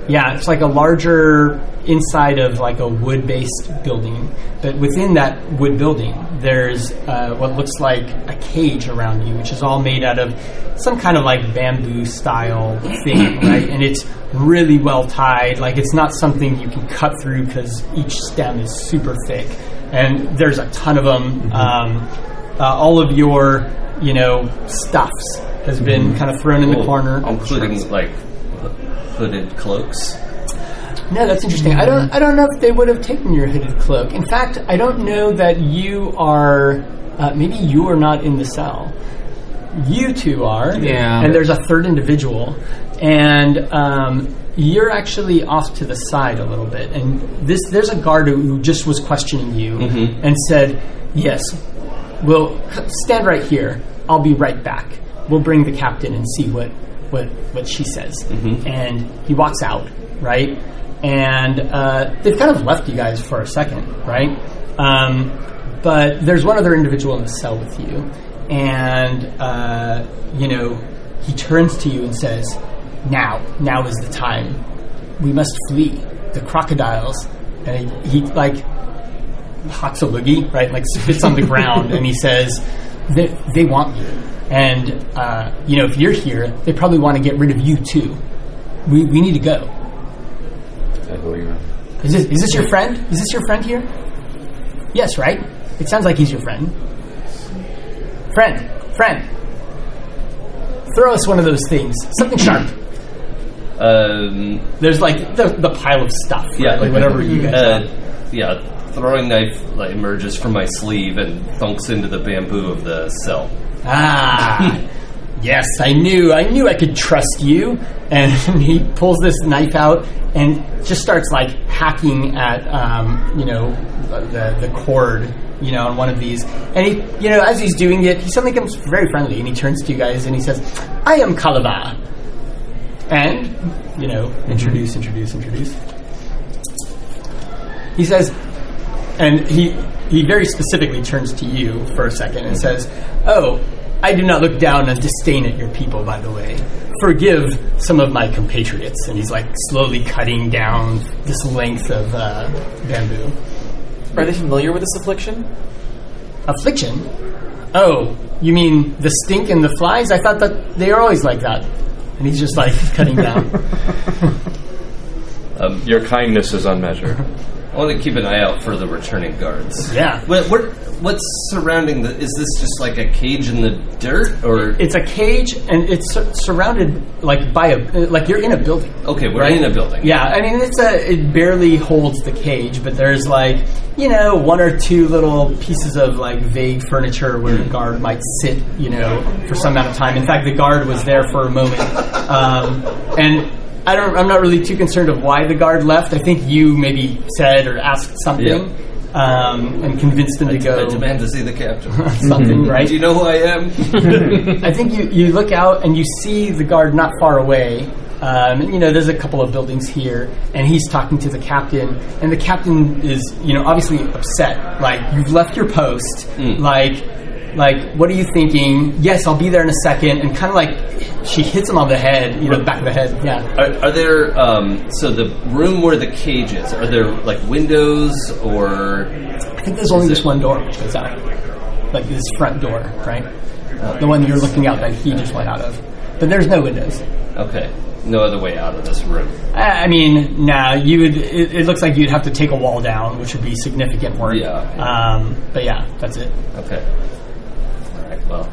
yeah, it's like a larger inside of like a wood-based building. But within that wood building, there's uh, what looks like a cage around you, which is all made out of some kind of like bamboo style thing, right? And it's really well tied. Like it's not something you can cut through because each stem is super thick, and there's a ton of them. Um, uh, all of your, you know, stuffs has been kind of thrown in the corner. including like hooded cloaks. No, that's interesting. I don't. I don't know if they would have taken your hooded cloak. In fact, I don't know that you are. Uh, maybe you are not in the cell. You two are. Yeah. And there's a third individual, and um, you're actually off to the side a little bit. And this, there's a guard who- who just was questioning you and said, "Yes, we'll stand right here. I'll be right back. We'll bring the captain and see what what what she says." And he walks out, right? And uh, they've kind of left you guys for a second, right? Um, but there's one other individual in the cell with you, and uh, you know he turns to you and says, "Now, now is the time. We must flee. The crocodiles." And he, he like hawks a loogie, right? Like spits on the ground, and he says, "They, they want you, and uh, you know if you're here, they probably want to get rid of you too. We, we need to go." I believe you. Is this, is this your friend? Is this your friend here? Yes, right? It sounds like he's your friend. Friend, friend. Throw us one of those things. Something sharp. Um, There's like the, the pile of stuff. right? yeah, Like whatever you guys uh, yeah. Throwing knife like, emerges from my sleeve and thunks into the bamboo of the cell. Ah, yes, I knew. I knew I could trust you. And he pulls this knife out and just starts like hacking at, um, you know, the the cord, you know, on one of these. And he, you know, as he's doing it, he suddenly becomes very friendly and he turns to you guys and he says, "I am Kalava." And you know, introduce, introduce, introduce. He says, and he he very specifically turns to you for a second and says, "Oh, I do not look down and disdain at your people. By the way, forgive some of my compatriots." And he's like slowly cutting down this length of uh, bamboo. Are they familiar with this affliction? Affliction. Oh, you mean the stink and the flies? I thought that they are always like that. And he's just like cutting down. Um, Your kindness is unmeasured. I want to keep an eye out for the returning guards. Yeah. What, what, what's surrounding the? Is this just like a cage in the dirt, or It's a cage, and it's sur- surrounded like by a like you're in a building. okay, we're right? in a building. Yeah, I mean it's a it barely holds the cage, but there's like you know one or two little pieces of like vague furniture where the guard might sit, you know, for some amount of time. In fact, the guard was there for a moment, um, and I don't. I'm not really too concerned of why the guard left. I think you maybe said or asked something. Yeah. Um, and convinced him to go I demand to see the captain. something, right? Do you know who I am? I think you, you look out and you see the guard not far away. Um, and, you know, there's a couple of buildings here, and he's talking to the captain, and the captain is, you know, obviously upset. Like you've left your post. Like, like what are you thinking? Yes, I'll be there in a second. And kind of like she hits him on the head, you know, the back of the head. Yeah. Are, are there um, so the room where the cage is? Are there like windows or? I think there's only this one door which goes out, like this front door, right? The one you're looking out that he just went out of. But there's no windows. Okay, no other way out of this room. I I mean, nah. You would. It, it looks like you'd have to take a wall down, which would be significant work. Yeah. Um, but yeah, that's it. Okay. Right. Well,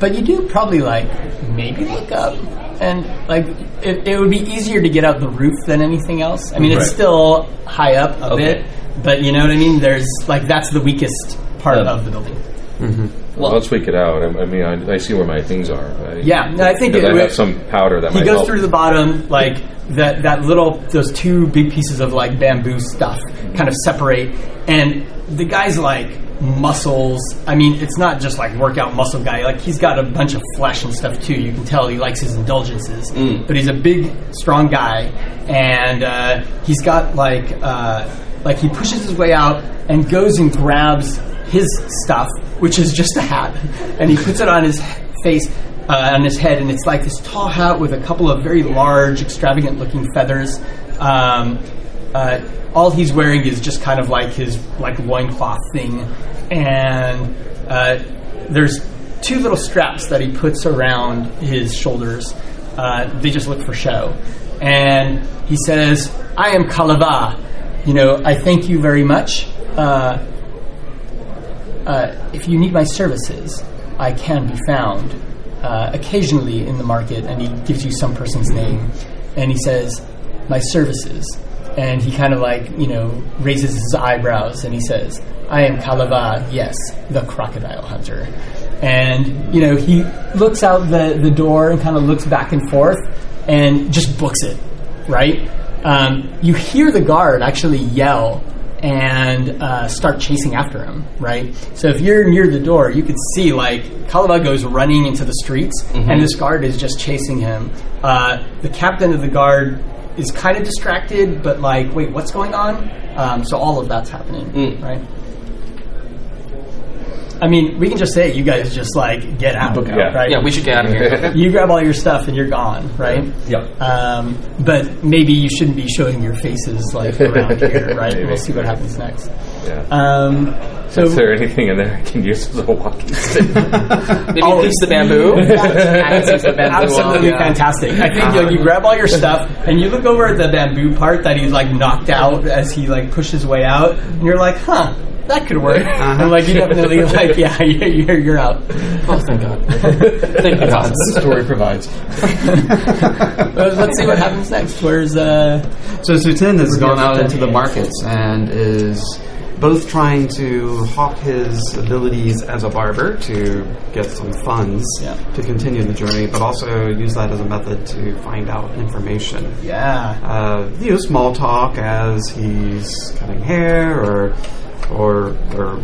But you do probably like maybe look up and like it, it would be easier to get out the roof than anything else. I mean, it's still high up a Okay. bit, but you know what I mean. There's like that's the weakest part Um, of the building. Well, let's tweak it out. I, I mean, I, I see where my things are. I, Yeah, no, I think it I have some powder that he might goes help. through the bottom like that that little those two big pieces of like bamboo stuff kind of separate and the guy's like muscles. I mean it's not just like workout muscle guy. Like he's got a bunch of flesh and stuff too. You can tell he likes his indulgences. But he's a big strong guy. And uh, he's got like uh, like he pushes his way out and goes and grabs his stuff which is just a hat. And he puts it on his face uh, on his head, and it's like this tall hat with a couple of very large, extravagant-looking feathers. Um, uh, all he's wearing is just kind of like his like loincloth thing, and uh, there's two little straps that he puts around his shoulders. Uh, they just look for show, and he says, "I am Kalava. You know, I thank you very much. Uh, uh, if you need my services, I can be found uh, occasionally in the market. And he gives you some person's name, and he says, "My services." And he kind of like you know raises his eyebrows, and he says, "I am Kalava. Yes, the crocodile hunter." And you know he looks out the the door and kind of looks back and forth, and just books it. Right? Um, you hear the guard actually yell and uh, start chasing after him, right? So if you're near the door, you could see like Kalava goes running into the streets, and this guard is just chasing him. Uh, the captain of the guard is kind of distracted, but like, wait, what's going on? Um, so all of that's happening, right? I mean, we can just say you guys just like get out, Yeah. right? Yeah, we should get out of here. you grab all your stuff and you're gone, right? Yep. Um, but maybe you shouldn't be showing your faces like around here, right? We'll see what happens next. Yeah. Um, so Is there anything in there I can use as a walking stick? Maybe a piece of bamboo. Add a piece bamboo absolutely on. fantastic. I think you, know, you grab all your stuff and you look over at the bamboo part that he's like knocked out as he like pushes his way out, and you're like, huh. That could work. And like you definitely like, yeah, you're, you're, you're out. Oh, thank God. thank God. the story provides. Well, Let's see what happens next. Where's uh? So Suten has gone out into the markets and is both trying to hawk his abilities as a barber to get some funds Yeah. to continue the journey, but also use that as a method to find out information. Yeah. Uh, you know, small talk as he's cutting hair or or or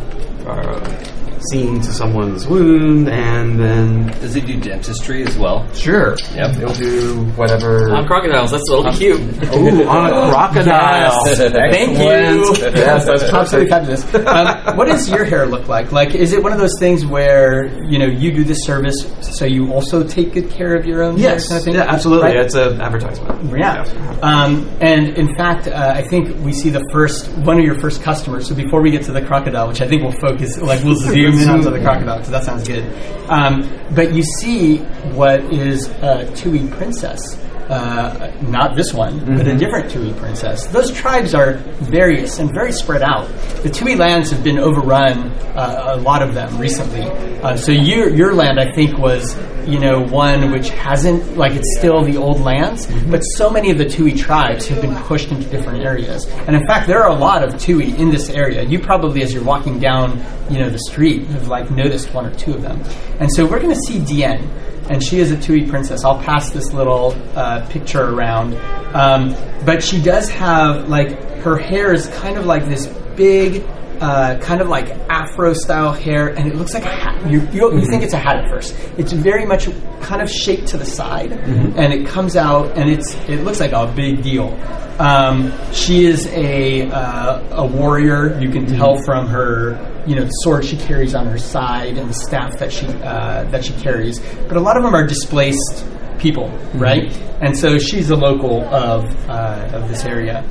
uh, seeing to someone's wound, and then Does he do dentistry as well? sure, Yep. he'll do whatever. On crocodiles, that's a little cute. Ooh, on a crocodile. Thank you. Yes, that's Absolutely fabulous. Um, what does your hair look like? Like, is it one of those things where you know you do this service, so you also take good care of your own? hair Yes, kind of thing? yeah, absolutely. Right? It's an advertisement. Yeah. Um, and in fact, uh, I think we see the first one of your first customers. So before we get to the crocodile, which I think we'll focus, like we'll zoom in onto the crocodile because that sounds good. Um, but you see what is a Tui princess. Uh, not this one, but a different Tui princess. Those tribes are various and very spread out. The Tui lands have been overrun, uh, a lot of them recently. Uh, so your your land, I think, was you know one which hasn't like it's still the old lands, but so many of the Tui tribes have been pushed into different areas. And in fact, there are a lot of Tui in this area. You probably, as you're walking down, you know, the street, have like noticed one or two of them. And so we're going to see Dien, and she is a Tui princess. I'll pass this little uh, picture around, um, but she does have like her hair is kind of like this big uh, kind of like afro style hair, and it looks like a hat. You, you, you think it's a hat at first. It's very much kind of shaped to the side, and it comes out, and it's it looks like a big deal. Um, she is a uh, a warrior. You can tell from her, you know, the sword she carries on her side and the staff that she uh, that she carries. But a lot of them are displaced people, right? And so she's a local of uh, of this area.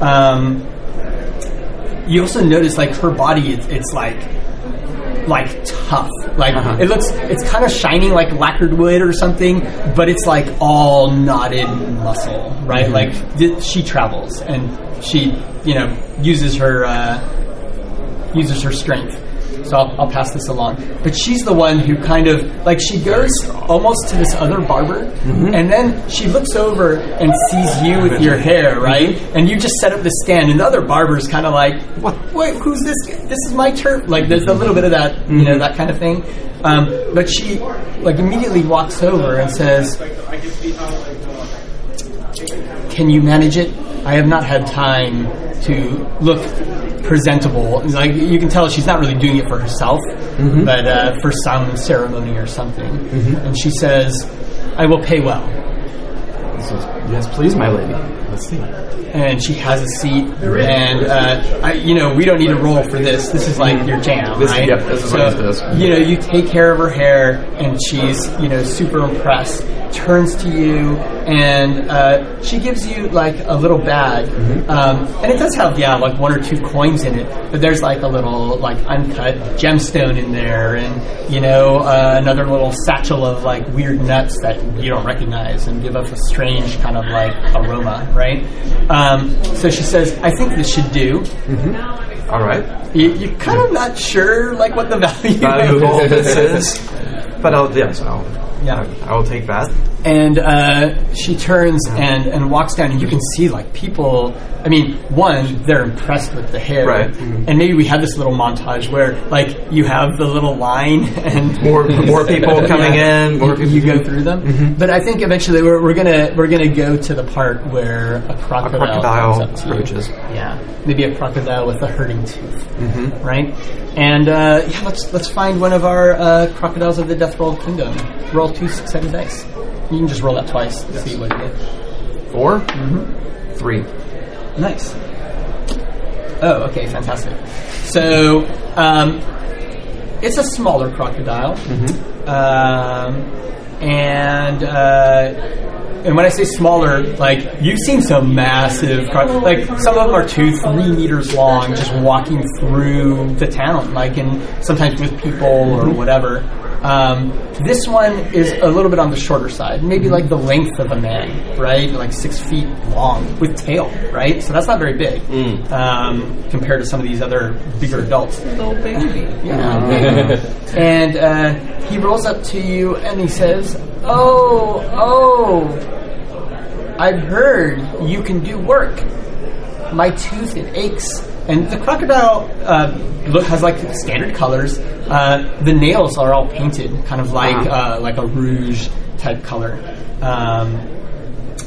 Um, you also notice like her body it's, it's like like tough like it looks it's kind of shining like lacquered wood or something but it's like all knotted muscle right like th- she travels and she you know uses her uh, uses her strength. So I'll, I'll pass this along. But she's the one who kind of like she goes almost to this other barber mm-hmm. and then she looks over and sees you with your hair mm-hmm. right? And you just set up the stand and the other barber's kind of like what wait who's this this is my turf. Like there's a little bit of that you know mm-hmm. that kind of thing. Um, but she like immediately walks over and says can you manage it? I have not had time to look presentable. Like you can tell, she's not really doing it for herself, but uh, for some ceremony or something. And she says, "I will pay well." Is Yes, please, my lady. Let's see. and she has a seat. And uh, I, you know, we don't need a roll for this. This is like your jam, This- right? yep, this is so, what this. You know, you take care of her hair, and she's you know super impressed. Turns to you, and uh, she gives you like a little bag, Mm-hmm. um, and it does have yeah like one or two coins in it. But there's like a little like uncut gemstone in there, and you know uh, another little satchel of like weird nuts that you don't recognize and give off a strange kind of like aroma, right? Um, so she says, "I think this should do." All right. You, you're kind of not sure like what the value, of all this is. But I'll, yes, I'll, Yeah. I will take that. And uh, she turns and, and walks down, and you can see like people. I mean, one, they're impressed with the hair, Right. Mhm. And maybe we have this little montage where like you have the little line, and More- more people coming in, more you, you go through them. But I think eventually we're, we're gonna we're gonna go to the part where a crocodile, crocodile comes up to you. approaches. Yeah, maybe a crocodile with a hurting tooth, Mm-hmm. right? And uh, yeah, let's let's find one of our uh, crocodiles of the Death Roll Kingdom. Roll two six-sided dice. You can just roll that twice. to See what you get. 4 Mm-hmm. Three. Nice. Oh, okay, fantastic. So, um, it's a smaller crocodile, um, and uh, and when I say smaller, like you've seen some massive, cro- like some of them are two, three meters long, just walking through the town, like and sometimes with people or whatever. Um, this one is a little bit on the shorter side, maybe like the length of a man, right? Like six feet long with tail, right? So that's not very big um, compared to some of these other bigger adults. Little baby. Yeah. and uh, he rolls up to you and he says, "Oh, oh, I've heard you can do work. My tooth it aches." And the crocodile uh, look has like standard colors. Uh, the nails are all painted, kind of like uh, like a rouge type color. Um,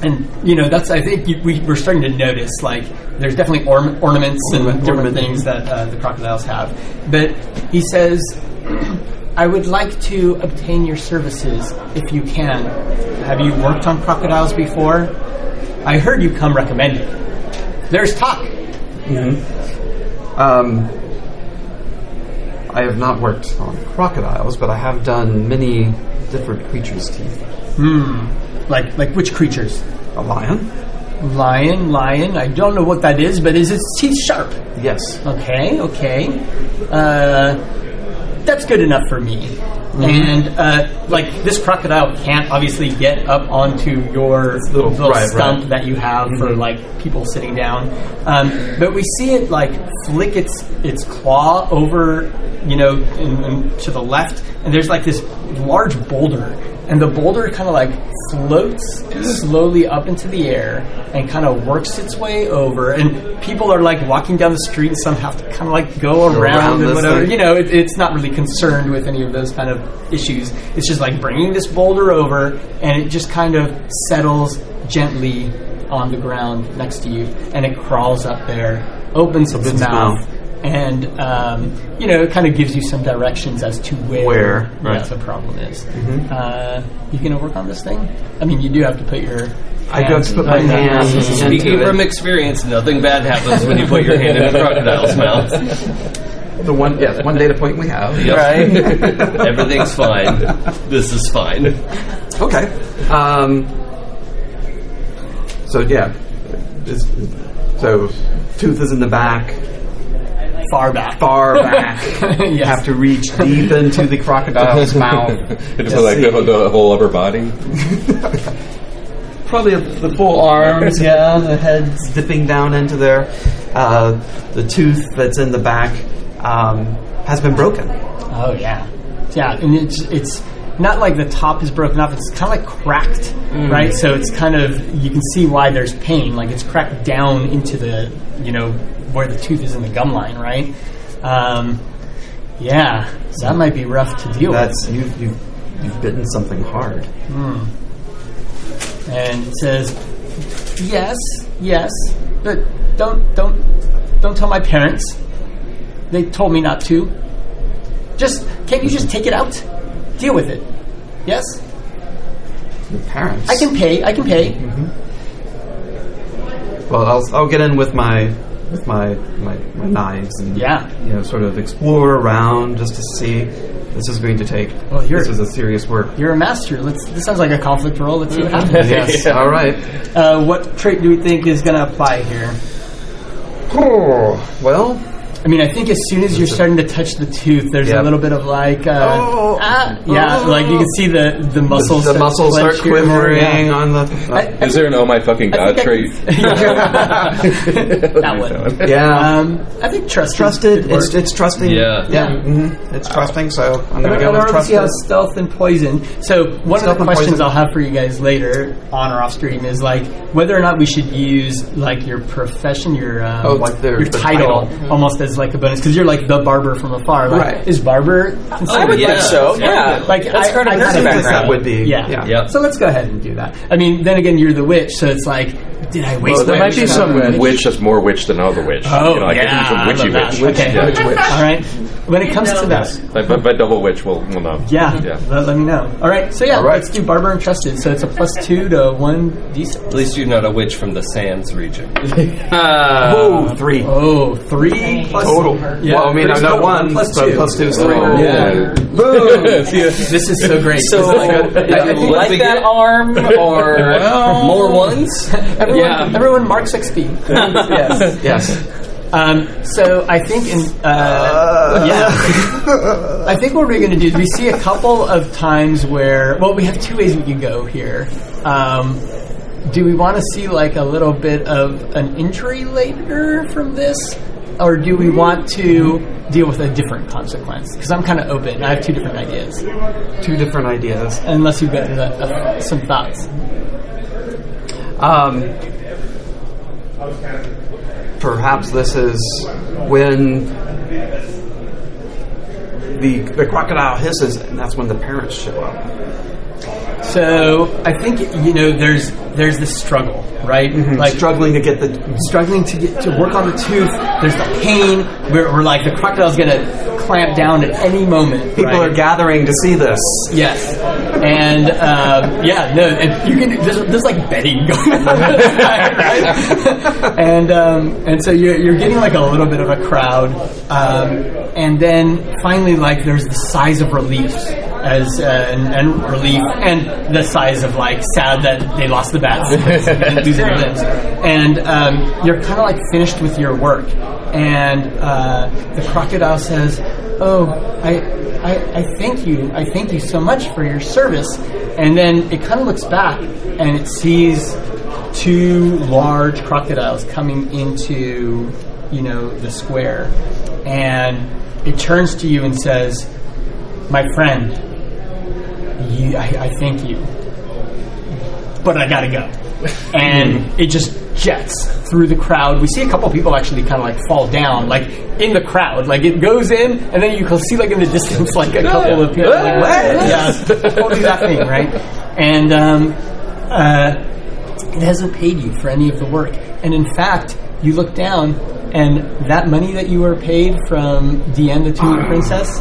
and you know that's I think you, we, we're starting to notice like there's definitely orm- ornaments and different ornament. things that uh, the crocodiles have. But he says, "I would like to obtain your services if you can. Have you worked on crocodiles before? I heard you come recommended. There's talk. Um, I have not worked on crocodiles, but I have done many different creatures' teeth. Hmm. Like like which creatures? A lion? Lion, lion. I don't know what that is, but is its teeth sharp? Yes. Okay, okay. Uh, that's good enough for me. And uh, like this crocodile can't obviously get up onto your Little- little, right, stump right. that you have for like people sitting down. Um, but we see it like flick its its claw over, you know, to the left, and there's like this large boulder, and the boulder kind of like floats slowly up into the air and kind of works its way over, and people are like walking down the street, and some have to kind of like go around, around and whatever. thing. You know, it, it's not really concerned with any of those kind of issues. It's just like bringing this boulder over, and it just kind of settles gently on the ground next to you, and it crawls up there, opens its its mouth, mouth. and um, you know, it kind of gives you some directions as to where, Where, yeah, right. the problem is. Uh, you gonna work on this thing? I mean, you do have to put your. I do have to put my hands- hands into Speaking from experience, nothing bad happens when you put your hand in a crocodile's mouth. The one, yes, one data point we have. Yep. Everything's fine. This is fine. Okay. Um, so yeah, Is- so tooth is in the back, far back. far back. You have to reach deep into the crocodile's mouth. It's like the, the whole upper body. Probably the full arms, yeah. The head's dipping down into there. Uh, the tooth that's in the back um, has been broken. Oh yeah, yeah, and it's it's not like the top is broken off. It's kind of like cracked, right? So it's kind of you can see why there's pain. Like it's cracked down into the you know where the tooth is in the gum line, right? Um, yeah, so that might be rough to deal That's with. you've, you've you've bitten something hard. And it says, yes, yes, but don't don't don't tell my parents. They told me not to. Just can't you just take it out? Deal with it. Yes. Your parents. I can pay. I can pay. well, I'll, I'll get in with my with my, my my knives and Yeah. you know, sort of explore around just to see. This is going to take. Well, you're- this is a serious work. You're a master. Let's. This sounds like a conflict roll. Let's see what happens. Yes. All right. Uh, what trait do we think is going to apply here? oh, Well, I mean, I think as soon as you're starting to touch the tooth, there's Yep. a little bit of like, uh, Oh. ah, yeah, Oh. like you can see the the muscles, the start muscles start clench here and there, quivering yeah. on the. I- Is there an oh my fucking god trait? that one. yeah. Um, I think trust. trusted. It's it's trusting. Yeah. Yeah. hmm It's trusting. So I'm gonna go don't with really see how stealth and poison. So one Stealth of the questions. I'll have for you guys later, on or off stream, is like whether or not we should use like your profession, your um, Oh, like their- your the title, title. almost as like a bonus because you're like the barber from afar. Like, Right. Is barber? I would Yeah. think so. Yeah, Like that's I, part of I her think background. would be. Yeah. Yeah. Yep. So let's go ahead and do that. I mean, then again, you're the witch, so it's like, did I waste? Well, there my might be some time? witch that's more witch than other witch. Oh you know, like yeah, some I witchy love that. witch. Okay, Yeah. all right. When it comes to that, Like, but, but double witch will, will know. yeah, Yeah. Let, let me know. All right, so yeah, All right. let's do barber and trusted. So it's a plus two to one d6. At least you're not a witch from the Sands region. Uh, Oh, three Oh, three plus total. Yeah, well, I mean, I've got total, one plus so two. plus two is three. Oh, yeah. Boom! This is so great. so, This is good. I like that arm, or More ones? Everyone, Yeah. everyone mark XP. yes. Yes. Um, so I think in uh, yeah, I think what we're going to do is we see a couple of times where well we have two ways we can go here. Um, do we want to see like a little bit of an injury later from this, or do we want to deal with a different consequence? Because I'm kind of open. I have two different ideas. Two different ideas. Unless you've got uh, uh, some thoughts. Um, perhaps this is when the the crocodile hisses, and that's when the parents show up. So I think you know there's there's this struggle, right? Like struggling to get the struggling to get to work on the tooth. There's the pain. We're, we're like the crocodile's gonna clamp down at any moment. people right? are gathering to see this. Yes, and um, yeah, no, and you can. There's, there's like betting going on, right? and um, and so you're you're getting like a little bit of a crowd, um, and then finally like there's the sighs of relief as uh, and, and relief, and the sighs of like sad that they lost the bats, and losing their limbs, and um, you're kind of like finished with your work, and uh, the crocodile says, "Oh, I." I, I thank you. I thank you so much for your service. And then it kind of looks back and it sees two large crocodiles coming into, you know, the square. And it turns to you and says, My friend, you, I, I thank you. But I gotta go. And it just jets through the crowd. We see a couple people actually kind of like fall down, like in the crowd. Like it goes in, and then you can see like in the distance, like a couple of people, like what? Yeah, totally that thing, right? And um, uh, it hasn't paid you for any of the work. And in fact, you look down, and that money that you were paid from Diane the Tulip Princess,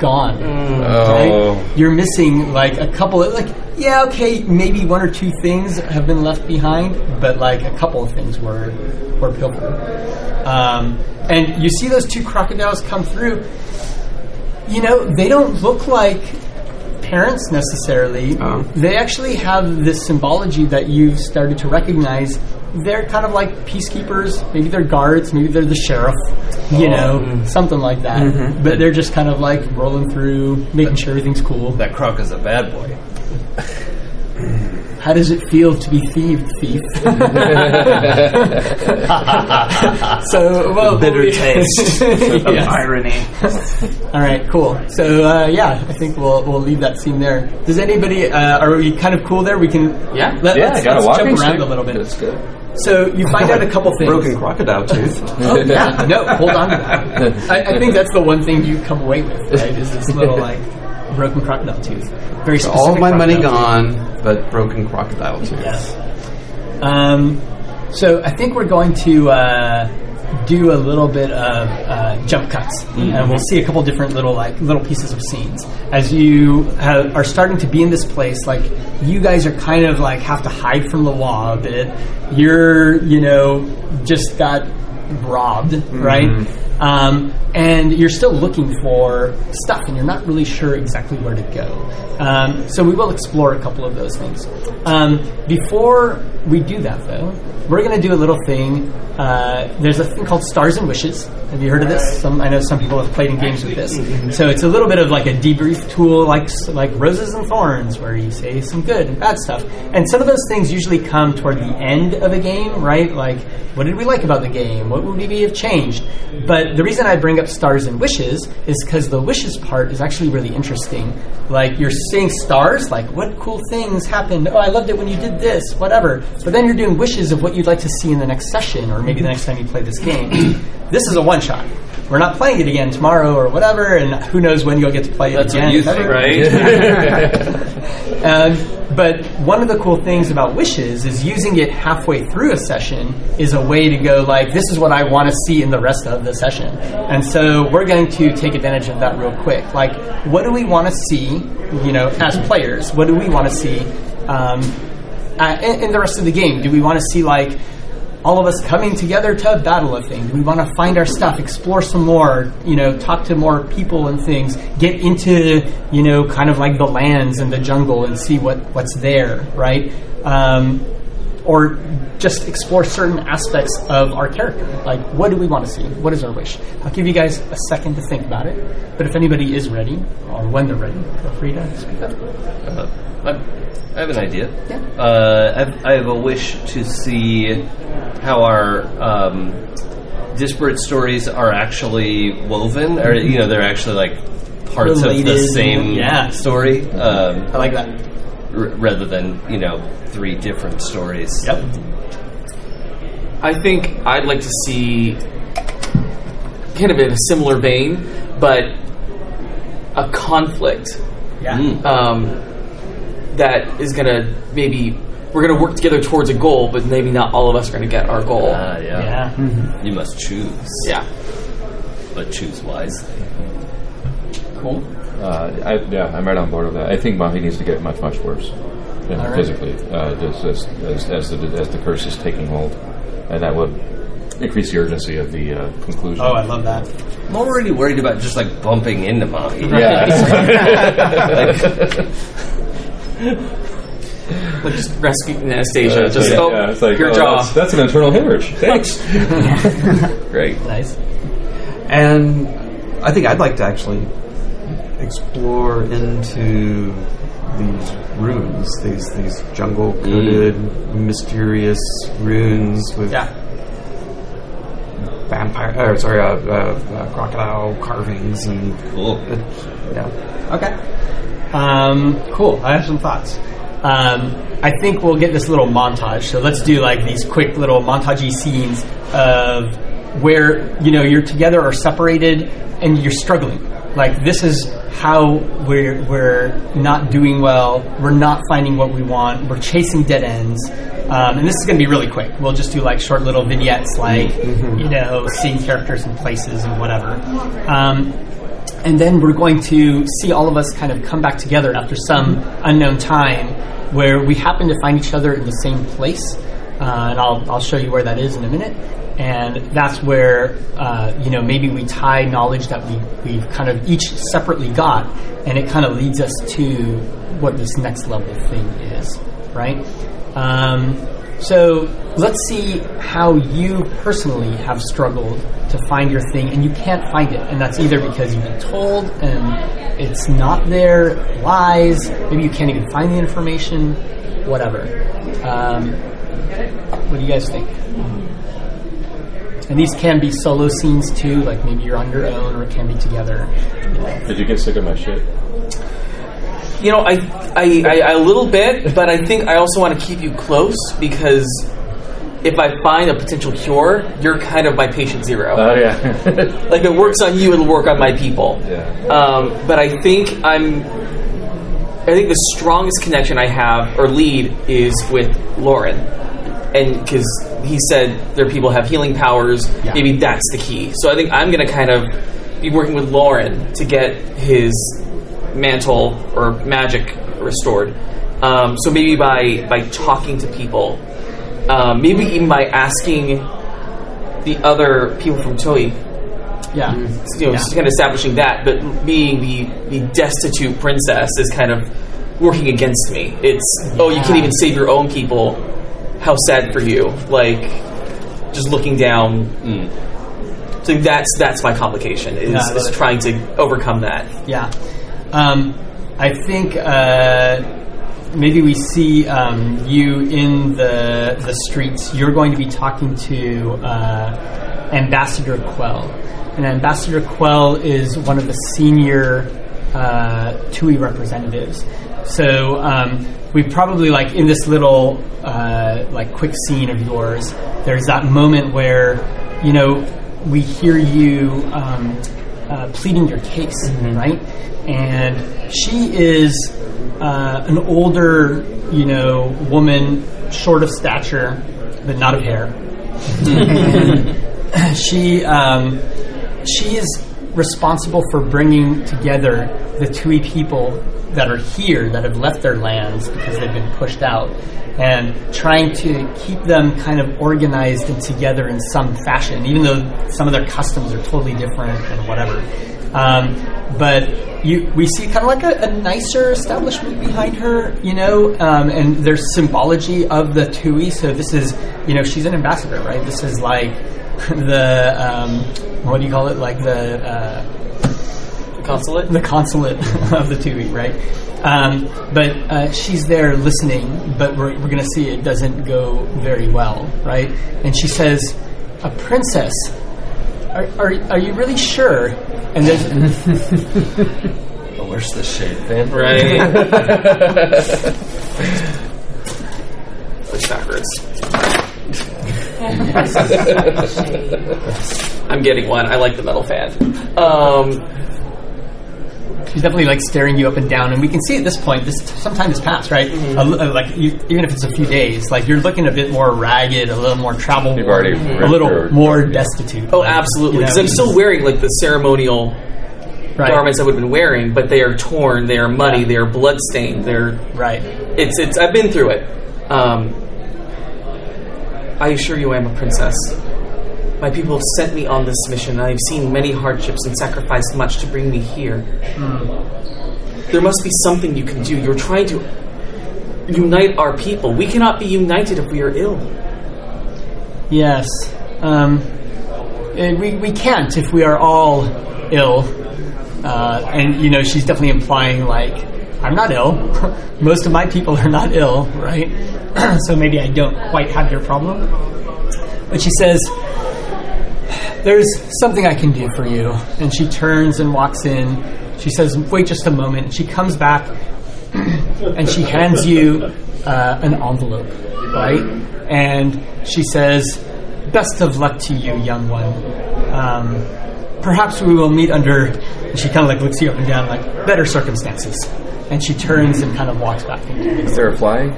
gone. Oh. Right? You're missing like a couple of like yeah okay maybe one or two things have been left behind, but like a couple of things were were pilfered. Um, and you see those two crocodiles come through. You know they don't look like parents necessarily. Oh. They actually have this symbology that you've started to recognize. They're kind of like peacekeepers. Maybe they're guards. Maybe they're the sheriff. You oh. know, mm-hmm. something like that. Mm-hmm. But they're just kind of like rolling through, making sure everything's cool. That croc is a bad boy. How does it feel to be thieved, thief? so, well, Bitter we- taste Yes. irony. All right, cool. So, uh, yeah, I think we'll we'll leave that scene there. Does anybody? Uh, are we kind of cool there? We can. Yeah. Let, Yeah, us I got a let's jump around stick. a little bit. That's good. So you find out a couple things. Broken crocodile tooth. Oh, yeah, no, hold on to that. I, I think that's the one thing you come away with, right? Is this little like broken crocodile tooth. Very So all of my money tooth. gone, but broken crocodile tooth. Yes. Um, so I think we're going to uh, do a little bit of uh, jump cuts, and we'll see a couple different little like little pieces of scenes as you have, are starting to be in this place. Like you guys are kind of like have to hide from the law a bit. You're you know just got robbed, right? Um, and you're still looking for stuff, and you're not really sure exactly where to go. Um, so we will explore a couple of those things. Um, before we do that, though, we're going to do a little thing. Uh, there's a thing called Stars and Wishes. Have you heard of this? Some, I know some people have played in games with this. So it's a little bit of like a debrief tool, like like Roses and Thorns, where you say some good and bad stuff. And some of those things usually come toward the end of a game, right? Like, what did we like about the game? What would we have changed? But the reason I bring up Stars and Wishes is because the wishes part is actually really interesting. Like, you're seeing stars, like, what cool things happened? Oh, I loved it when you did this, whatever. But then you're doing wishes of what you'd like to see in the next session, or maybe the next time you play this game. this is a one shot. We're not playing it again tomorrow or whatever, and who knows when you'll get to play it That's again. what you think, right? Um, but one of the cool things about wishes is using it halfway through a session is a way to go like this is what I want to see in the rest of the session. And so we're going to take advantage of that real quick. Like what do we want to see, you know, as players? What do we want to see um, in the rest of the game? Do we want to see like all of us coming together to battle a thing? We want to find our stuff, explore some more, you know, talk to more people and things, get into, you know, kind of like the lands and the jungle and see what, what's there, right? Um, or just explore certain aspects of our character. Like, what do we want to see? What is our wish? I'll give you guys a second to think about it. But if anybody is ready, or when they're ready, feel free to speak up. Uh, I have an idea. Uh, I've, I have a wish to see how our um, disparate stories are actually woven, or you know, they're actually like parts of the same Yeah. story, um, I like that. R- rather than you know three different stories. Yep. I think I'd like to see, kind of in a similar vein, but a conflict Yeah. Mm. um, that is going to maybe we're going to work together towards a goal, but maybe not all of us are going to get our goal. Ah, yeah. Yeah. You must choose, yeah. but choose wisely. Cool. Uh, I, yeah, I'm right on board with that. I think Mahi needs to get much, much worse you know, All right. physically uh, just as, as, as, the, as the curse is taking hold. And that would increase the urgency of the uh, conclusion. Oh, I love that. I'm already worried about just like bumping into Mahi. Like just rescue Anastasia. Uh, just yeah, oh, yeah, it's like, your oh, jaw. That's, that's an internal hemorrhage. Thanks. Great. Nice. And I think I'd like to actually explore into these runes, these these jungle coated, mysterious runes with Yeah. vampire, or sorry, uh, uh, uh, crocodile carvings and Cool. uh, yeah. Okay. Um, cool. I have some thoughts. Um, I think we'll get this little montage. So let's do like these quick little montagey scenes of where you know you're together or separated and you're struggling. Like this is how we're we're not doing well. We're not finding what we want. We're chasing dead ends. Um, and this is going to be really quick. We'll just do like short little vignettes, like you know, seeing characters and places and whatever. Um, and then we're going to see all of us kind of come back together after some unknown time where we happen to find each other in the same place. Uh, and I'll, I'll show you where that is in a minute. And that's where, uh, you know, maybe we tie knowledge that we, we've kind of each separately got, and it kind of leads us to what this next level thing is, right? Um, so let's see how you personally have struggled to find your thing and you can't find it. And that's either because you've been told and it's not there, lies, maybe you can't even find the information, whatever. Um, what do you guys think? And these can be solo scenes too, like maybe you're on your own or it can be together. You know. Did you get sick of my shit? You know, I, I, I, I a little bit, but I think I also want to keep you close because if I find a potential cure, you're kind of my patient zero. Oh, yeah. like if it works on you, it'll work on my people. yeah. Um, but I think I'm. I think the strongest connection I have or lead is with Lauren. And because he said their people have healing powers, Yeah. maybe that's the key. So I think I'm going to kind of be working with Lauren to get his mantle or magic restored. Um, so maybe by by talking to people, um, maybe even by asking the other people from Tui Yeah. you know, Yeah. kind of establishing that, but being the, the destitute princess is kind of working against me. It's, oh, you can't even save your own people. How sad for you. Like, just looking down. So that's that's my complication is, Yeah, is trying to overcome that. Yeah. Um, I think uh, maybe we see um, you in the the streets. You're going to be talking to uh, Ambassador Quell, and Ambassador Quell is one of the senior uh, TUI representatives. So um, we probably like in this little uh, like quick scene of yours. There's that moment where you know we hear you um, uh, pleading your case, right? And she is uh, an older, you know, woman, short of stature, but not of hair. she um, she is responsible for bringing together the Tui people that are here that have left their lands because they've been pushed out and trying to keep them kind of organized and together in some fashion even though some of their customs are totally different and whatever um, but you, we see kind of like a, a nicer establishment behind her, you know, um, and there's symbology of the Tui. So this is, you know, she's an ambassador, right? This is like the um, what do you call it? Like the uh, Consulate? the consulate of the Tui, right? Um, but uh, she's there listening, but we're, we're going to see it doesn't go very well, right? And she says, "A princess? Are, are, are you really sure?" And there's Oh, where's the shade, then? Right. Push backwards. I'm getting one. I like the metal fan. Um, She's definitely like staring you up and down, and we can see at this point, this some time has passed, right? Mm-hmm. A li- uh, like you, even if it's a few days, like you're looking a bit more ragged, a little more travel, You've already a little your- more destitute. oh, like, absolutely. you know, Because I'm still wearing like the ceremonial right, garments I would have been wearing, but they are torn, they are muddy, they are bloodstained. They're right. it's it's. I've been through it. Um, I assure you, I am a princess. My people have sent me on this mission, and I've seen many hardships and sacrificed much to bring me here. There must be something you can do. You're trying to unite our people. We cannot be united if we are ill. Yes, um, eh, we we can't if we are all ill, uh, and you know she's definitely implying like I'm not ill. Most of my people are not ill, right? so maybe I don't quite have your problem. But she says, There's something I can do for you. And she turns and walks in. She says, Wait just a moment. She comes back and she hands you uh, an envelope, right? And she says, Best of luck to you, young one. Um, perhaps we will meet under. She kind of like looks you up and down, like better circumstances. And she turns and kind of walks back Is there a fly?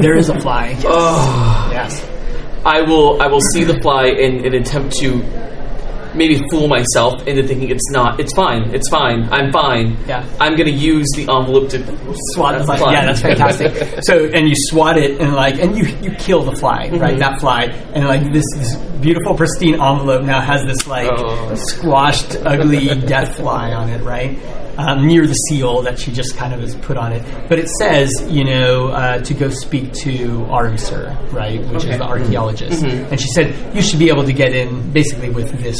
There is a fly. Yes. Oh. yes. I will I will see the fly and, and attempt to maybe fool myself into thinking it's not. It's fine. It's fine. I'm fine. Yeah. I'm going to use the envelope to swat the That's fly. Yeah, that's fantastic. so, and you swat it, and like, and you you kill the fly, Mm-hmm. right? That fly, and like this, this beautiful, pristine envelope now has this like Oh. squashed, ugly death fly on it, right? Um, near the seal that she just kind of has put on it, but it says, you know, uh, to go speak to Aram Sir, right, which is the archeologist, Mm-hmm. and she said you should be able to get in basically with this,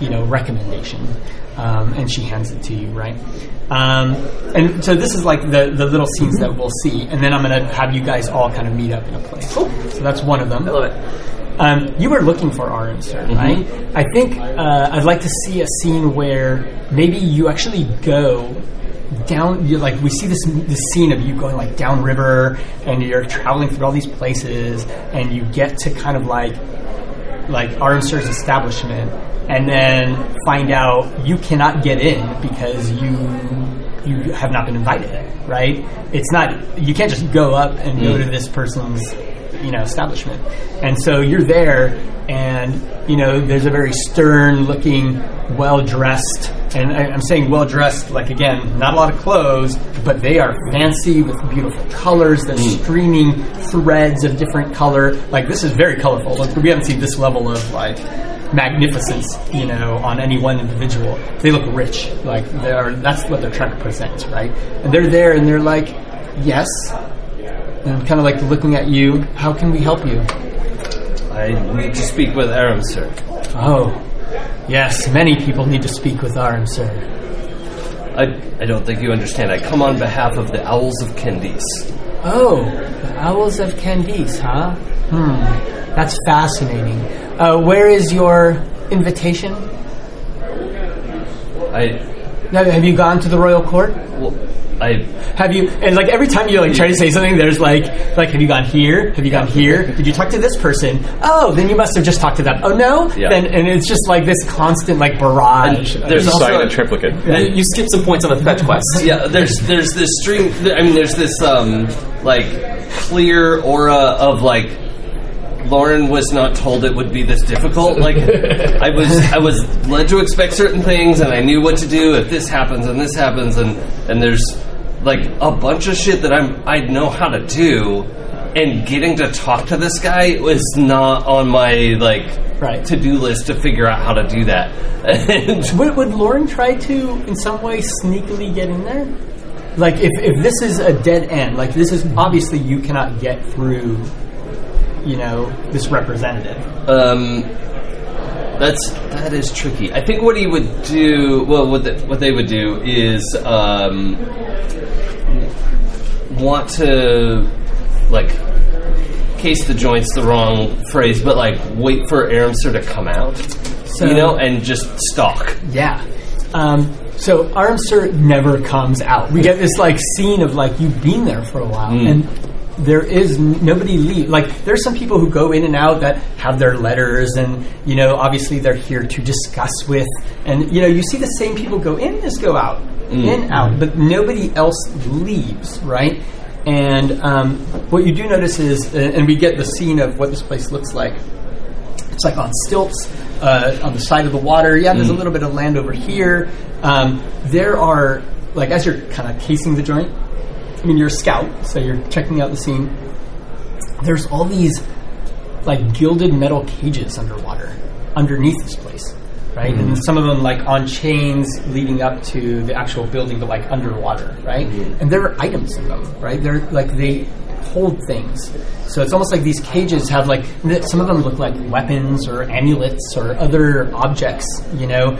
you know, recommendation, um, and she hands it to you, right? Um, and so this is like the, the little scenes that we'll see, and then I'm going to have you guys all kind of meet up in a place. Cool. So that's one of them. I love it. Um, you were looking for Aram, sir, right? I think uh, I'd like to see a scene where maybe you actually go down. You like we see this this scene of you going like downriver, and you're traveling through all these places, and you get to kind of like like Sir's establishment, and then find out you cannot get in because you you have not been invited, right? It's not you can't just go up and go to this person's you know establishment. And so you're there, and you know there's a very stern looking, well dressed, and I, I'm saying well dressed like again, not a lot of clothes, but they are fancy with beautiful colors. They're mm. streaming threads of different color. Like this is very colorful. Like, we haven't seen this level of like magnificence, you know, on any one individual. They look rich, like they're that's what they're trying to present, right? And they're there, and they're like, yes. And I'm kind of like looking at you. How can we help you? I need to speak with Aram, sir. Oh, yes. Many people need to speak with Aram, sir. I, I don't think you understand. I come on behalf of the Owls of Candice. Oh, the Owls of Candice, huh? Hmm, that's fascinating. Uh, where is your invitation? I, Now, have you gone to the royal court? well, I, Have you? And like every time you like try to say something, there's like, like, have you gone here? Have you gone here? Did you talk to this person? Oh, then you must have just talked to them. Oh no? Yeah. Then and it's just like this constant like barrage. And there's of- also- a triplicate. You, you skip some points on the fetch quest. yeah, there's there's this stream. I mean, there's this um like clear aura of like Lauren was not told it would be this difficult. Like I was I was led to expect certain things, and I knew what to do if this happens and this happens, and and there's like a bunch of shit that I'm I know how to do. And getting to talk to this guy was not on my like Right. to do list to figure out how to do that. And Would, would Lauren try to, in some way, sneakily get in there? Like, if, if this is a dead end, like this is obviously you cannot get through, you know, this representative. Um, that's that is tricky. I think what he would do, well, what the, what they would do is um, want to like case the joints the wrong phrase, but like wait for Aram Sir to come out, So- you know, and just stalk. Yeah. Um, so Aram Sir never comes out. We get this like scene of like you've been there for a while, and there is n- nobody leave. Like there's some people who go in and out that have their letters, and you know obviously they're here to discuss with, and you know you see the same people go in as go out, in out, but nobody else leaves, right? And um, what you do notice is, uh, and we get the scene of what this place looks like it's like on stilts uh, on the side of the water. Yeah, there's a little bit of land over here. Um, there are like as you're kind of casing the joint. I mean, you're a scout, so you're checking out the scene. There's all these like gilded metal cages underwater underneath this place, right? And some of them like on chains leading up to the actual building, but like underwater, right? And there are items in them, right? They're like they hold things. So it's almost like these cages have like some of them look like weapons or amulets or other objects, you know,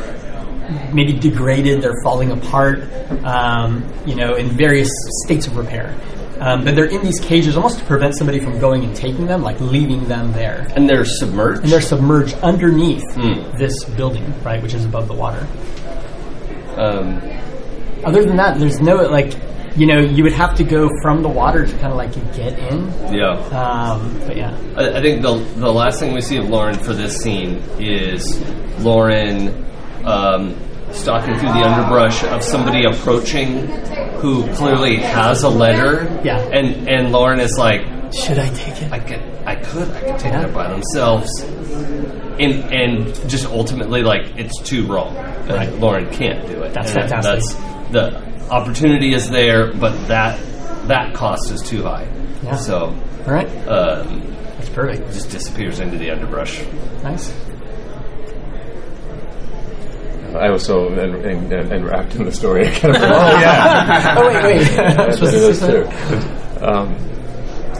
maybe degraded, they're falling apart, um, you know, in various states of repair. Um, but they're in these cages almost to prevent somebody from going and taking them, like leaving them there. And they're submerged. And they're submerged underneath this building, right, which is above the water. um, Other than that, there's no, like, you know, you would have to go from the water to kind of like get in. yeah. Um, but yeah. I, I think the the last thing we see of Lauren for this scene is Lauren um, stalking through the underbrush of somebody approaching who clearly has a letter. Yeah. And and Lauren is like, Should I take it? I could I could I could take it by themselves. And and just ultimately like it's too wrong. Like Lauren can't do it. That's And fantastic. That's the opportunity is there, but that that cost is too high. Yeah. So All right. um, That's perfect. just disappears into the underbrush. Nice. I was so en- en- en- enwrapped in the story. I kind of, oh yeah, oh, wait, wait. I'm I supposed do to those say too. Um,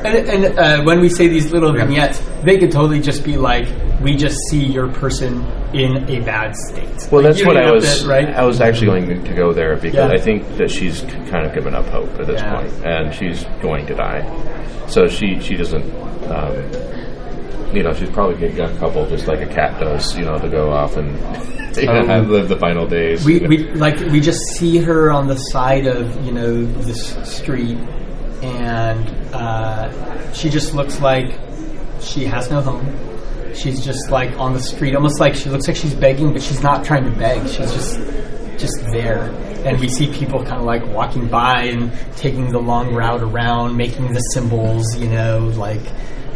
And, and uh, when we say these little vignettes, they could totally just be like, we just see your person in a bad state. well, Like, that's what I was. to- right? I was actually going to go there because Yeah. I think that she's kind of given up hope at this Yeah. point, and she's going to die. So she she doesn't. Um, you know, she's probably got a couple, just like a cat does. You know, to go off and know, Um, have live the final days. we, we like we just see her on the side of you know this street, and uh, she just looks like she has no home. She's just like on the street, almost like she looks like she's begging, but she's not trying to beg. She's just just there. And we see people kind of like walking by and taking the long route around, making the symbols, you know, like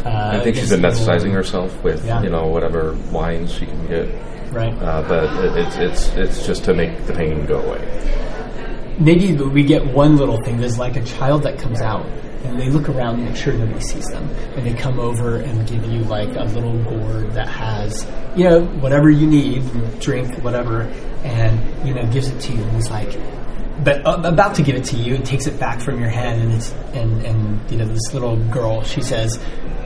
I think she's anesthetizing herself with Yeah. you know whatever wines she can get. Right. Uh, but it, it's it's it's just to make the pain go away. maybe we get one little thing. There's like a child that comes out, and they look around and make sure nobody sees them, and they come over and give you like a little gourd that has you know whatever you need, drink whatever, and you know gives it to you, and he's like. But uh, about to give it to you, and takes it back from your hand, and it's and and you know this little girl. She says,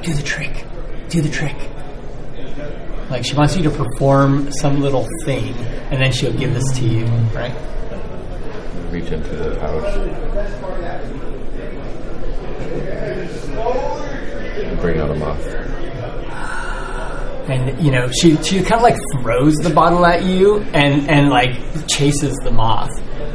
"Do the trick, do the trick." Like she wants you to perform some little thing, and then she'll give this to you, right? Reach into the pouch. And Bring out a moth. and you know she she kind of like throws the bottle at you and and like chases the moth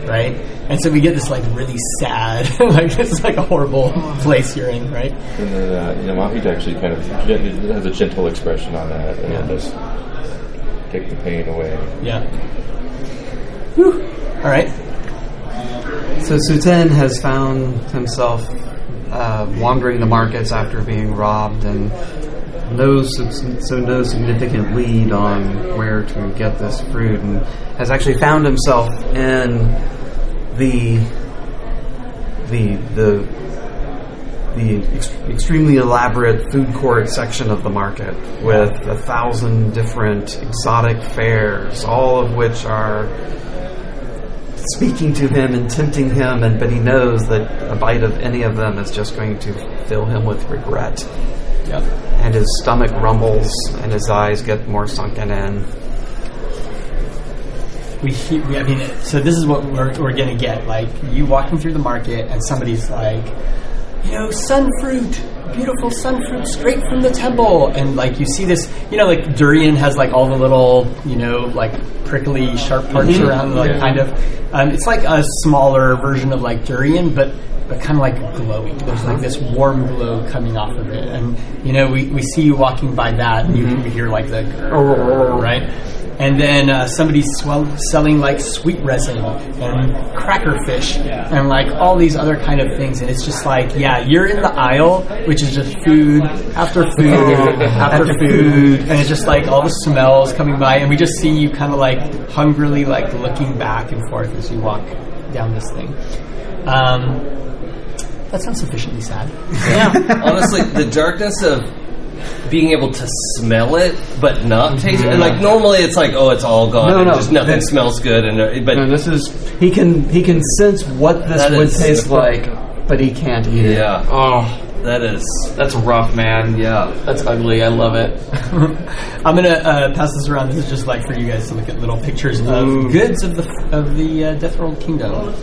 right and so we get this like really sad like this is like a horrible place you're in right And then uh, you know, Mahit actually kind of has a gentle expression on that, and Yeah. just take the pain away. yeah Whew. all right So Suten has found himself uh, wandering the markets after being robbed and no so no significant lead on where to get this fruit and has actually found himself in the the the the ex- extremely elaborate food court section of the market with a thousand different exotic fares, all of which are speaking to him and tempting him, and but he knows that a bite of any of them is just going to fill him with regret. yep And his stomach rumbles, and his eyes get more sunken in. we, he- we I mean so this is what we're, we're gonna get like you walking through the market and somebody's like you know sun fruit beautiful sun fruit straight from the temple. And like you see this you know like durian has like all the little you know like prickly sharp parts around like kind of um, it's like a smaller version of like durian but but kind of like glowing there's like this warm glow coming off of it. And you know we, we see you walking by that and you, you hear like the right and then uh, somebody's swell, selling like sweet resin and cracker fish and like all these other kind of things. And it's just like yeah you're in the aisle which is just food after food after food. and it's just like all the smells coming by. And we just see you kind of like hungrily like looking back and forth as you walk down this thing. Um, that sounds sufficiently sad. Yeah. Honestly, the darkness of being able to smell it but not taste it. Like normally, it's like, oh, it's all gone. No, and no, just nothing that- smells good. And uh, but No, this is he can he can sense what this That would is- taste like, but he can't eat it. yeah, Oh, that is that's rough, man. yeah. That's ugly. I love it. I'm gonna uh, pass this around. This is just like for you guys to look at little pictures of goods of the of the uh, Death World Kingdom.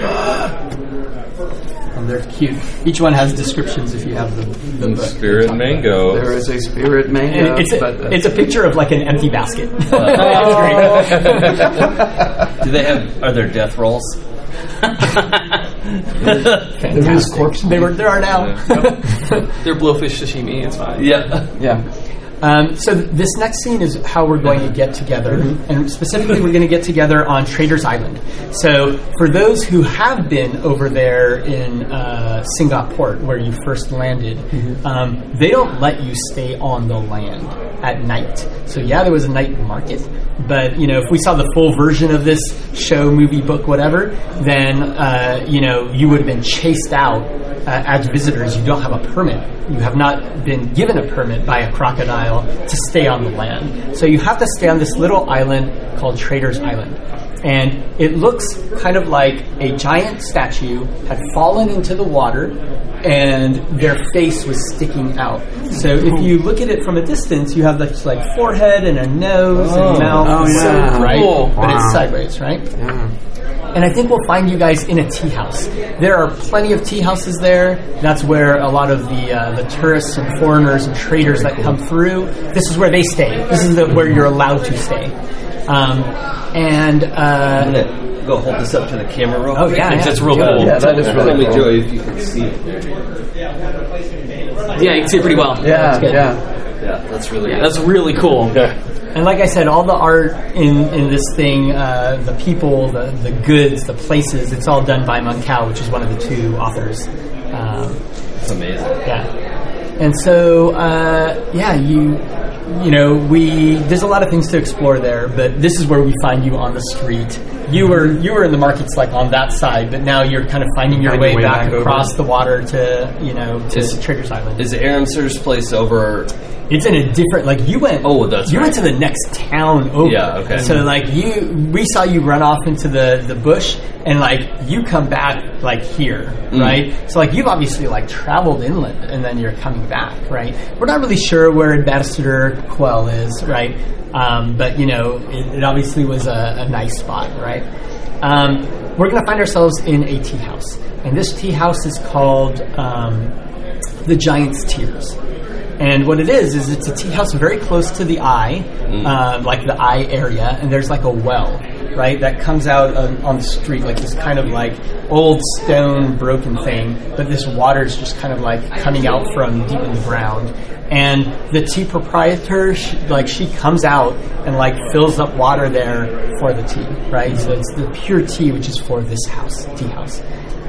And they're cute. Each one has descriptions if you have the, the book. Spirit mango. There is a spirit mango, And it's, a, but uh, it's a picture of like an empty basket. Do they have? Are there death rolls? there is corpse. they were there are now. They're blowfish sashimi. It's fine. Yeah. Yeah. Um, so th- this next scene is how we're going to get together, and specifically, we're going to get together on Traders Island. So for those who have been over there in uh, Singapore, where you first landed, um, they don't let you stay on the land at night. So yeah, there was a night market, but you know, if we saw the full version of this show, movie, book, whatever, then uh, you know you would have been chased out uh, as visitors. You don't have a permit. You have not been given a permit by a crocodile to stay on the land. So you have to stay on this little island called Trader's Island. And it looks kind of like a giant statue had fallen into the water and their face was sticking out. So if you look at it from a distance, you have this like forehead and a nose and oh. mouth, Oh, and yeah. so, right? Cool. But it's sideways, right? Yeah. And I think we'll find you guys in a tea house. There are plenty of tea houses there. That's where a lot of the uh, the tourists and foreigners and traders that come through. This is where they stay. This is the, where you're allowed to stay. Um, and I'm uh, gonna go hold this up to the camera real oh quick. yeah, yeah, It's real cool. Yeah, that is really cool. Joey, if you can see. Yeah, you can see it pretty well. Yeah, good. yeah. Yeah, that's really. Yeah, that's really cool. And like I said, all the art in, in this thing, uh, the people, the, the goods, the places, it's all done by Munkao, which is one of the two authors. Um, It's amazing. yeah. and so uh, yeah, you you know we there's a lot of things to explore there, but this is where we find you on the street. You were you were in the markets like on that side, but now you're kind of finding your Find way, way back, back over. across the water to you know to Is- Trader's Island. Is Aram Sir's place over? It's in a different like you went. Oh, that's you right. went to the next town over. Yeah, okay. So like you, we saw you run off into the the bush, and like you come back like here, Mm. right? So like you've obviously like traveled inland, and then you're coming back, right? We're not really sure where Ambassador Quell is, right? Um, but you know, it, it obviously was a, a nice spot, right? Um, we're gonna find ourselves in a tea house, and this tea house is called um, the Giant's Tears. And what it is is it's a tea house very close to the eye, uh, like the eye area, and there's like a well, right, that comes out on, on the street, like this kind of like old stone broken thing, but this water is just kind of like coming out from deep in the ground. And the tea proprietor, she, like she comes out and like fills up water there for the tea, right? So it's the pure tea, which is for this house, tea house.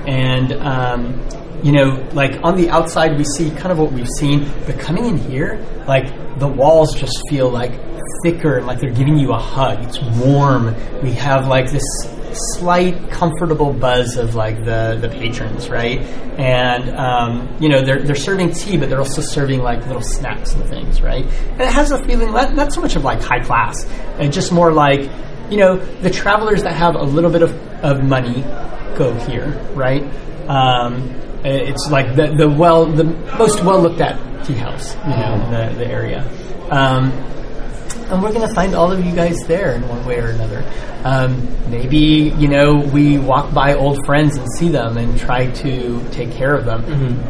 And um, you know, like on the outside, we see kind of what we've seen, but coming in here, like the walls just feel like thicker and like they're giving you a hug. It's warm. We have like this slight comfortable buzz of like the the patrons, right? And um, you know, they're they're serving tea, but they're also serving like little snacks and things, right? And it has a feeling not, not so much of like high class, and just more like you know the travelers that have a little bit of, of money go here, right? Um, it's like the the well the most well looked at tea house, you know, the, the area. Um, and we're going to find all of you guys there in one way or another. Um, maybe you know we walk by old friends and see them and try to take care of them.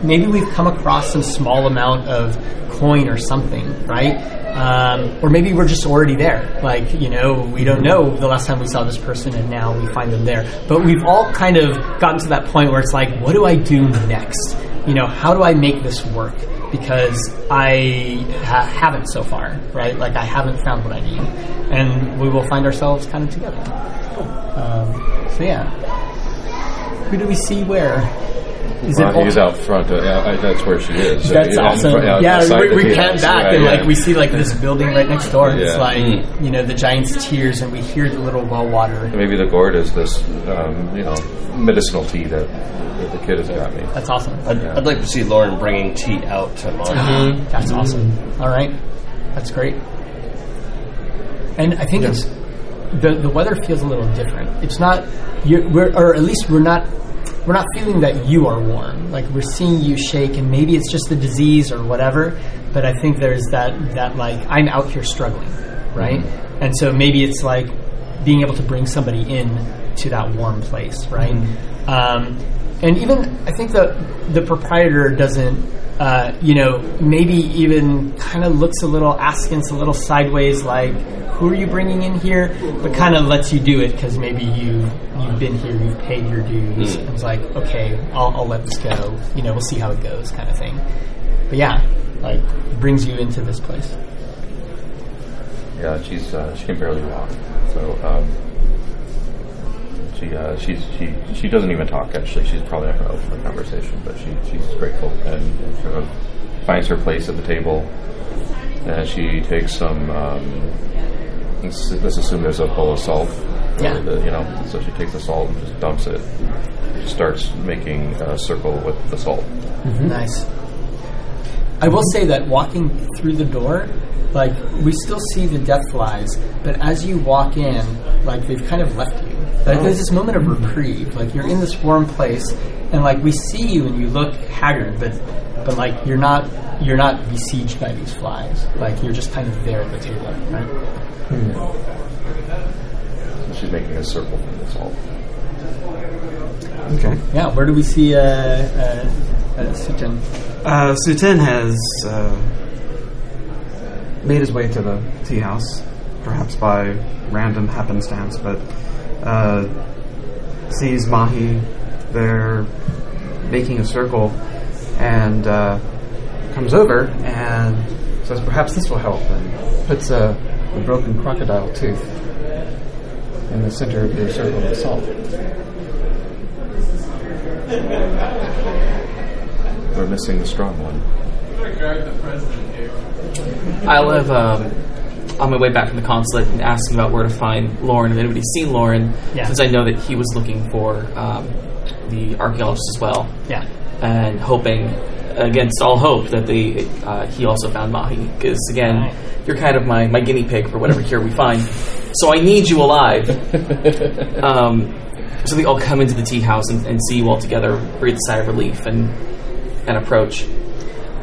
Maybe we've come across some small amount of coin or something, right? Um, or maybe we're just already there. Like you know, we don't know the last time we saw this person, and now we find them there. But we've all kind of gotten to that point where it's like, what do I do next? You know, how do I make this work? Because I ha- haven't so far, right? Like I haven't found what I need, and we will find ourselves kind of together. Um, so yeah, who do we see where? Is Well, all- he's out front. Uh, yeah, I- that's where she is. Uh, That's yeah, in awesome. front- yeah, we, the we pan back Yeah, and yeah. like we see like this building right next door. and It's Yeah. like you know the giant's tears, and we hear the little well water. Maybe the gourd is this, um, you know, medicinal tea that, that the kid has got me. That's awesome. I'd, I'd like to see Lauren bringing tea out to Monty. Mm-hmm. That's awesome. All right, that's great. And I think it's the the weather feels a little different. It's not you're, we're or at least we're not we're not feeling that you are warm. Like we're seeing you shake, and maybe it's just the disease or whatever. But I think there's that that like I'm out here struggling, right? And so maybe it's like being able to bring somebody in to that warm place, right? Um, and even I think the the proprietor doesn't. Uh, you know, maybe even kind of looks a little askance, a little sideways, like, "Who are you bringing in here?" But kind of lets you do it because maybe you you've been here, you've paid your dues. And it's like, okay, I'll, I'll let this go. You know, we'll see how it goes, kind of thing. But yeah, like brings you into this place. Yeah, she's uh, she can barely walk, so um, she uh, she's she she doesn't even talk. Actually, she's probably not going to open the conversation, but she she's grateful and sort of finds her place at the table, and she takes some. Um, let's, let's assume there's a bowl of salt. Yeah. The, you know, so she takes the salt and just dumps it. Starts making a circle with the salt. Nice. I will say that walking through the door, like we still see the death flies, but as you walk in, like they've kind of left you. Like there's this moment of reprieve. Like you're in this warm place, and like we see you and you look haggard, but but like you're not you're not besieged by these flies. Like you're just kind of there at the table, right? So she's making a circle from the salt. Okay. Yeah. Where do we see uh, uh, uh, Suten? Uh, Suten has uh, made his way to the tea house, perhaps by random happenstance, but uh, sees Mahi there making a circle and uh, comes over and says, Perhaps this will help, and puts a, a broken crocodile tooth in the center of the circle of salt. We're missing the strong one. I'll have um, on my way back from the consulate and asking about where to find Lauren. If anybody's seen Lauren, Yeah. since I know that he was looking for um, the archaeologist as well, Yeah. and hoping against all hope that they uh, he also found Mahi. Because again, Right. you're kind of my, my guinea pig for whatever cure we find. So I need you alive. um, so they all come into the tea house and, and see you all together, breathe a sigh of relief, and and approach.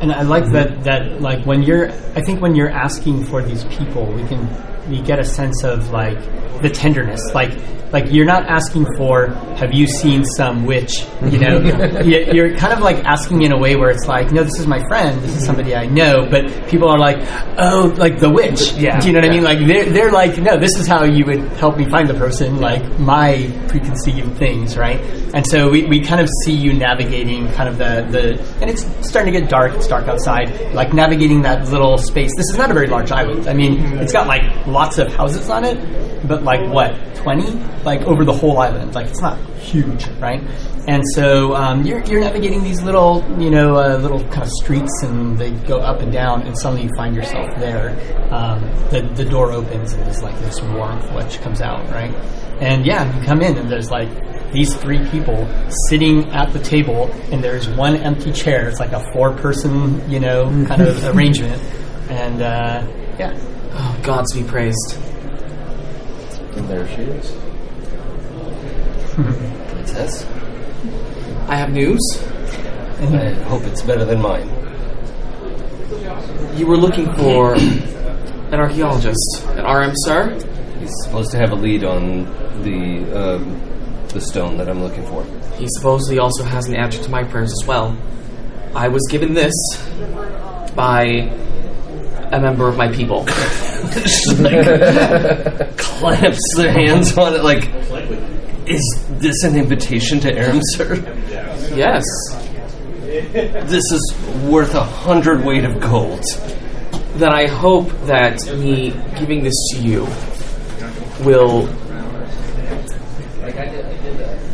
And I like that that like when you're I think when you're asking for these people, we can we get a sense of like the tenderness. Like like you're not asking for have you seen some witch, you know? You- you're kind of like asking in a way where it's like, no, this is my friend, this is somebody I know, but people are like, oh, like the witch. Yeah. Do you know what I mean? Like they're they're like, no, this is how you would help me find the person, like my preconceived things, right? And so we, we kind of see you navigating kind of the, the and it's starting to get dark, it's dark outside, like navigating that little space. This is not a very large island. I mean, mm-hmm. it's got like lots of houses on it, but like what, 20? Like over the whole island. Like it's not huge, right? And so um, you're, you're navigating these little, you know, uh, little kind of streets, and they go up and down, and suddenly you find yourself there. Um, the, the door opens, and there's like this warmth which comes out, right? And yeah, you come in, and there's like these three people sitting at the table, and there's one empty chair. It's like a four-person, you know, kind of arrangement, and uh, yeah. Oh, gods be praised. And there she is. Princess. I have news. I hope it's better than mine. You were looking for an archaeologist, an Aram Sir. He's supposed to have a lead on the um, the stone that I'm looking for. He supposedly also has an answer to my prayers as well. I was given this by a member of my people. Just like clamps their hands on it, like, is this an invitation to Aram, sir? yes. This is worth a hundred weight of gold. Then I hope that me giving this to you will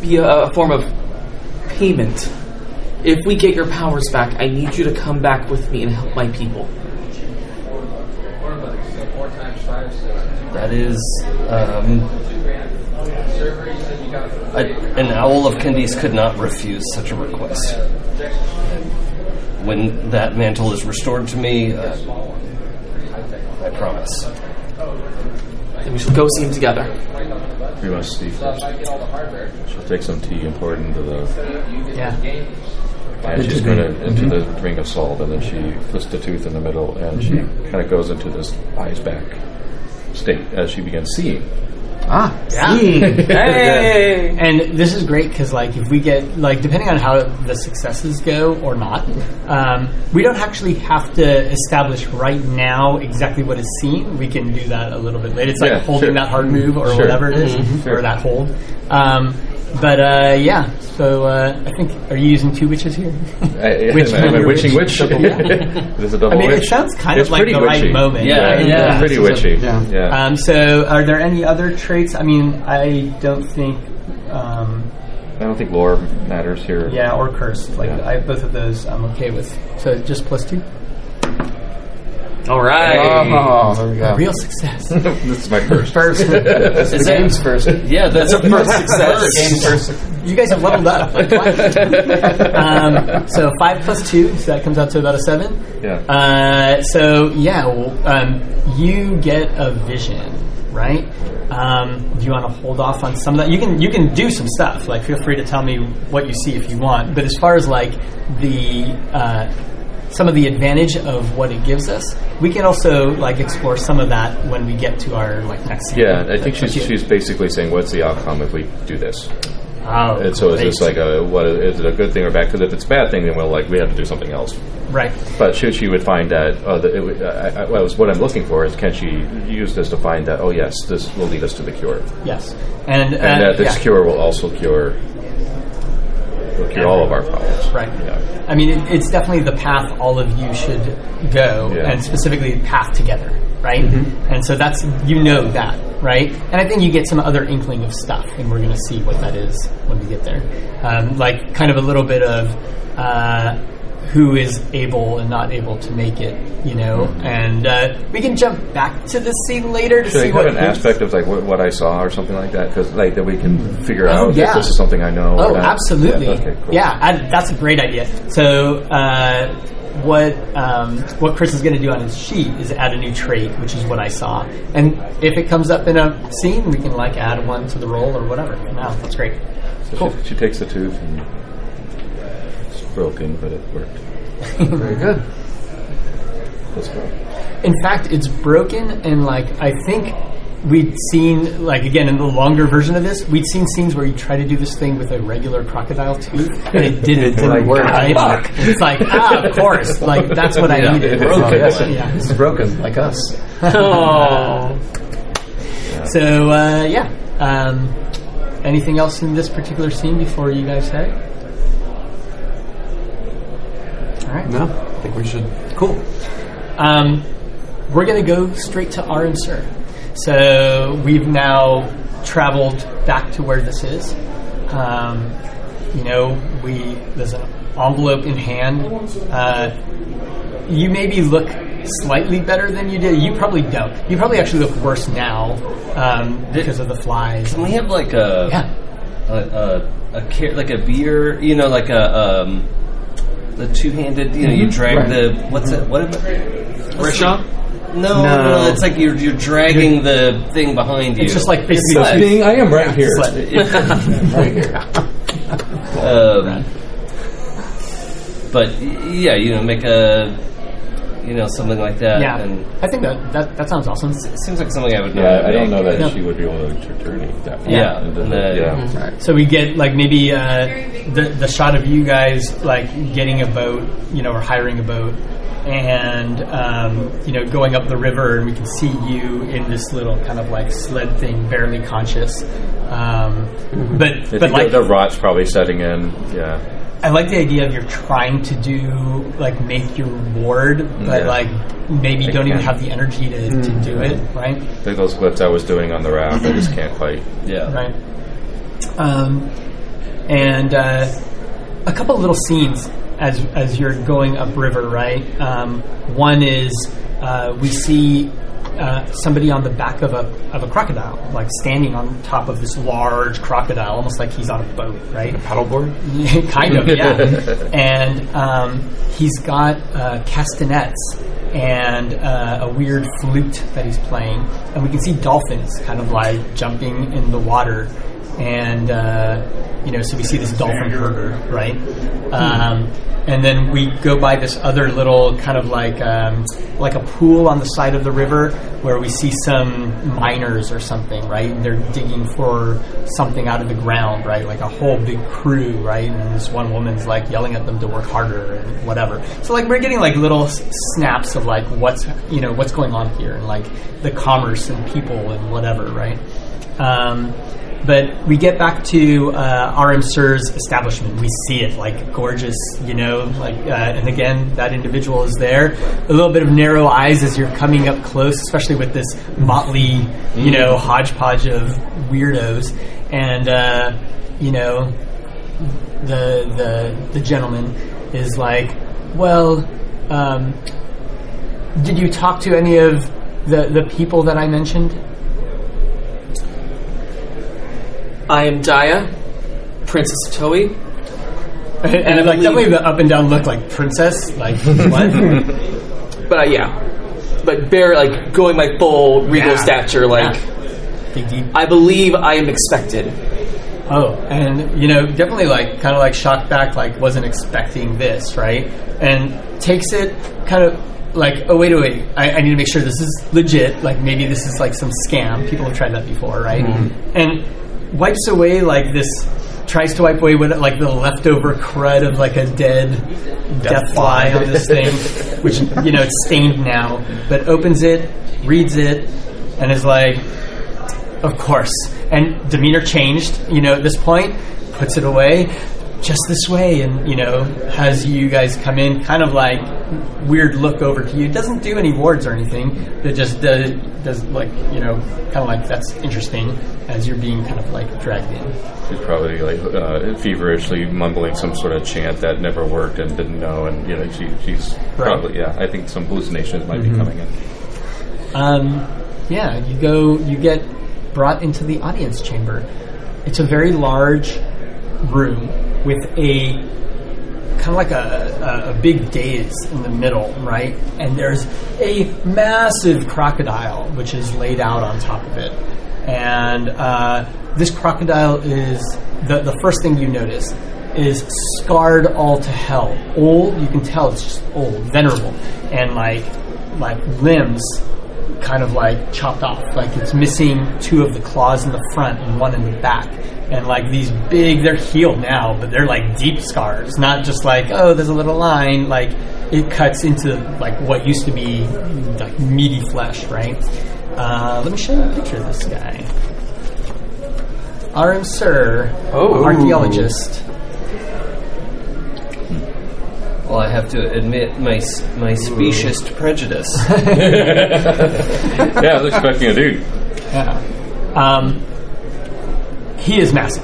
be a, a form of payment. If we get your powers back, I need you to come back with me and help my people. That is, um, a, an owl of Candice could not refuse such a request. And when that mantle is restored to me, uh, I promise. And we shall go see him together. We must see first. She'll take some tea and pour it into the. Yeah. And she's going to into the ring of salt, and then she puts the tooth in the middle, and she kind of goes into this eyes back state as she begins seeing. Ah, Yeah. seeing. Hey! And this is great because, like, if we get like, depending on how the successes go or not, um, we don't actually have to establish right now exactly what is seen. We can do that a little bit later. It's like Yeah, holding sure. that hard move or Sure. whatever it is, or that hold. Um, but uh, yeah, so uh, I think are you using two witches here? I, Which am I one? a witching witch? Double- There's a double I mean, witch. it sounds kind It's of like pretty the right witchy. moment. Yeah, right? yeah. It's pretty This is a- witchy. yeah. yeah. Um, so, are there any other traits? I mean, I don't think. Um, I don't think lore matters here. Yeah, or cursed. Like Yeah. I, both of those, I'm okay with. So just plus two. All right. Oh, there we go. Real success. this is my first. First, Is the that- game's first. Yeah, that's a first success. Game first. you guys have leveled up. Like, um, so five plus two, so that comes out to about a seven. Yeah. Uh, so yeah, well, um, you get a vision, right? Um, do you want to hold off on some of that? You can you can do some stuff. Like, feel free to tell me what you see if you want. But as far as like the uh, some of the advantage of what it gives us, we can also like explore some of that when we get to our like next. scene. Yeah, I think she's Like, she's basically saying, "What's the outcome if we do this?" Oh, And so is this like a what is it a good thing or bad? Because if it's a bad thing, then we'll like we have to do something else. right? But should she would find that, uh, that it, would- I, I, was what I'm looking for is can she use this to find that? Oh yes, this will lead us to the cure, Yes, and uh, and that this yeah. cure will also cure all of our problems. Right. Yeah. I mean, it, it's definitely the path all of you should go, Yeah. and specifically path together, right? And so that's you know that, right? And I think you get some other inkling of stuff, and we're going to see what that is when we get there. Um, like kind of a little bit of uh, who is able and not able to make it, you know. And uh, we can jump back to this scene later to Should see what an aspect of like what, what I saw or something like that? Because like that we can figure Oh, out yeah. if this is something I know. Oh, absolutely. Yeah, okay, cool. Yeah, I, that's a great idea. So, uh, what um, what Chris is going to do on his sheet is add a new trait, which is what I saw. And if it comes up in a scene, we can like add one to the roll or whatever. No, that's great. So Cool. she, she takes the tooth and broken, but it worked. Very good. Go. In fact, it's broken, and like I think we'd seen like again in the longer version of this, we'd seen scenes where you try to do this thing with a regular crocodile tooth, and it didn't, It didn't work. Right? It's like ah, of course, like that's what I needed. it broke. Oh, yes, Yeah. It's broken, like us. Oh. So uh, yeah. Um, anything else in this particular scene before you guys head? Right. No, I think we should. Cool. Um, we're going to go straight to Aram Sir. So we've now traveled back to where this is. Um, you know, we there's an envelope in hand. Uh, you maybe look slightly better than you did. You probably don't. You probably actually look worse now um, because of the flies. Can we have like a Yeah. a, a, a like a beer? You know, like a um, the two handed. You know, you drag Right. the what's it? What? Am I, what's Rishaw? the- No, no, No. it's like you're you're dragging the thing behind you. It's just like basically Sled. Being, I am right here. Sled. Right here. Um, but yeah, you know, make a you know something like that. Yeah, and I think that, that that sounds awesome. it seems like something I would know. Yeah, how I don't know that Yeah. she would be able to attorney that. Yeah, And and then- then- yeah. So we get like maybe uh, the the shot of you guys like getting a boat, you know, or hiring a boat, and um, you know going up the river, and we can see you in this little kind of like sled thing, barely conscious. Um, But but like the, the rot's probably setting in. Yeah. I like the idea of you're trying to do like make your ward, but Yeah. like maybe I don't even can't. have the energy to, to do it, right? Like those flips I was doing on the raft, I just can't quite. yeah, right? Um, and uh, a couple little scenes as as you're going upriver, right? Um, one is uh, we see uh, somebody on the back of a of a crocodile, like standing on top of this large crocodile, almost like he's on a boat, right? Paddleboard? kind of, yeah. and um, he's got uh, castanets and uh, a weird flute that he's playing, and we can see dolphins kind of like jumping in the water, and uh, you know, so we see this dolphin herder, right? Um, and then we go by this other little kind of like um, like a pool on the side of the river where we see some miners or something, right? And they're digging for something out of the ground, right? Like a whole big crew, right? And this one woman's like yelling at them to work harder and whatever. So like we're getting like little s- snaps of like what's you know what's going on here and like the commerce and people and whatever, right? Um, but we get back to uh, Aram Sir's establishment. We see it like gorgeous, you know, like, uh, and again, that individual is there. A little bit of narrow eyes as you're coming up close, especially with this motley, you know, hodgepodge of weirdos. And, uh, you know, the, the, the gentleman is like, well, um, did you talk to any of the, the people that I mentioned? I am Daya, Princess of Tui. And, And I like believe- definitely the up and down look like princess, like what? But uh, yeah, but bare, like going my full regal Yeah. stature. Like deep. I believe I am expected. Oh, and you know, definitely like kind of like shocked back, like wasn't expecting this, right? And takes it kind of like, oh wait, oh, wait, I, I need to make sure this is legit. Like maybe this is like some scam. People have tried that before, right? And wipes away like this, tries to wipe away with like the leftover crud of like a dead death fly on this thing, which you know it's stained now. But opens it, reads it, and is like, of course. And demeanor changed, you know, at this point, puts it away, just this way, and you know, has you guys come in, kind of like weird look over to you. Doesn't do any wards or anything. It just does, does like you know, kind of like that's interesting as you're being kind of like dragged in. She's probably like uh, feverishly mumbling some sort of chant that never worked and didn't know, and you know she, she's probably yeah. I think some hallucinations might be coming in. Um, yeah, you go, you get brought into the audience chamber. It's a very large room with a kind of like a, a, a big dais in the middle, right? And there's a massive crocodile which is laid out on top of it. And uh, this crocodile is the, the first thing you notice is scarred all to hell. Old, you can tell it's just old, venerable, and like like limbs kind of like chopped off. Like it's missing two of the claws in the front and one in the back. And like these big, they're healed now, but they're like deep scars, not just like, oh, there's a little line. Like it cuts into like what used to be like meaty flesh, right? Uh, let me show you a picture of this guy. Aram Sir, Oh. archaeologist. Well, I have to admit my s- my speciest prejudice. yeah, I was expecting a dude. Yeah. Um, he is massive,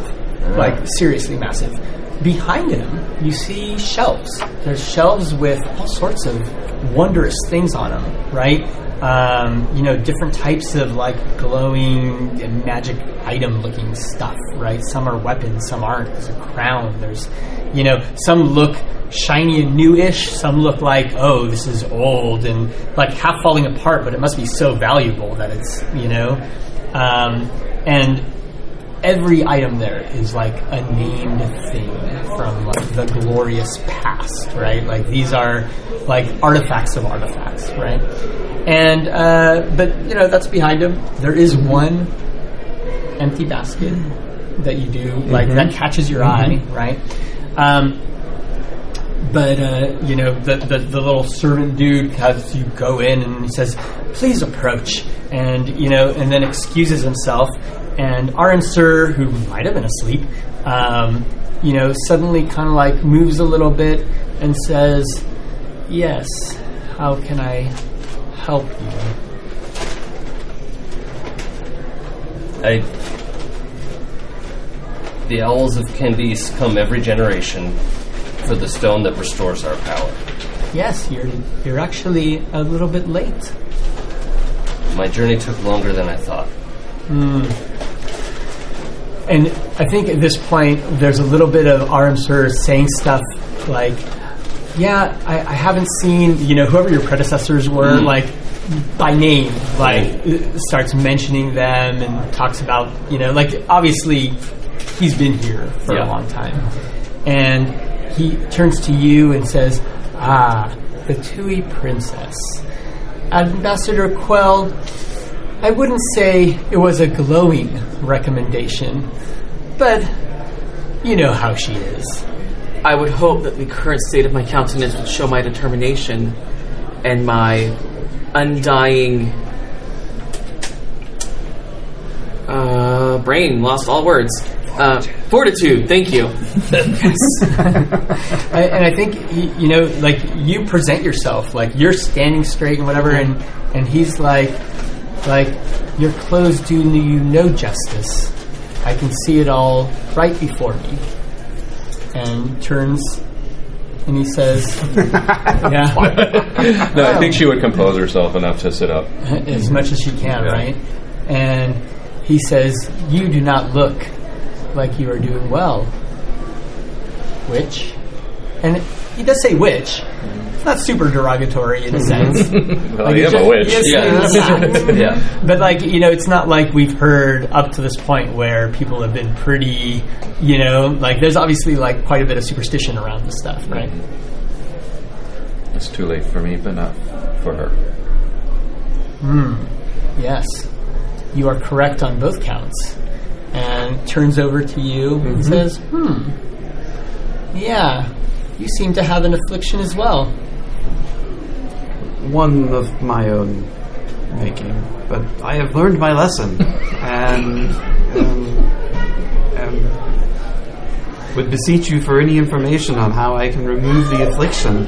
like seriously massive. Behind him, you see shelves. There's shelves with all sorts of wondrous things on them, right? Um, you know, different types of like glowing magic item looking stuff, right? Some are weapons, some aren't. There's a crown. There's, you know, some look shiny and newish. Some look like, oh, this is old and like half falling apart, but it must be so valuable that it's, you know, um, and every item there is like a named thing from like the glorious past, right? Like these are like artifacts of artifacts, right? And uh, but you know that's behind him. There is one empty basket that you do like that catches your eye, right? Um, but uh, you know the, the the little servant dude has you go in and he says, "Please approach," and you know, and then excuses himself. And Aram Sir, who might have been asleep, um, you know, suddenly kind of like moves a little bit and says, "Yes, how can I help you?" I, the owls of Candice come every generation for the stone that restores our power. Yes, you're you're actually a little bit late. My journey took longer than I thought. And I think at this point, there's a little bit of Aram Sir saying stuff like, "Yeah, I, I haven't seen you know whoever your predecessors were like by name, like uh, starts mentioning them and talks about you know like obviously he's been here for Yeah. a long time, and he turns to you and says, "Ah, the Tui princess, Ambassador Quell." I wouldn't say it was a glowing recommendation, but you know how she is. I would hope that the current state of my countenance would show my determination and my undying uh, brain lost all words. Uh, fortitude. Thank you. I, and I think y- you know, like you present yourself, like you're standing straight and whatever, and and he's like, like your clothes do you no justice. I can see it all right before me. And turns, and he says, "Yeah, No, I think she would compose herself enough to sit up. as much as she can, right?" And he says, "You do not look like you are doing well." Which, and he does say which. It's not super derogatory in a sense. Well, Like, I it's am a witch. yes, Yeah. Yeah. But like you know, it's not like we've heard up to this point where people have been pretty, you know, like there's obviously like quite a bit of superstition around this stuff, right? It's too late for me, but not for her. Hmm. Yes, you are correct on both counts. And turns over to you and says, "Hmm, yeah, you seem to have an affliction as well." One of my own making, but I have learned my lesson, and um, am would beseech you for any information on how I can remove the affliction,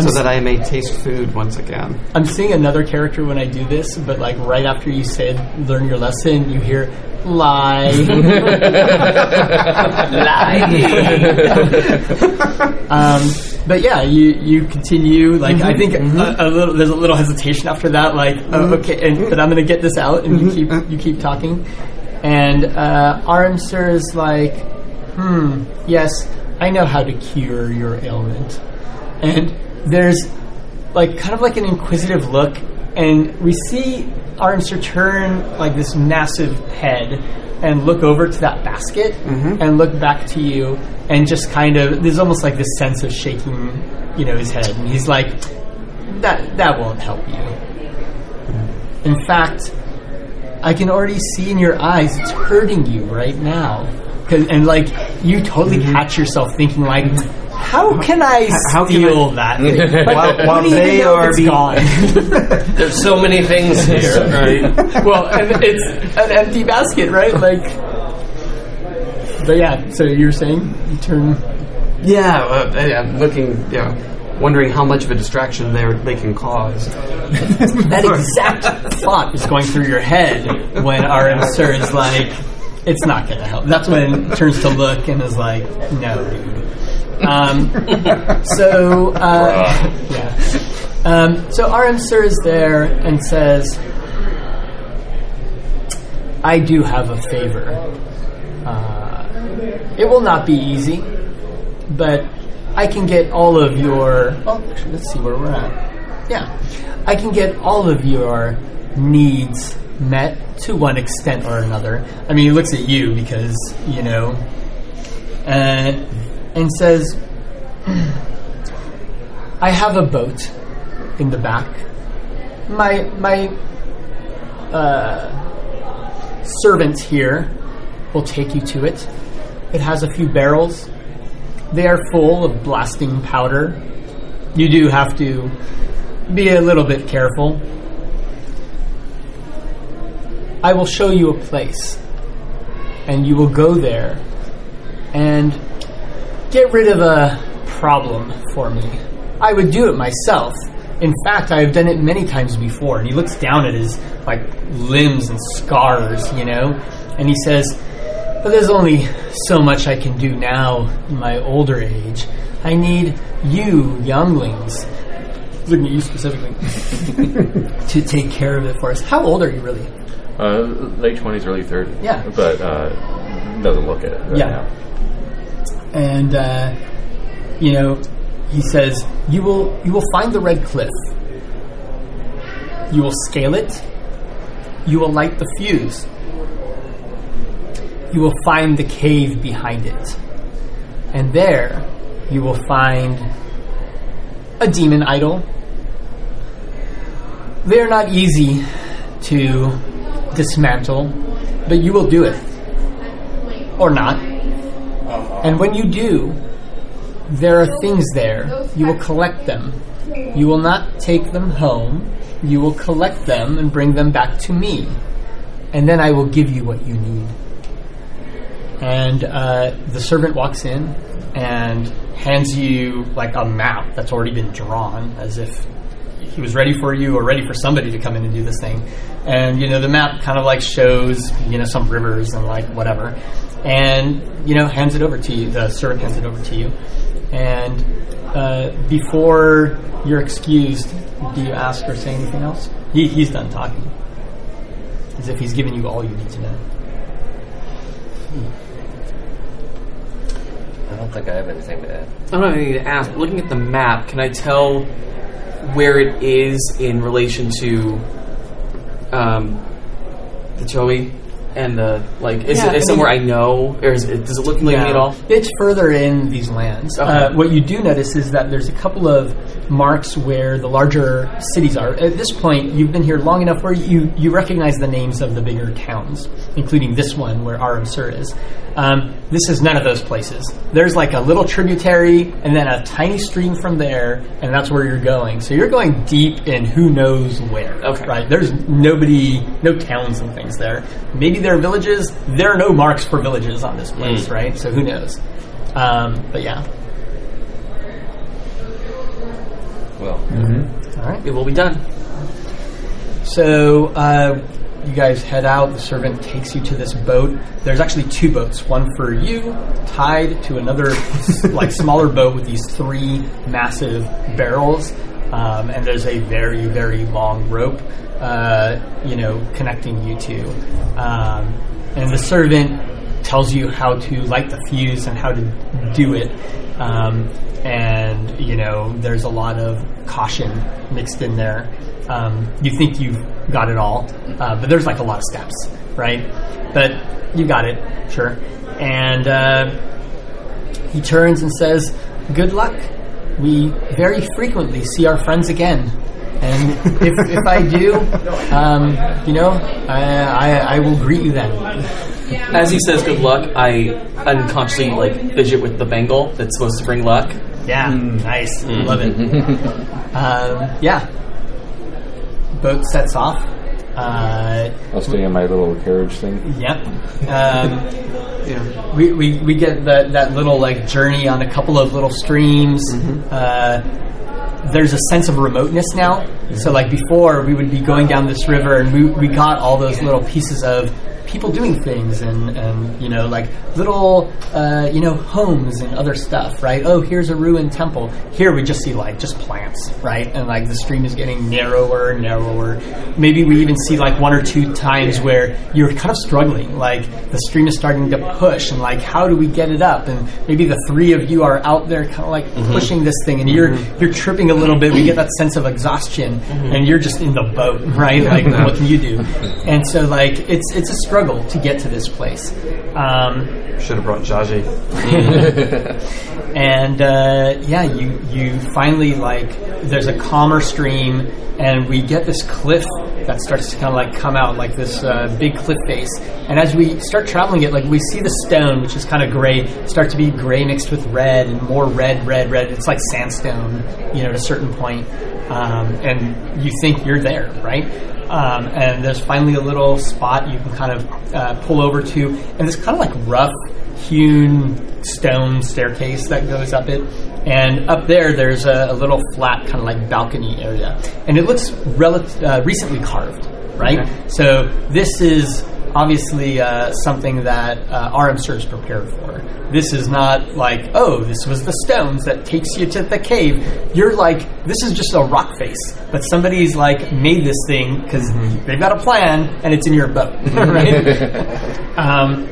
so that I may taste food once again. I'm seeing another character when I do this, but like right after you said learn your lesson, you hear lie. um, but yeah, you you continue. Like I mm-hmm. think mm-hmm. a, a little there's a little hesitation after that. Like oh, okay, and, but I'm gonna get this out, and you keep you keep talking. And uh, Aram Sir is like, hmm, yes, I know how to cure your ailment. And there's like kind of like an inquisitive look, and we see Arms turn like this massive head and look over to that basket and look back to you, and just kind of there's almost like this sense of shaking, you know, his head, and he's like, "That that won't help you." In fact, I can already see in your eyes it's hurting you right now. 'Cause- and like you totally catch yourself thinking like, how can I how can steal I- that? While- while do you even they are it's being- gone. There's so many things here. Right. well, and it's an empty basket, right? Like, but yeah. So you're saying you turn? Yeah, uh, I'm looking, yeah, wondering how much of a distraction they they can cause. That exact thought is going through your head when Aram Sir is like, it's not going to help. That's when it turns to look and is like, no, dude. Um, so, uh, yeah. Um, so Aram Sir is there and says, I do have a favor. Uh, it will not be easy, but I can get all of your. Well, actually, let's see where we're at. Yeah, I can get all of your needs met to one extent or another. I mean, he looks at you because you know, and and says, "I have a boat in the back. My my uh, servant here will take you to it. It has a few barrels. They are full of blasting powder. You do have to be a little bit careful. I will show you a place, and you will go there and get rid of a problem for me. I would do it myself. In fact, I have done it many times before. And he looks down at his like limbs and scars, you know, and he says, "But there's only so much I can do now in my older age. I need you, younglings." Looking at you specifically to take care of it for us. How old are you really? Uh, late twenties, early thirties. Yeah. but uh, doesn't look at it. Right Yeah. now. and uh, you know he says you will you will find the red cliff you will scale it you will light the fuse you will find the cave behind it and there you will find a demon idol they're not easy to dismantle but you will do it or not and when you do, there are things there. You will collect them. You will not take them home. You will collect them and bring them back to me. And then I will give you what you need. And uh, the servant walks in and hands you like a map that's already been drawn as if he was ready for you or ready for somebody to come in and do this thing. And you know, the map kind of like shows, you know, some rivers and like whatever. And you know, hands it over to you. The servant hands it over to you. And uh, before you're excused, do you ask or say anything else? He, he's done talking, as if he's given you all you need to know. I don't think I have anything to add. I don't know. I need to ask. Looking at the map, can I tell where it is in relation to um, the Joey and the like? Is Yeah, it is I somewhere mean- I know, or is it, does it look familiar me at all? It's further in these lands. Okay. Uh, what you do notice is that there's a couple of marks where the larger cities are. At this point, you've been here long enough where you, you recognize the names of the bigger towns, including this one where Aram Sir is. Um, this is none of those places. There's like a little tributary and then a tiny stream from there, and that's where you're going. So you're going deep in who knows where. Okay. Right? There's nobody, no towns and things there. Maybe there are villages. There are no marks for villages on this place, right? So who knows? Um, but yeah, Well, all right. It will be done. So uh, you guys head out. The servant takes you to this boat. There's actually two boats. One for you, tied to another like smaller boat with these three massive barrels, um, and there's a very very long rope, uh, you know, connecting you two. Um, and the servant tells you how to light the fuse and how to do it. Um, and you know, there's a lot of caution mixed in there. Um, you think you've got it all, uh, but there's like a lot of steps, right? But you got it, sure. And uh, he turns and says, "Good luck. We very frequently see our friends again." And if, if I do, um, you know, I, I, I will greet you then. As he says good luck, I unconsciously like fidget with the bangle that's supposed to bring luck. Yeah, nice. Love it. um, yeah. Boat sets off. Uh, I'll stay in my little carriage thing. yep. Um, yeah. we, we, we get that, that little like journey on a couple of little streams. Uh, there's a sense of remoteness now. So like before, we would be going down this river and we, we got all those little pieces of people doing things and, and you know like little uh, you know homes and other stuff right? Oh here's a ruined temple. Here we just see like just plants right? And like the stream is getting narrower and narrower. Maybe we even see like one or two times where you're kind of struggling. Like the stream is starting to push and like how do we get it up? And maybe the three of you are out there kind of like mm-hmm. pushing this thing and you're mm-hmm. you're tripping a little bit. We get that sense of exhaustion mm-hmm. and you're just in the boat right? Like what can you do? And so like it's it's a struggle to get to this place um, Should have brought Jaji. and uh, yeah, you you finally like there's a calmer stream, and we get this cliff that starts to kind of like come out like this uh, big cliff face. And as we start traveling it, like we see the stone, which is kind of gray, start to be gray mixed with red and more red, red, red. It's like sandstone, you know, at a certain point. Um, and you think you're there, right? Um, and there's finally a little spot you can kind of uh, pull over to, and it's kind of like rough hewn stone staircase that goes up it. And up there, there's a, a little flat kind of like balcony area, and it looks rel- uh, recently carved, right? So this is obviously uh, something that uh, Aram Sir is prepared for. This is not like, oh, this was the stones that takes you to the cave. You're like, this is just a rock face, but somebody's like made this thing because they've got a plan and it's in your boat, right? um,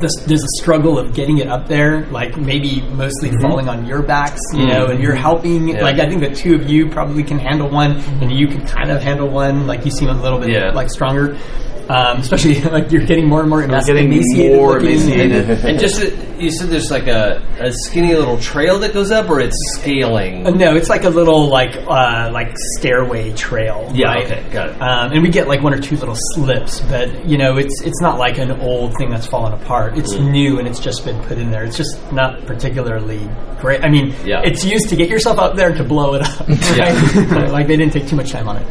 this, there's a struggle of getting it up there, like maybe mostly falling on your backs, you know, and you're helping. Yeah. Like I think the two of you probably can handle one, and you can kind of handle one. Like you seem a little bit Yeah. like stronger, um, especially like you're getting more and more emas- getting emaciated more looking. emaciated. and just uh, you said there's like a, a skinny little trail that goes up, or it's scaling. Uh, no, it's like a little like uh, like stairway trail. Yeah, right? okay, got it. Um, and we get like one or two little slips, but you know, it's it's not like an old thing that's fallen apart. It's Mm. new and it's just been put in there. It's just not particularly great. I mean, Yeah. it's used to get yourself up there and to blow it up. Right? like they didn't take too much time on it.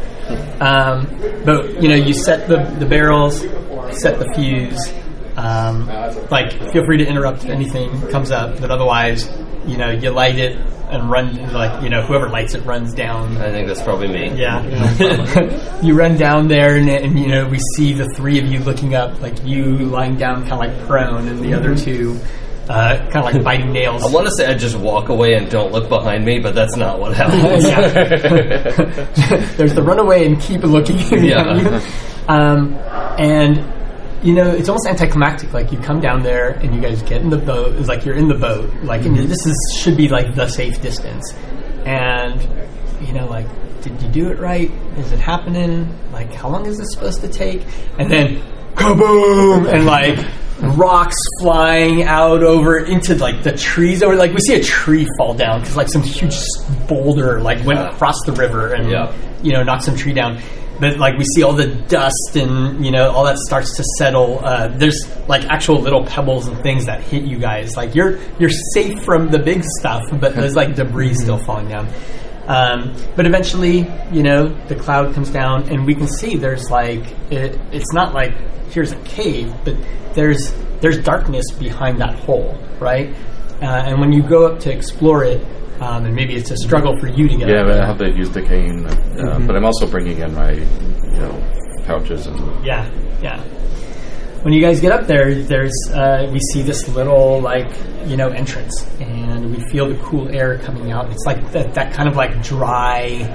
Um, but you know, you set the the barrels, set the fuse. Um, like, feel free to interrupt if anything comes up, but otherwise, you know, you light it and run. Like, you know, whoever lights it runs down. I think that's probably me. Yeah. you run down there, and, and you know we see the three of you looking up, like you lying down, kind of like prone, and the other two, uh, kind of like biting nails. I want to say I just walk away and don't look behind me, but that's not what happens. There's the runaway and keep looking. Yeah. Um, and you know it's almost anticlimactic. Like you come down there and you guys get in the boat. It's like you're in the boat. Like and this is should be like the safe distance. And you know like. Did you do it right? Is it happening? Like, how long is this supposed to take? And then, kaboom! And like, rocks flying out over into like the trees over. Like, we see a tree fall down because like some huge boulder like went across the river and Yeah. you know knock some tree down. But like we see all the dust and you know all that starts to settle. Uh, there's like actual little pebbles and things that hit you guys. Like you're you're safe from the big stuff, but there's like debris still falling down. Um, but eventually, you know, the cloud comes down, and we can see there's like it, it's not like here's a cave, but there's there's darkness behind that hole, right? Uh, and when you go up to explore it, um, and maybe it's a struggle for you to get Yeah, but I have to use the cane, uh, Mhm. but I'm also bringing in my, you know, pouches and Yeah, yeah. When you guys get up there, there's uh, we see this little like you know entrance, and we feel the cool air coming out. It's like that, that kind of like dry,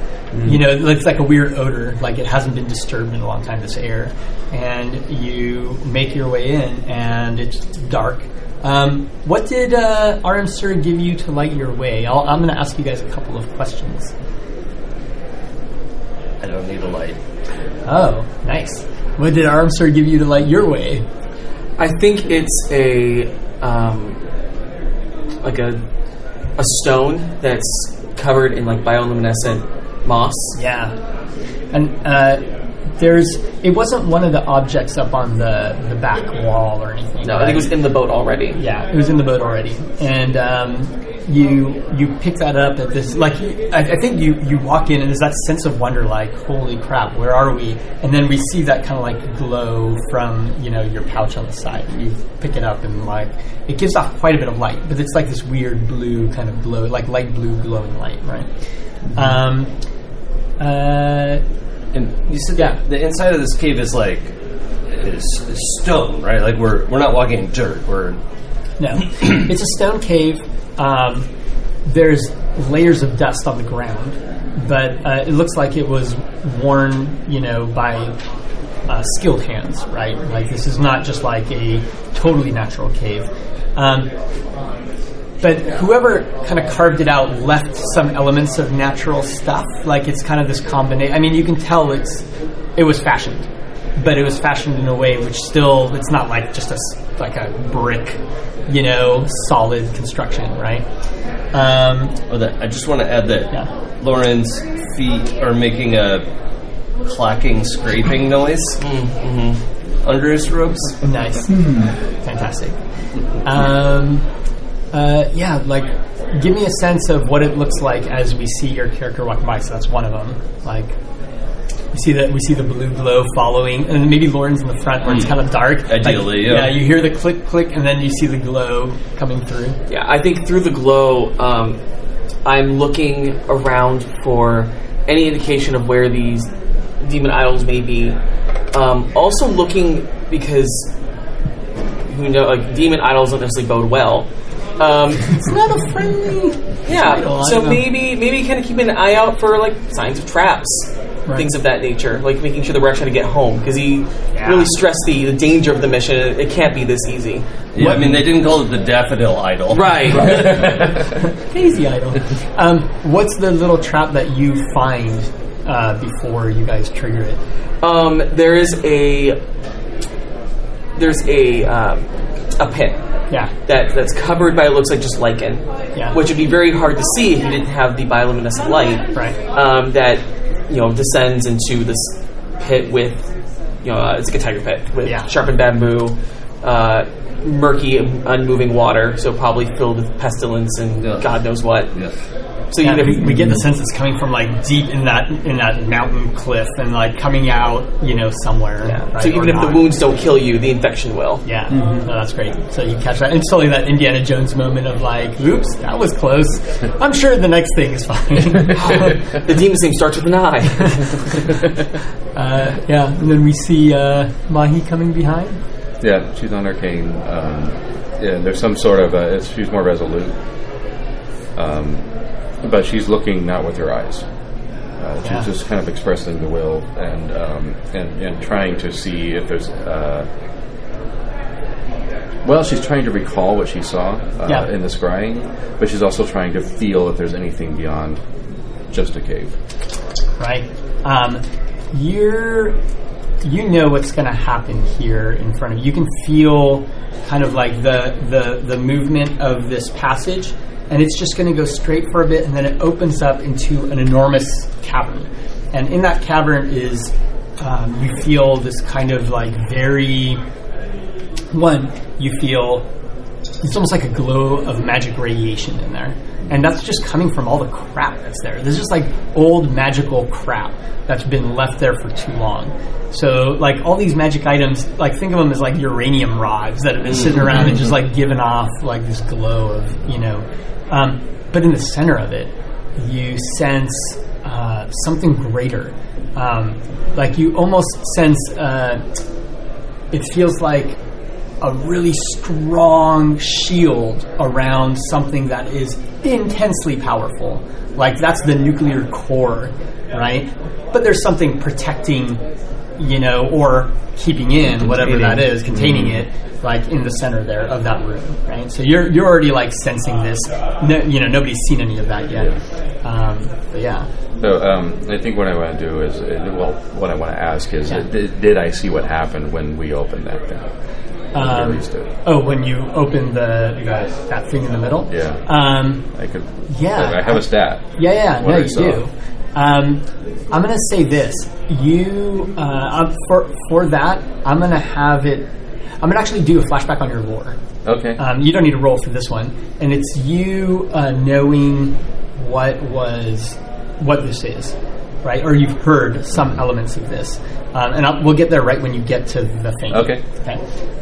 you know, it's like a weird odor, like it hasn't been disturbed in a long time. This air, and you make your way in, and it's dark. Um, what did uh, Aram Sir give you to light your way? I'll, I'm going to ask you guys a couple of questions. I don't need a light. Oh, nice. What did Aram Sir give you to light your way? I think it's a um, like a a stone that's covered in like bioluminescent moss. Yeah, and uh, there's it wasn't one of the objects up on the the back wall or anything. No, I think it was in the boat already. Yeah, it was in the boat already, and um, you you pick that up at this like I, I think you you walk in and there's that sense of wonder like holy crap where are we and then we see that kind of like glow from you know your pouch on the side you pick it up and like it gives off quite a bit of light but it's like this weird blue kind of glow like light blue glowing light right um uh And you said yeah. the inside of this cave is like is, is stone, right? Like we're we're not walking in dirt. We're No, it's a stone cave. Um, there's layers of dust on the ground, but uh, it looks like it was worn, you know, by uh, skilled hands, right? Like this is not just like a totally natural cave. Um, but whoever kind of carved it out left some elements of natural stuff. Like it's kind of this combination. I mean, you can tell it's it was fashioned, but it was fashioned in a way which still it's not like just a s- like a brick, you know, solid construction, right? Um, oh, that, I just want to add that Yeah. Lauren's feet are making a clacking, scraping noise under his robes. Nice. Fantastic. Um, uh, yeah, like, give me a sense of what it looks like as we see your character walk by. So that's one of them. Like, we see that we see the blue glow following, and maybe Lauren's in the front where it's Mm. kind of dark. Like, Ideally, yeah. Yeah, you hear the click, click, and then you see the glow coming through. Yeah, I think through the glow, um, I'm looking around for any indication of where these demon idols may be. Um, also looking because who know like demon idols don't necessarily bode well. Um, It's not a friendly. yeah, idol, so maybe maybe kind of keep an eye out for like signs of traps, Right. things of that nature, like making sure that we're actually going to get home because he Yeah. really stressed the, the danger of the mission. It, it can't be this easy. Yeah, I mean they didn't call it the daffodil idol, Right. Crazy idol. Um, what's the little trap that you find uh, before you guys trigger it? Um, there is a there's a um, a pit Yeah. that that's covered by it looks like just lichen, Yeah. which would be very hard to see if you didn't have the bioluminescent light. Right. Um, that you know descends into this pit with you know uh, it's like a tiger pit with Yeah. sharpened bamboo. Uh, murky, unmoving water, so probably filled with pestilence and Yeah. God knows what. Yes. So Yeah, you we, we get the sense it's coming from like deep in that in that mountain cliff and like coming out, you know, somewhere. yeah. right, So or even if the wounds don't kill you, the infection will. Yeah, no, that's great. So you catch that. It's totally that Indiana Jones moment of like, oops, that was close. I'm sure the next thing is fine. the demon name starts with an I. uh, yeah, and then we see uh, Mahi coming behind. Yeah, she's on her cane. Um, yeah, there's some sort of. Uh, it's, she's more resolute, um, but she's looking not with her eyes. Uh, she's Yeah. just kind of expressing the will and um, and and trying to see if there's. Uh, well, she's trying to recall what she saw uh, Yeah. in the scrying, but she's also trying to feel if there's anything beyond just a cave. right? Um, you're you know what's going to happen here in front of you. You can feel kind of like the the the movement of this passage, and it's just going to go straight for a bit, and then it opens up into an enormous cavern. And in that cavern is um, you feel this kind of like very one. You feel it's almost like a glow of magic radiation in there, and that's just coming from all the crap that's there. There's just like old magical crap that's been left there for too long. So like all these magic items, like think of them as like uranium rods that have been sitting around and just like giving off like this glow of you know. Um, but in the center of it, you sense uh, something greater. Um, like you almost sense. Uh, it feels like a really strong shield around something that is intensely powerful. Like that's the nuclear core, right? But there's something protecting, you know, or keeping in whatever that is, containing it, like in the center there of that room, right? So you're you're already like sensing this. No, you know, nobody's seen any of that yet. Um, but yeah, So um, I think what I want to do is, uh, well, what I want to ask is, uh, did, did I see what happened when we opened that thing? Um, oh, when you open the, that thing in the middle, Yeah. Um, I could. yeah. I have a stat. Yeah, yeah, What no, you saw. do. Um, I'm going to say this: you uh, um, for for that, I'm going to have it. I'm going to actually do a flashback on your lore. Okay. Um, you don't need to roll for this one, and it's you uh, knowing what was what this is, right? Or you've heard some elements of this, um, and I'll, we'll get there right when you get to the thing. Okay. Okay.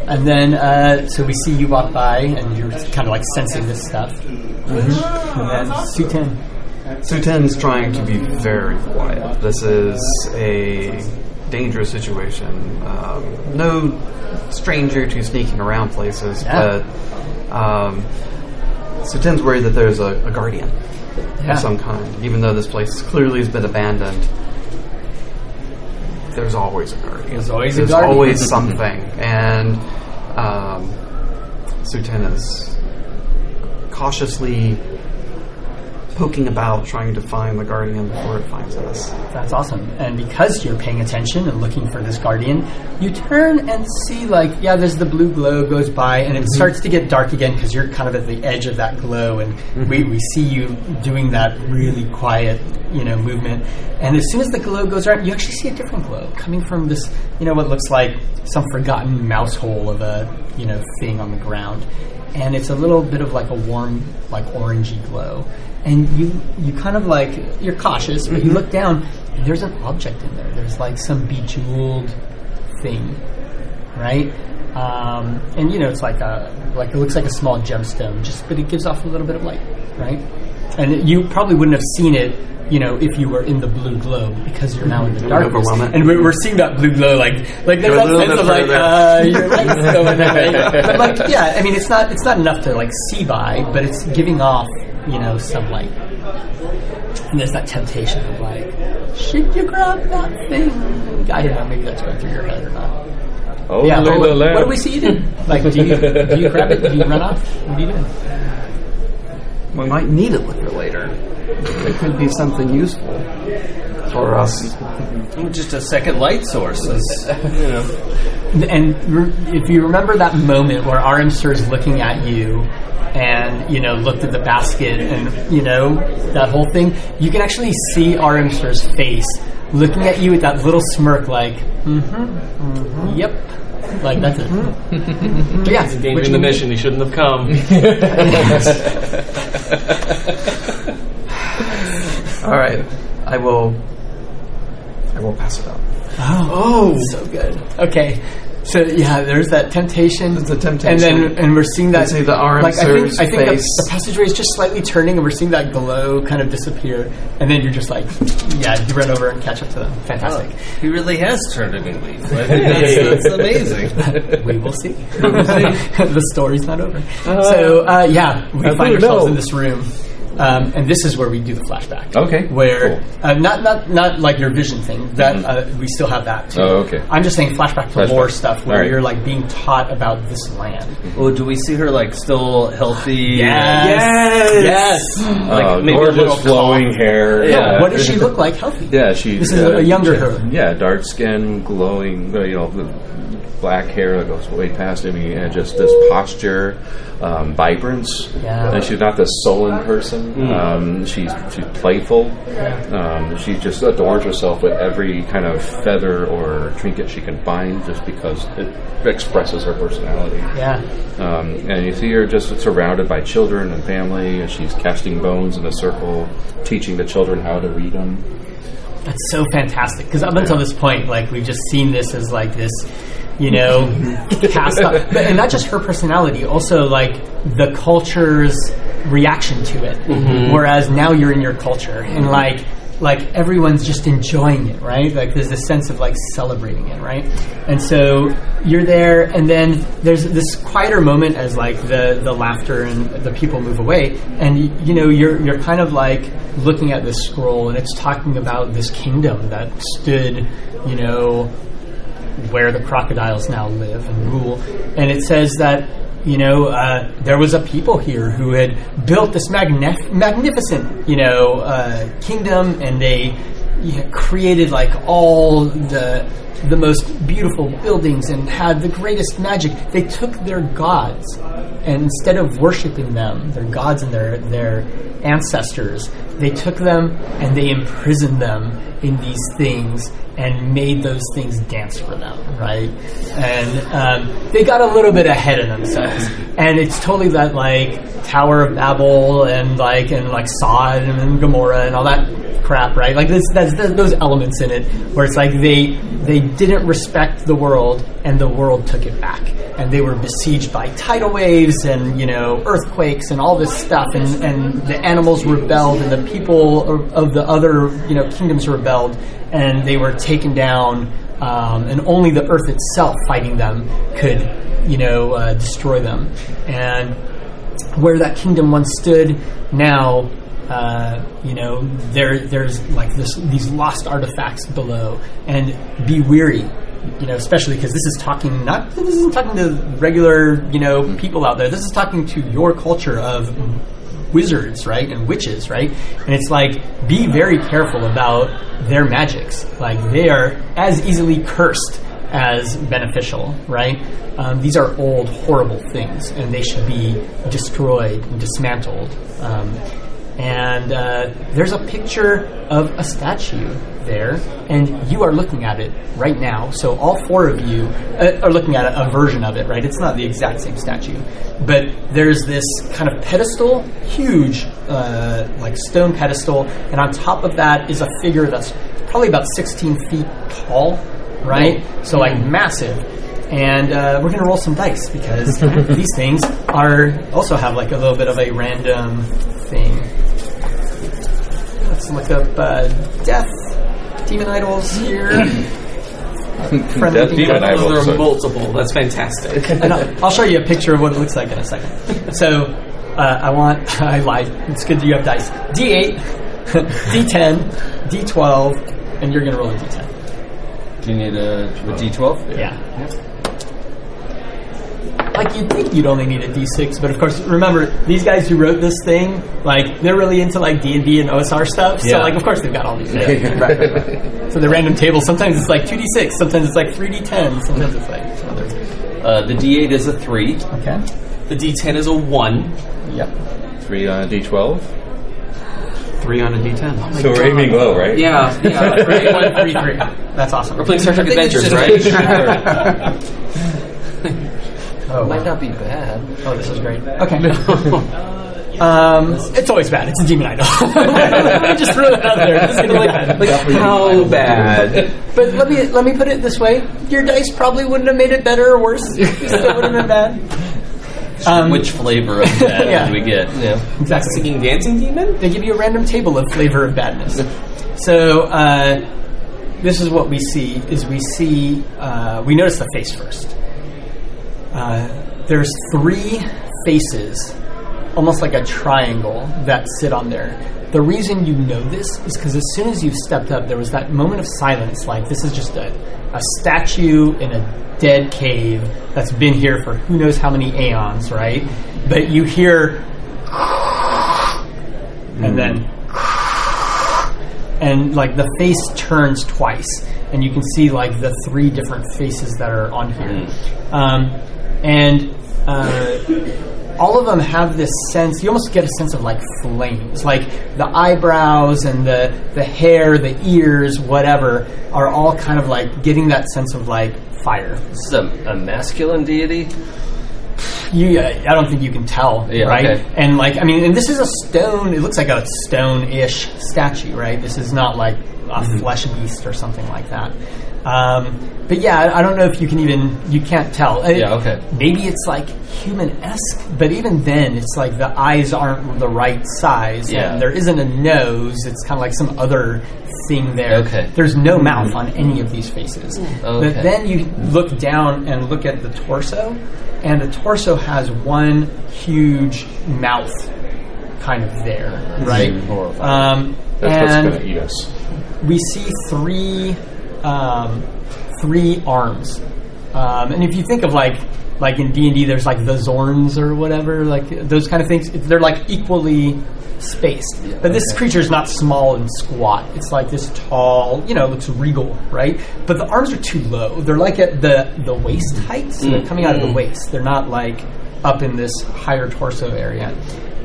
And then, uh, so we see you walk by, and you're kind of like sensing this stuff. Mm-hmm. And then Suten. Suten's trying to be very quiet. This is a dangerous situation. Um, no stranger to sneaking around places, Yeah. but um, Suten's worried that there's a, a guardian Yeah. of some kind. Even though this place clearly has been abandoned, there's always a guardian. There's always a There's always something, and um, Suten is cautiously poking about, trying to find the guardian before it finds us. That's awesome. And because you're paying attention and looking for this guardian, you turn and see, like, yeah, there's the blue glow goes by, and it mm-hmm. starts to get dark again because you're kind of at the edge of that glow, and mm-hmm. we, we see you doing that really quiet, you know, movement. And as soon as the glow goes around, you actually see a different glow coming from this, you know, what looks like some forgotten mouse hole of a, you know, thing on the ground. And it's a little bit of like a warm, like orangey glow. And you, you kind of like, you're cautious, but you look down, and there's an object in there. There's like some bejeweled thing, right? Um, and you know, it's like a like it looks like a small gemstone, just but it gives off a little bit of light, right? And you probably wouldn't have seen it, you know, if you were in the blue globe because you're now in the Don't darkness. And we're, we're seeing that blue glow, like like there's Go a that little sense bit of like uh, your light's going away. But like, yeah, I mean, it's not it's not enough to like see by, but it's giving off, you know, some light. And there's that temptation of like, should you grab that thing? I don't know, maybe that's going through your head or not. Oh, yeah, what, what do we see you do? Like, do you do you grab it? Do you run off? What do you do? We might need it with later. It could be something useful for us. Just a second light source. is, you know. And re- if you remember that moment where Aram is looking at you and, you know, looked at the basket and, you know, that whole thing, you can actually see Aram face looking at you with that little smirk like, mm-hmm, yep. Like, that's it. But yeah, He's what endangering the mission. He shouldn't have come. All right, I will. I will pass it up. Oh, oh. so good. Okay. So yeah, there's that temptation. It's a temptation. and then and we're seeing that. You see the Aram like I think I think the, face. the passageway is just slightly turning, and we're seeing that glow kind of disappear, and then you're just like, yeah, you run over and catch up to them. Fantastic. He really has turned a new leaf. I that's, that's amazing. we will see. the story's not over. so uh, yeah, we I find ourselves know. in this room. Um, and this is where we do the flashback. Okay, Where cool. uh, not not not like your vision thing. That uh, we still have that too. Oh, okay. I'm just saying flashback to Flashback. lore stuff where All right. you're like being taught about this land. Oh, do we see her like still healthy? Yes. Like Uh, maybe a little gorgeous flowing cough. hair. Yeah. What does she look like? Healthy. Yeah, she. This is uh, a younger she- her. Yeah, dark skin, glowing. Uh, you know, black hair that goes way past him, and just this posture, um, vibrance. Yeah. And she's not this sullen person. Mm. Um, she's she's playful. Um, she just adorns herself with every kind of feather or trinket she can find, just because it expresses her personality. Yeah. Um, and you see her just surrounded by children and family, and she's casting bones in a circle, teaching the children how to read them. That's so fantastic because up until this point, like we've just seen this as like this, you know, cast up, but and not just her personality, also like the culture's reaction to it. Mm-hmm. Whereas now you're in your culture and like like everyone's just enjoying it, right? Like there's this sense of like celebrating it, right? And so you're there, and then there's this quieter moment as like the the laughter and the people move away, and you know you're you're kind of like looking at this scroll, and it's talking about this kingdom that stood, you know, where the crocodiles now live and rule. And it says that, you know, uh, there was a people here who had built this magnif- magnificent, you know, uh, kingdom and they created like all the the most beautiful buildings and had the greatest magic. They took their gods and instead of worshiping them, their gods and their their ancestors, they took them and they imprisoned them in these things and made those things dance for them, right? And um, they got a little bit ahead of themselves, and it's totally that like Tower of Babel and like and like Sod and Gomorrah and all that crap, right? Like this, that's, that's those elements in it where it's like they they didn't respect the world and the world took it back, and they were besieged by tidal waves and you know earthquakes and all this stuff, and and the animals rebelled and the people of, the other you know kingdoms rebelled, and they were taken down, um, and only the earth itself fighting them could you know uh, destroy them, and where that kingdom once stood now uh, you know there there's like this these lost artifacts below and be weary you know especially because this is talking not this isn't talking to regular you know people out there this is talking to your culture of wizards right and witches right and it's like be very careful about their magics like they are as easily cursed as beneficial, right? Um, these are old, horrible things, and they should be destroyed and dismantled. Um, and uh, there's a picture of a statue there, and you are looking at it right now. So all four of you uh, are looking at a, a version of it, right? It's not the exact same statue, but there's this kind of pedestal, huge, uh, like stone pedestal, and on top of that is a figure that's probably about 16 feet tall right? So like massive. And uh, we're gonna roll some dice because these things are also have like a little bit of a random thing. Let's look up uh, death, demon idols here. Friendly Death demon demon idols. There are so- multiple. That's fantastic. and I'll, I'll show you a picture of what it looks like in a second. So uh, I want I lied. It's good that you have dice. D8, D10, D12, and you're gonna roll a D10. Do you need a, a D12? Yeah. Like you'd think you'd only need a D6, but of course, remember these guys who wrote this thing, like they're really into like D and D and OSR stuff. Yeah. So like, of course, they've got all these. So the random table, sometimes it's like two D6, sometimes it's like three D10, sometimes it's like some other. Uh, the D8 is a 3. Okay. The D10 is a one. Yep. Three on a D12. Three on a D10. so we're aiming low, right? Yeah, yeah. right. One, three, three. That's awesome. We're playing Star Trek I think it's Adventures, right? Oh, Might not be bad. oh, this is great. Okay. Um, it's always bad. It's a demon idol. I just throw that out there. It's gonna look bad. Like, How bad? But let me let me put it this way: your dice probably wouldn't have made it better or worse. It still would have been bad. Um, Which flavor of bad Yeah. did we get? Yeah. exactly? Singing dancing demon? They give you a random table of flavor of badness. So uh, this is what we see: is we see uh, we notice the face first. Uh, there's three faces, almost like a triangle, that sit on there. The reason you know this is because as soon as you stepped up, there was that moment of silence. Like this is just a, a statue in a dead cave that's been here for who knows how many aeons, right? But you hear, and then and like the face turns twice and you can see like the three different faces that are on here, um, and. Uh, all of them have this sense you almost get a sense of like flames like the eyebrows and the the hair the ears whatever are all kind of like getting that sense of like fire This is a, a masculine deity. you uh, i don't think you can tell Yeah, right okay. and like i mean and this is a stone it looks like a stone-ish statue right this is not like a Mm-hmm. flesh beast or something like that um, but yeah I, I don't know if you can even you can't tell Uh, Yeah, okay. maybe it's like human-esque but even then it's like the eyes aren't the right size Yeah. and there isn't a nose it's kind of like some other thing there Okay. there's no mouth on any of these faces but Okay. then you look down and look at the torso and the torso has one huge mouth kind of there right um, That's what's and going to eat us. we see three um, three arms, um, and if you think of like like in D and D, there's like the Xorns or whatever, like those kind of things. They're like equally spaced, but this creature is not small and squat. It's like this tall, you know, looks regal, right? But the arms are too low. They're like at the the waist height, so they're coming out of the waist. They're not like up in this higher torso area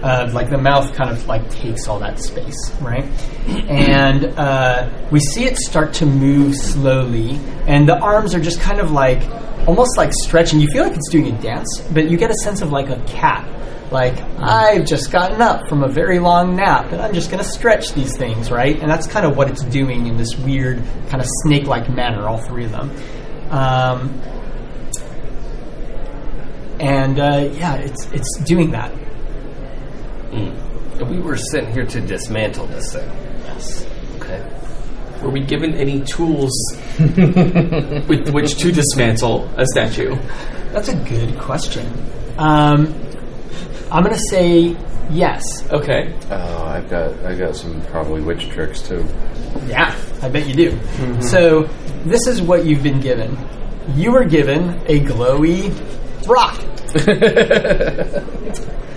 uh, like the mouth kind of like takes all that space, right? And uh, we see it start to move slowly, and the arms are just kind of like almost like stretching. You feel like it's doing a dance, but you get a sense of like a cat. Like I've just gotten up from a very long nap, and I'm just going to stretch these things, right? And that's kind of what it's doing in this weird kind of snake-like manner. All three of them. Um, and uh, yeah, it's it's doing that. We were sent here to dismantle this thing. Yes. Okay. Were we given any tools with which to dismantle a statue? That's a good question. Um, I'm going to say yes. Okay. Oh, I've got I got some probably witch tricks too. Yeah, I bet you do. So, this is what you've been given. You were given a glowy rock.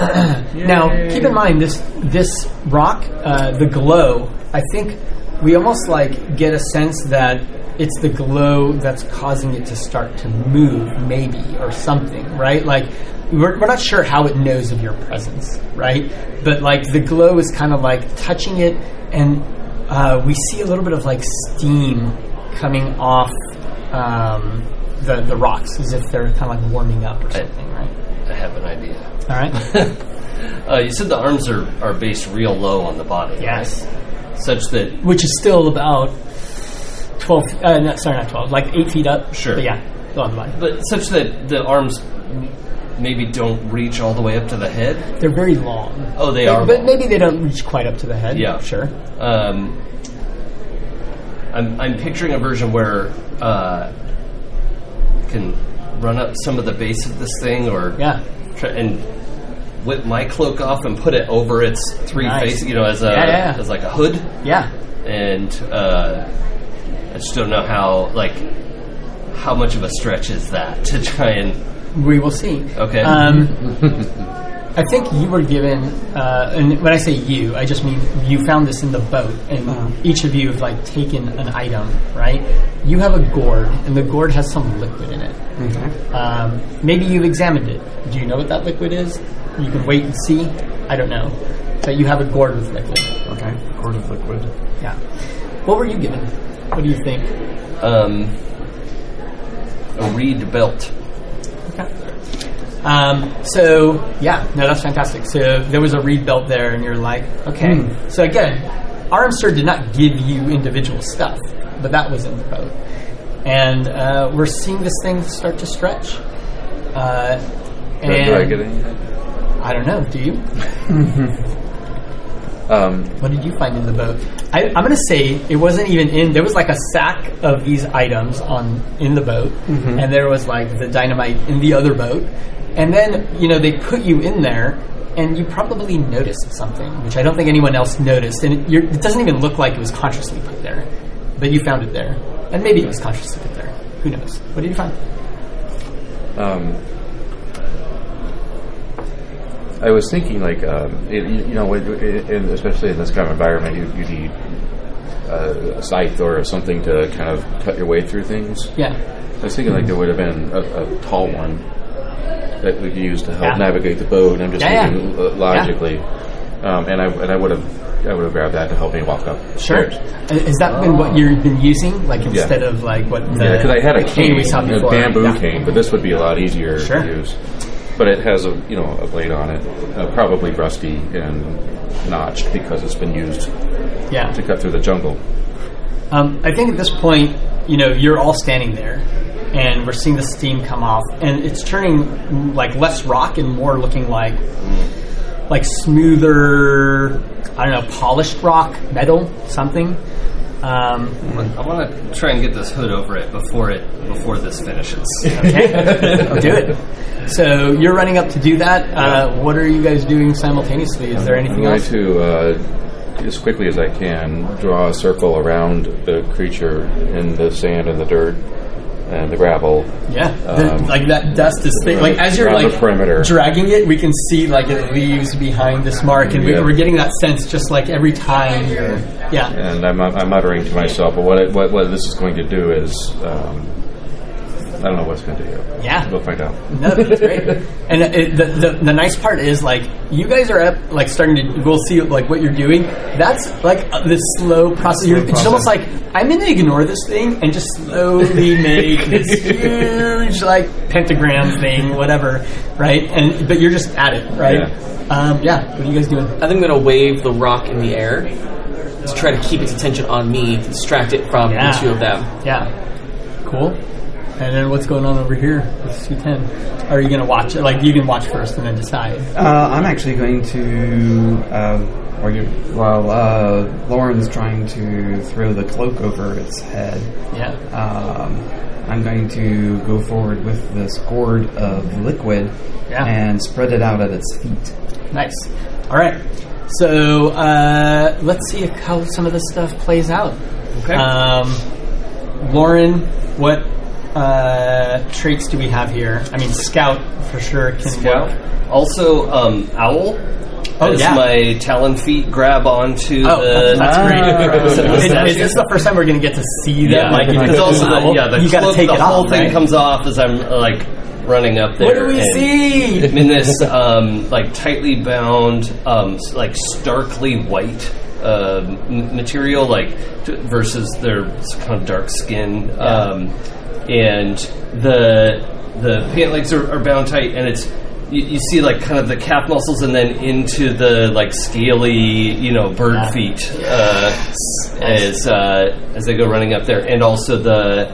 now, keep in mind this this rock, uh, the glow. I think we almost like get a sense that it's the glow that's causing it to start to move, maybe or something, right? Like we're, we're not sure how it knows of your presence, right? But like the glow is kind of like touching it, and uh, we see a little bit of like steam coming off um, the the rocks, as if they're kind of like warming up or something, right? I have an idea. All right. Uh, you said the arms are, are based real low on the body. yes. right? Such that Which is still about twelve. Uh, no, sorry, not twelve. Like eight feet up. Sure. But yeah, on the body. but such that the arms maybe don't reach all the way up to the head. They're very long. Oh, they but, are But long. maybe they don't reach quite up to the head. Yeah. Sure. Um, I'm, I'm picturing a version where uh, can run up some of the base of this thing, or Yeah. try, and whip my cloak off and put it over its three Nice. faces, you know, as a Yeah, yeah, yeah. as like a hood. Yeah. And uh, I just don't know how like how much of a stretch is that to try and We will see. Okay. Um, I think you were given, uh, and when I say you, I just mean you found this in the boat, and each of you have like taken an item, right? You have a gourd, and the gourd has some liquid in it. Um, maybe you've examined it. Do you know what that liquid is? You can wait and see. I don't know. But you have a gourd with liquid. Okay, quart of liquid. Yeah. What were you given? What do you think? um, a reed belt. Um, so yeah, no, that's fantastic. So there was a reed belt there, and you're like, okay. So again, Aram Sir did not give you individual stuff, but that was in the boat, and uh, we're seeing this thing start to stretch. Uh, Do, do I get any? I don't know. Do you? Um, What did you find in the boat? I, I'm going to say it wasn't even in. There was like a sack of these items on in the boat, and there was like the dynamite in the other boat, and then you know they put you in there, and you probably noticed something, which I don't think anyone else noticed, and it, you're, it doesn't even look like it was consciously put there, but you found it there, and maybe it was consciously put there. Who knows? What did you find? um, I was thinking, like, um, it, you know, when- in, especially in this kind of environment, you, you need a, a scythe or something to kind of cut your way through things. Yeah. I was thinking like there would have been a, a tall one that we could use to help Yeah. navigate the boat. I'm just Yeah, yeah. thinking uh, logically, um, and I and I would have I would have grabbed that to help me walk up. Sure. Has that been what you've been using, like instead of like what the, Yeah, because I had a cane, we saw a bamboo Yeah. cane, but this would be a lot easier Sure. to use. But it has a you know a blade on it, uh, probably rusty and notched because it's been used Yeah. to cut through the jungle. Um, I think at this point, you know, you're all standing there, and we're seeing the steam come off, and it's turning like less rock and more looking like like smoother, I don't know, polished rock, metal, something. Um, I want to try and get this hood over it before it before this finishes. okay, I'll do it. So you're running up to do that. Uh, what are you guys doing simultaneously? Is there anything I'm anything going else? to, uh, as quickly as I can, draw a circle around the creature in the sand and the dirt and the gravel. Yeah, the- Um, like that dust is thick. Like as you're like perimeter. dragging it, we can see like it leaves behind this mark, and we, Yeah. we're getting that sense just like every time you're. Yeah, And I'm, I'm muttering to myself, but what, it, what what this is going to do is, um, I don't know what it's going to do. Yeah. we'll find out. no, that's great. And it, the, the the nice part is like you guys are up, like starting to. We'll see like what you're doing. That's like uh, this slow process. You're, it's almost like I'm going to ignore this thing and just slowly make this huge like pentagram thing, whatever, right? And but you're just at it, right? Yeah. Um, yeah. What are you guys doing? I think I'm going to wave the rock in the air to try to keep its attention on me to distract it from Yeah. the two of them. Yeah. Cool. And then what's going on over here with Suten? Are you going to watch it? Like, you can watch first and then decide. Uh, I'm actually going to, uh, or you, well, uh, Lauren's trying to throw the cloak over its head. Yeah. Um, I'm going to go forward with this gourd of liquid Yeah. and spread it out at its feet. Nice. All right. So uh, let's see how some of this stuff plays out. Okay. Um, Lauren, what uh, traits do we have here? I mean, Scout for sure can Scout. work. Also, um, owl. Oh, as yeah. my talon feet grab onto Oh, the. that's great. So is, is this the first time we're going to get to see that? Yeah, like, you because also the, yeah, the, you got to cloak- take the it whole off. thing right? comes off as I'm like running up there. What do we and- see? I'm in this um, like tightly bound, um, like starkly white uh, m- material, like t- versus their kind of dark skin, um, and the the pant legs are, are bound tight, and it's. You, you see, like, kind of the calf muscles, and then into the like scaly, you know, bird Yeah. feet uh, as uh, as they go running up there, and also the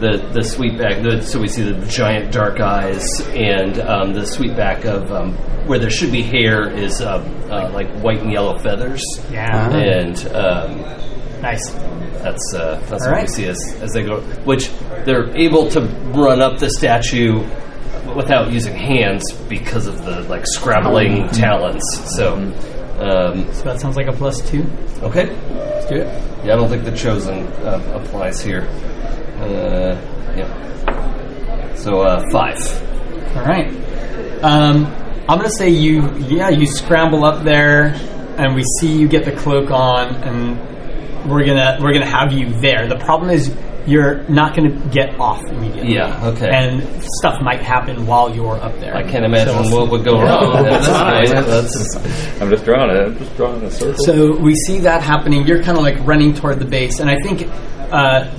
the the sweet back. The, so we see the giant dark eyes and um, the sweet back of um, where there should be hair is uh, uh, like white and yellow feathers. Yeah. and um, Nice. that's uh, that's All what we see as as they go. Which they're able to run up the statue without using hands because of the like scrabbling talons. So. Um, So that sounds like a plus two. okay, Let's do it. yeah, I don't think the chosen uh, applies here. Uh, yeah. So uh, five. All right. Um, I'm gonna say you, yeah, you scramble up there, and we see you get the cloak on, and we're gonna we're gonna have you there. The problem is you're not gonna get off immediately. Yeah, okay. And stuff might happen while you're up there. I can't imagine So- what would go wrong. That's That's fine. fine. That's, I'm just drawing it. I'm just drawing a circle. So we see that happening. You're kind of like running toward the base, and I think uh,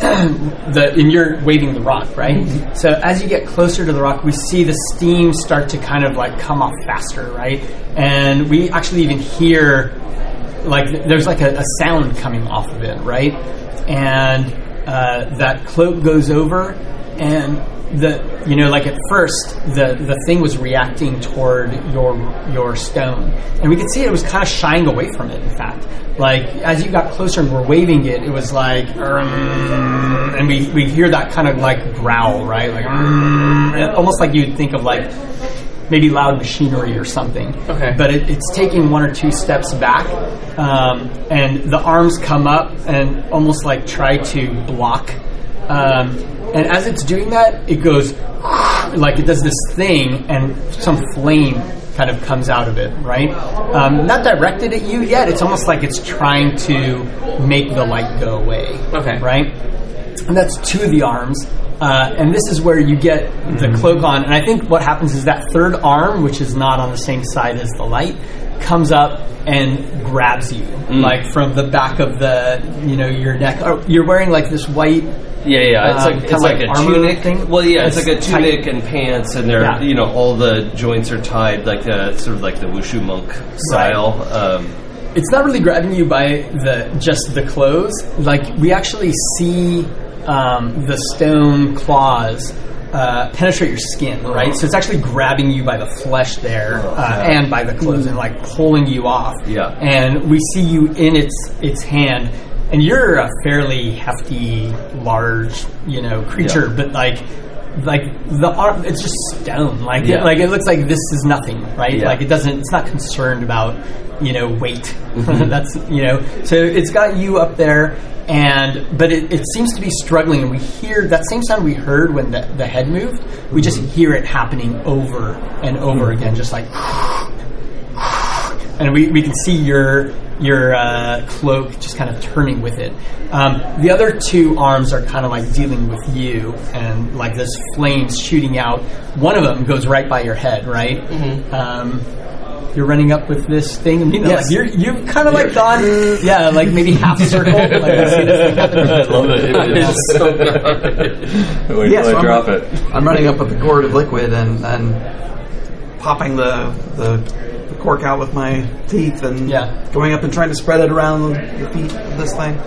the and you're waving the rock, right? So as you get closer to the rock, we see the steam start to kind of like come off faster, right? And we actually even hear like there's like a, a sound coming off of it, right? And uh, that cloak goes over, and the you know like at first the the thing was reacting toward your your stone, and we could see it was kind of shying away from it. In fact, like as you got closer and were waving it, it was like, "Mm," and we we hear that kind of like growl, right? Like "Mm," almost like you'd think of like maybe loud machinery or something. Okay. But it, it's taking one or two steps back, um, and the arms come up and almost like try to block. Um, and as it's doing that, it goes like it does this thing, and some flame kind of comes out of it, right? Um, not directed at you yet. It's almost like it's trying to make the light go away. Okay. Right? And that's two of the arms. Uh, and this is where you get the cloak on. And I think what happens is that third arm, which is not on the same side as the light, comes up and grabs you, like from the back of the, you know, your neck. Oh, you're wearing like this white Yeah, yeah. It's Um, like kinda it's like, like a tunic. thing? Well, yeah, it's, It's like a tight. tunic and pants, and they're Yeah. you know all the joints are tied like a sort of like the wushu monk style. Um, it's not really grabbing you by the just the clothes. Like we actually see um, the stone claws uh, penetrate your skin, right? So it's actually grabbing you by the flesh there uh, and by the clothes and like pulling you off. Yeah. And we see you in its its hand, and you're a fairly hefty, large, you know, creature, Yeah. but like. Like the arm, it's just stone. Like Yeah. it, like it looks like this is nothing, right? Yeah. Like it doesn't. It's not concerned about you know weight. Mm-hmm. That's you know. So it's got you up there, and but it, it seems to be struggling. And we hear that same sound we heard when the, the head moved. We just Mm-hmm. hear it happening over and over again, just like. And we, we can see your your uh, cloak just kind of turning with it. Um, the other two arms are kind of like dealing with you, and like there's flames shooting out. One of them goes right by your head, right? Um, you're running up with this thing. and, You know, Yes. like you're you've kind of like gone, yeah, like maybe half circle. Like I see this thing happen. I love it. It's so good. Wait Yeah, till so I I'm- drop it. I'm running up with the gourd of liquid and, and popping the, the the cork out with my teeth and Yeah. going up and trying to spread it around the, the feet of this thing.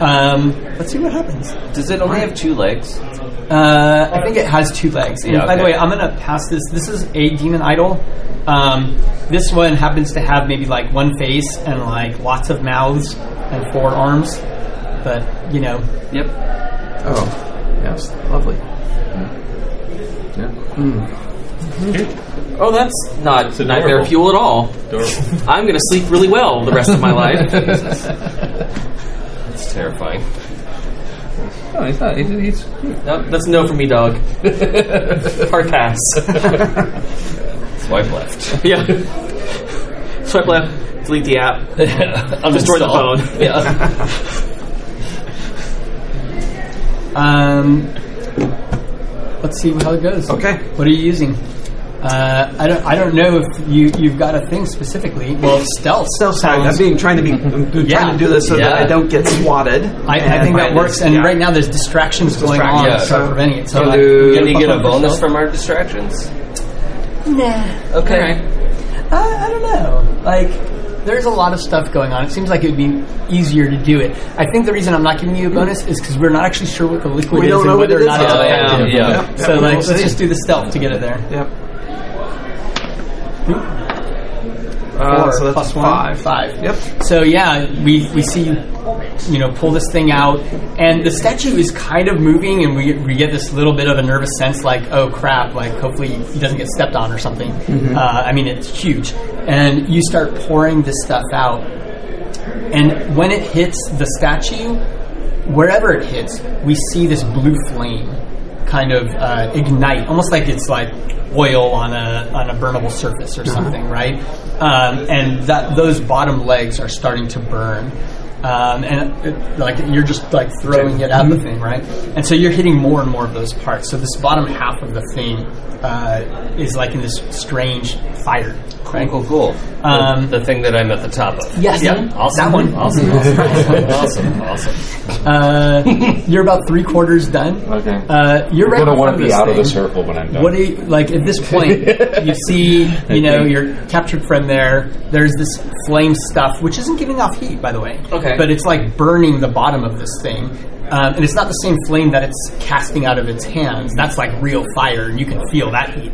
Um, let's see what happens. Does it only have two legs? Uh, I think it has two legs. And Yeah, by the okay. way, I'm gonna pass this. This is a demon idol. Um, this one happens to have maybe like one face and like lots of mouths and four arms. But you know, Yep. Oh, yes, lovely. Oh, that's not adorable. nightmare fuel at all. Adorable. I'm going to sleep really well the rest of my life. It's terrifying. No, he's not. He's, he's no, that's no for me, dog. Hard pass. Swipe left. yeah. Swipe left, delete the app. Destroy the phone. Yeah. um, let's see how it goes. Okay. What are you using? Uh, I don't. I don't know if you you've got a thing specifically. Well, stealth. Stealth side. I'm being trying to be I'm trying Yeah. to do this so that I don't get swatted. I, I think that works. And yeah. right now, there's distractions going on Yeah. to start preventing it. So, Can like, you, can get you get a bonus yourself. from our distractions? Nah. Okay. I, I don't know. Like, there's a lot of stuff going on. It seems like it would be easier to do it. I think the reason I'm not giving you a bonus is because we're not actually sure what the liquid We is don't know and what whether it or not it's yet. Yeah, effective. yeah. So, yep, like, we'll let's see. just do the stealth to get it there. Yep. Uh, so that's plus one, five. Five. Yep. So yeah, we we see you, you know, pull this thing out, and the statue is kind of moving, and we we get this little bit of a nervous sense, like, oh crap, like hopefully he doesn't get stepped on or something. Uh, I mean, it's huge, and you start pouring this stuff out, and when it hits the statue, wherever it hits, we see this blue flame kind of uh, ignite, almost like it's like oil on a on a burnable surface or something, right? Um, and that those bottom legs are starting to burn. Um, and it, like you're just like throwing it at the thing, right? And so you're hitting more and more of those parts. So this bottom half of the thing uh, is like in this strange fire. Right? Cool, cool. Um, the, the thing that I'm at the top of. Yes, Yep. Awesome. that one. Awesome. Awesome. awesome. Awesome. Uh, you're about three quarters done. Okay. Uh, you're right I'm gonna want to be this out of the circle when I'm done. What do you like at this point? you see, you know, you're captured friend there. There's this flame stuff, which isn't giving off heat, by the way. Okay. But it's like burning the bottom of this thing, um, and it's not the same flame that it's casting out of its hands. That's like real fire, and you can feel that heat.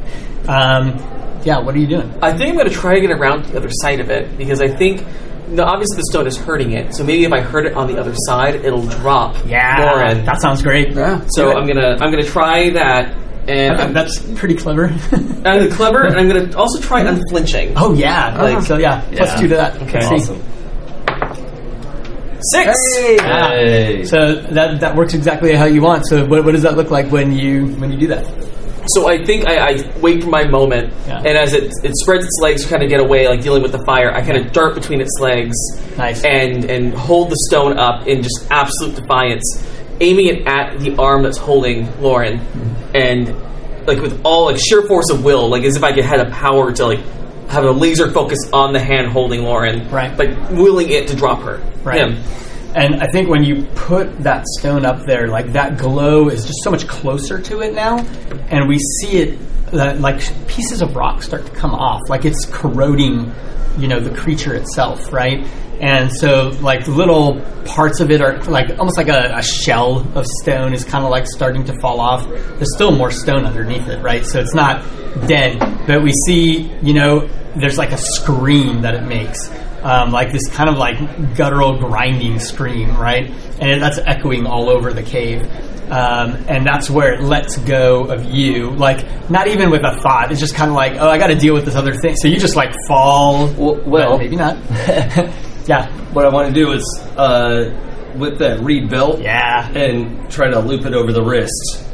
Um, yeah. What are you doing? I think I'm going to try to get around to the other side of it because I think, no, obviously the stone is hurting it. So maybe if I hurt it on the other side, it'll drop more in. that sounds great. Yeah. So I'm gonna I'm gonna try that, and Okay, that's pretty clever. I'm clever, and I'm gonna also try unflinching. oh yeah, like so yeah, plus Yeah. two to that. Okay. Let's see. Awesome. Six. Yeah. Hey. So that that works exactly how you want. So what, what does that look like when you when you do that? So I think I, I wait for my moment, Yeah. and as it it spreads its legs to kind of get away, like dealing with the fire, I kind of dart between its legs, Nice. and and hold the stone up in just absolute defiance, aiming it at the arm that's holding Lauren, Mm-hmm. and like with all like sheer force of will, like as if I could had a power to like have a laser focus on the hand holding Lauren, Right. Like willing it to drop her, Right. him. And I think when you put that stone up there, like that glow is just so much closer to it now, and we see it that like pieces of rock start to come off, like it's corroding, you know, the creature itself, right? And so like little parts of it are like almost like a, a shell of stone is kind of like starting to fall off. There's still more stone underneath it, right? So it's not dead, but we see, you know, there's like a scream that it makes um, like this kind of like guttural grinding scream, right? And it, that's echoing all over the cave. Um, and that's where it lets go of you, like not even with a thought. It's just kind of like, oh, I got to deal with this other thing. So you just like fall. Well, well- maybe not. yeah, What I want to do is uh, whip that reed belt yeah, and try to loop it over the wrist.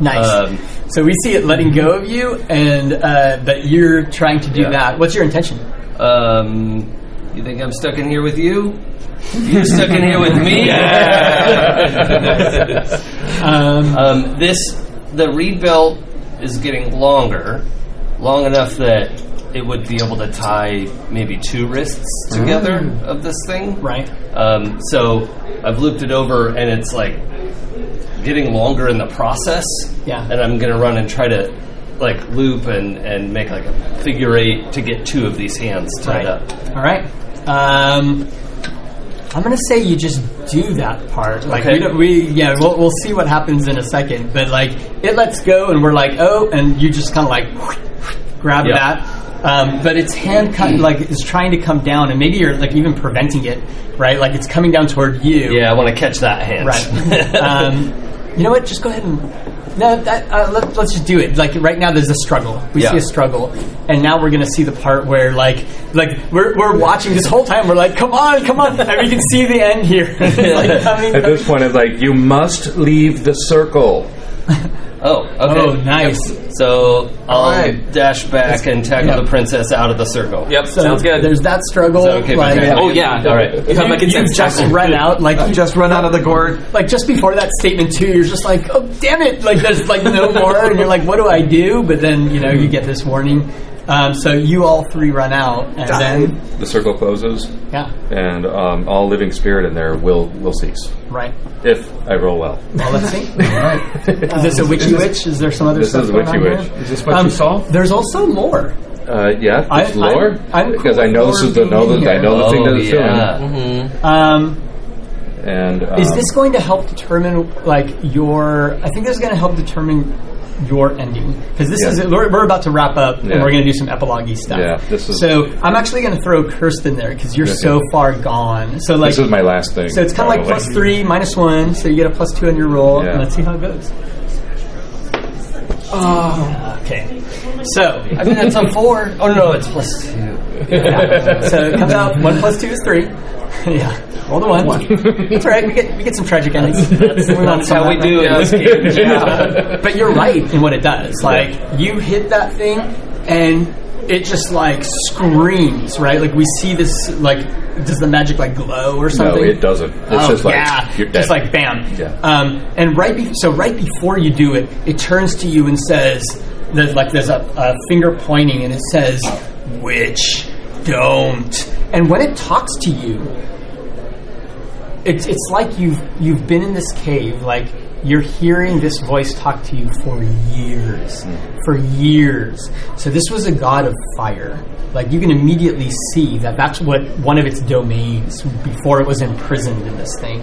nice. Um, so we see it letting go of you, and uh, but you're trying to do Yeah. that. What's your intention? Um, you think I'm stuck in here with you? You're stuck in here with me? Um, um, this, the reed belt is getting longer, long enough that it would be able to tie maybe two wrists together of this thing. right. Um, so I've looped it over, and it's like getting longer in the process. Yeah. And I'm gonna run and try to like loop and and make like a figure eight to get two of these hands tied Right. up. All right. Um, I'm gonna say you just do that part. Like Okay. we, don't, we yeah, we'll, we'll see what happens in a second. But like it lets go, and we're like, oh, and you just kind of like grab Yeah. that. Um, but its hand kind like is trying to come down, and maybe you're like even preventing it, right? Like it's coming down toward you. Yeah, I want to catch that hand. Right. um, you know what? Just go ahead and no. That, uh, let, let's just do it. Like right now, there's a struggle. We Yeah. see a struggle, and now we're gonna see the part where like like we're, we're watching this whole time. We're like, come on, come on, and we can see the end here. It's like coming. At this point, it's like you must leave the circle. oh, okay. Oh, nice. So I'll Alright. dash back and tackle yeah. the princess out of the circle. Yep, So sounds good. There's that struggle. That okay, like, Patrick? Oh yeah. All right. You have my you, consent. you just tackle. run out like You just run out of the gourd. like just before that statement too, you're just like, oh damn it! Like there's like no more, and you're like, what do I do? But then you know you get this warning. Um, so you all three run out, and then The circle closes, yeah, and um, all living spirit in there will will cease right. if I roll well. Well, let's see. Is this a witchy witch? Is there some other This stuff is going witchy on witch. here? Is this what Um, you saw? There's also more. Uh, yeah, I, lore. I'm, I'm cool because I know this is the know the, I know the thing that it's yeah. doing. Um, And um, is this going to help determine like your? I think this is going to help determine your ending because this Yeah. is we're, we're about to wrap up and we're going to do some epilogue stuff. Yeah, this is- so I'm actually going to throw Kirsten there because you're Okay. so far gone. So like this is my last thing. So it's kind of like plus three, minus one, so you get a plus two on your roll, Yeah. and let's see how it goes. Oh, okay. So, I mean, that's a four. Oh no, it's plus two. so it comes out one plus two is three. yeah, roll the one. That's all right. We get we get some tragic endings. That's, That's how we do it in this game. Yeah. But you're right in what it does. Like you hit that thing, and it just like screams. Right? Like we see this. Like does the magic like glow or something? No, something? it doesn't. It's oh, just like yeah, you're dead. just like bam. Yeah. Um, and right, be- so right before you do it, it turns to you and says, "There's like there's a, a finger pointing, and it says, "Which don't." And when it talks to you, it's it's like you've you've been in this cave, like you're hearing this voice talk to you for years, for years. So this was a god of fire. Like you can immediately see that that's what one of its domains before it was imprisoned in this thing.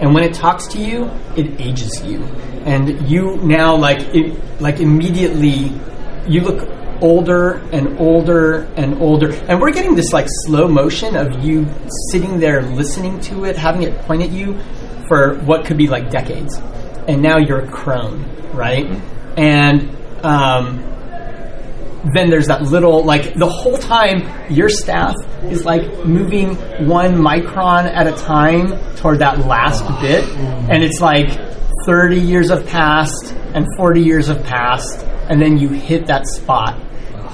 And when it talks to you, it ages you, and you now like it like immediately you look older and older and older. And we're getting this like slow motion of you sitting there listening to it, having it point at you for what could be like decades. And now you're a crone, right? And um, then there's that little like the whole time your staff is like moving one micron at a time toward that last bit and it's like 30 years have passed and 40 years have passed and then you hit that spot,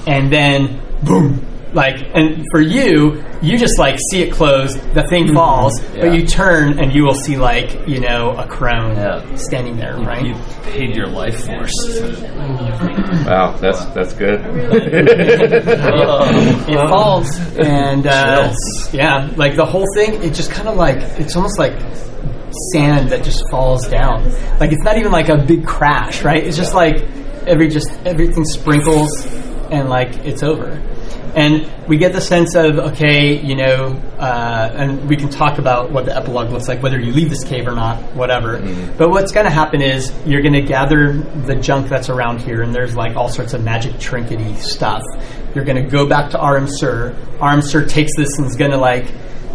and then boom. Like and for you, you just like see it close, the thing falls, Yeah. but you turn and you will see like you know a crone Yeah. standing there, right? You paid your life force. Wow, that's that's good. it falls and uh, yeah like the whole thing it just kind of like it's almost like sand that just falls down like it's not even like a big crash right it's just like every just everything sprinkles and like it's over and we get the sense of okay you know uh, and we can talk about what the epilogue looks like whether you leave this cave or not whatever but what's going to happen is you're going to gather the junk that's around here and there's like all sorts of magic trinkety stuff you're going to go back to Aram Sir. Aram Sir takes this and is going to like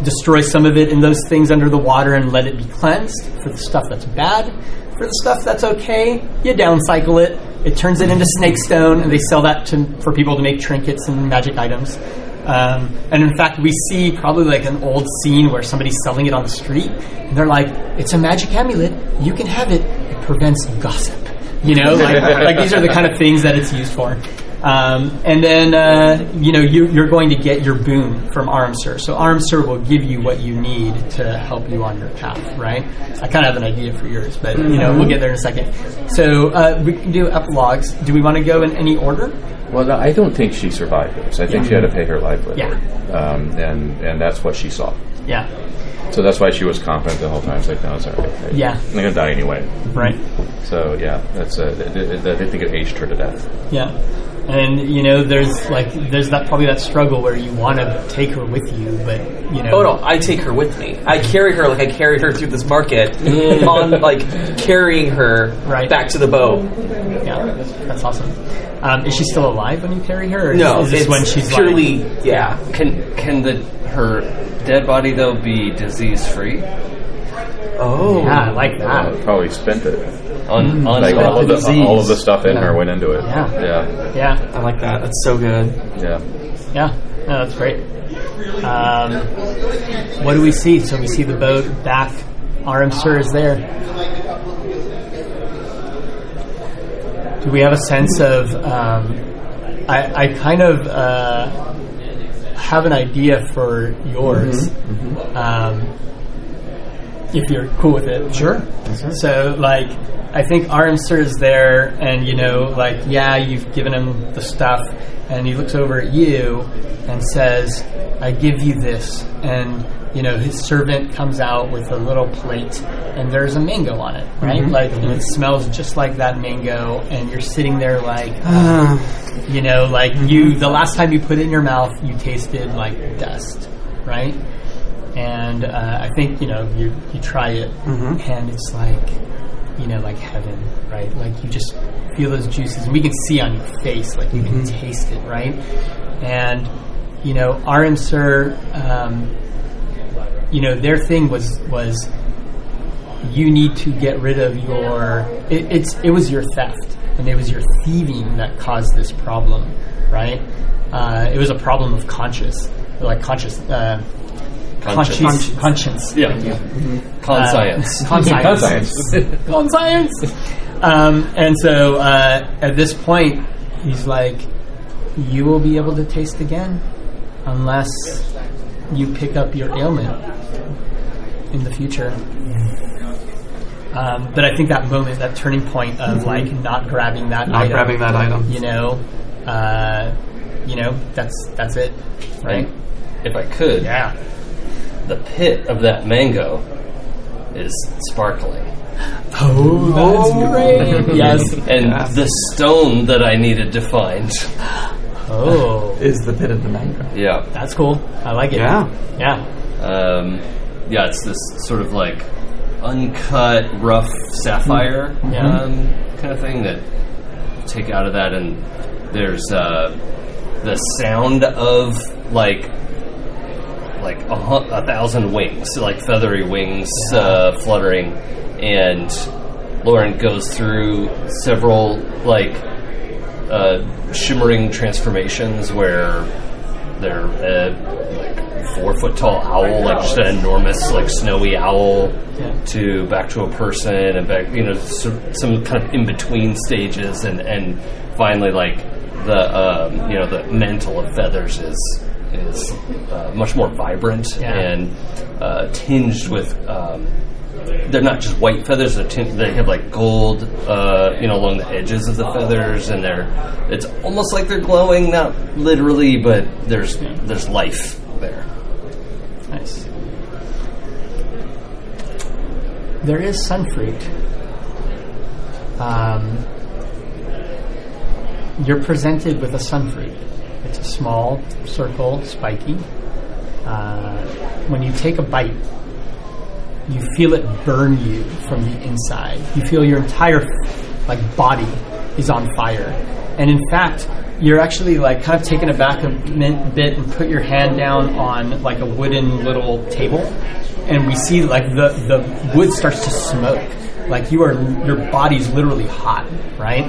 destroy some of it in those things under the water and let it be cleansed for the stuff that's bad. For the stuff that's okay, you downcycle it. It turns it into snake stone, and they sell that to, for people to make trinkets and magic items. Um, and in fact, we see probably like an old scene where somebody's selling it on the street, and they're like, "It's a magic amulet. You can have it. It prevents gossip." You know, like, like these are the kind of things that it's used for. Um, and then, uh, you know, you, you're going to get your boon from Aram Sir. So Aram Sir will give you what you need to help you on your path, right? I kind of have an idea for yours, but, you know, we'll get there in a second. So uh, we can do epilogues. Do we want to go in any order? well, no, I don't think she survived this. I think she had to pay her livelihood, Yeah. um, and and that's what she saw. Yeah. So that's why she was confident the whole time. It's like, no, it's all right. I- Yeah. I'm gonna die anyway. Right. So yeah, that's uh, th- th- th- I think it aged her to death. Yeah. And you know, there's like there's that probably that struggle where you want to take her with you, but you know. Oh no, I take her with me. I carry her like I carried her through this market on like carrying her Right. back to the boat Yeah, that's awesome. Um, is she still alive when you carry her? Or No, is this it's when she's purely like, yeah. Can can the her dead body though be disease free? Oh, yeah, I like that. Uh, probably spent it. On on Like all of the disease. all of the stuff in her went into it. Yeah. yeah, Yeah, I like that. That's so good. yeah. yeah, no, that's great. Um, what do we see? So we see the boat back. Aram Sir is there. Do we have a sense of? Um, I, I kind of uh, have an idea for yours. Um, if you're cool with it, sure. Mm-hmm. So, like, I think Aram Sir is there, and you know, like, yeah, you've given him the stuff, and he looks over at you and says, "I give you this," and you know, his servant comes out with a little plate, and there's a mango on it, right? Mm-hmm. Like, and it mm-hmm. smells just like that mango, and you're sitting there like, ah. you know, like you. The last time you put it in your mouth, you tasted like dust, right? And uh, I think you know you you try it, and it's like you know like heaven, right? Like you just feel those juices, and we can see on your face, like you can taste it, right? And you know, Aram Sir, um, you know their thing was was you need to get rid of your it, it's it was your theft and it was your thieving that caused this problem, right? Uh, it was a problem of conscious, like conscious. Uh, Conscience. conscience. conscience. Yeah. Thank you. Conscience. Uh, conscience. conscience. Um, and so uh, at this point, he's like, "You will be able to taste again, unless you pick up your ailment in the future." Um, but I think that moment, that turning point of like not grabbing that, Not item, grabbing that item. you know, uh, you know, that's that's it, right? if I could, Yeah. The pit of that mango is sparkling. Oh, that's great. yes. And Yeah. the stone that I needed to find. Oh, Is the pit of the mango. Yeah. that's cool. I like it. Yeah. Yeah. Um, yeah, it's this sort of like uncut, rough sapphire Yeah. um, kind of thing that you take out of that, and there's uh, the sound of like like a, hu- a thousand wings, like feathery wings uh, fluttering, and Lauren goes through several like uh, shimmering transformations where they're uh, like four foot tall owl, like just an enormous like snowy owl, to back to a person and back you know some, some kind of in between stages. And and finally like the um, you know the mantle of feathers is is uh, much more vibrant Yeah. and uh, tinged with. Um, they're not just white feathers; tin- they have like gold, uh, you know, along the edges of the feathers, and they're it's almost like they're glowing, not literally, but there's there's life there. Nice. There is sunfruit. Um, you're presented with a sunfruit. It's a small circle, spiky. Uh, when you take a bite, you feel it burn you from the inside. You feel your entire like body is on fire, and in fact, you're actually like kind of taken aback a bit and put your hand down on like a wooden little table, and we see like the the wood starts to smoke. Like you are, your body's literally hot, right?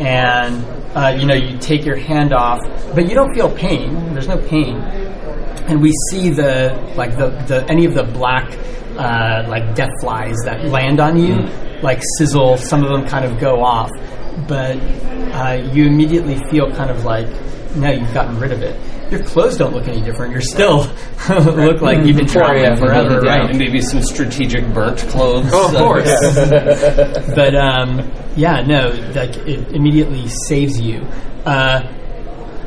And uh, you know, you take your hand off, but you don't feel pain. There's no pain. And we see the like the, the any of the black uh, like death flies that land on you like sizzle some of them kind of go off. But uh, you immediately feel kind of like no you've gotten rid of it your clothes don't look any different you're still look like you've been traveling forever Yeah, right and maybe some strategic burnt clothes. Oh, of course. but um, yeah, no, like it immediately saves you. Uh,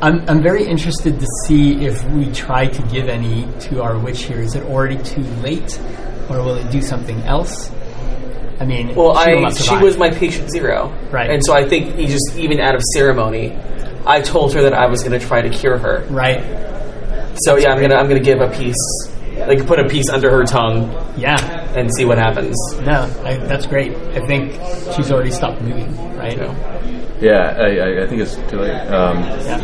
I'm I'm very interested to see if we try to give any to our witch here. Is it already too late, or will it do something else? I mean, Well, she I she was my patient zero, Right. And so I think he just even out of ceremony, I told her that I was going to try to cure her. right. So yeah, I'm gonna I'm gonna give a piece, like put a piece under her tongue Yeah, and see what happens. no, I, that's great. I think she's already stopped moving. Right. Yeah, I, I, I think it's too late. Um, Yeah.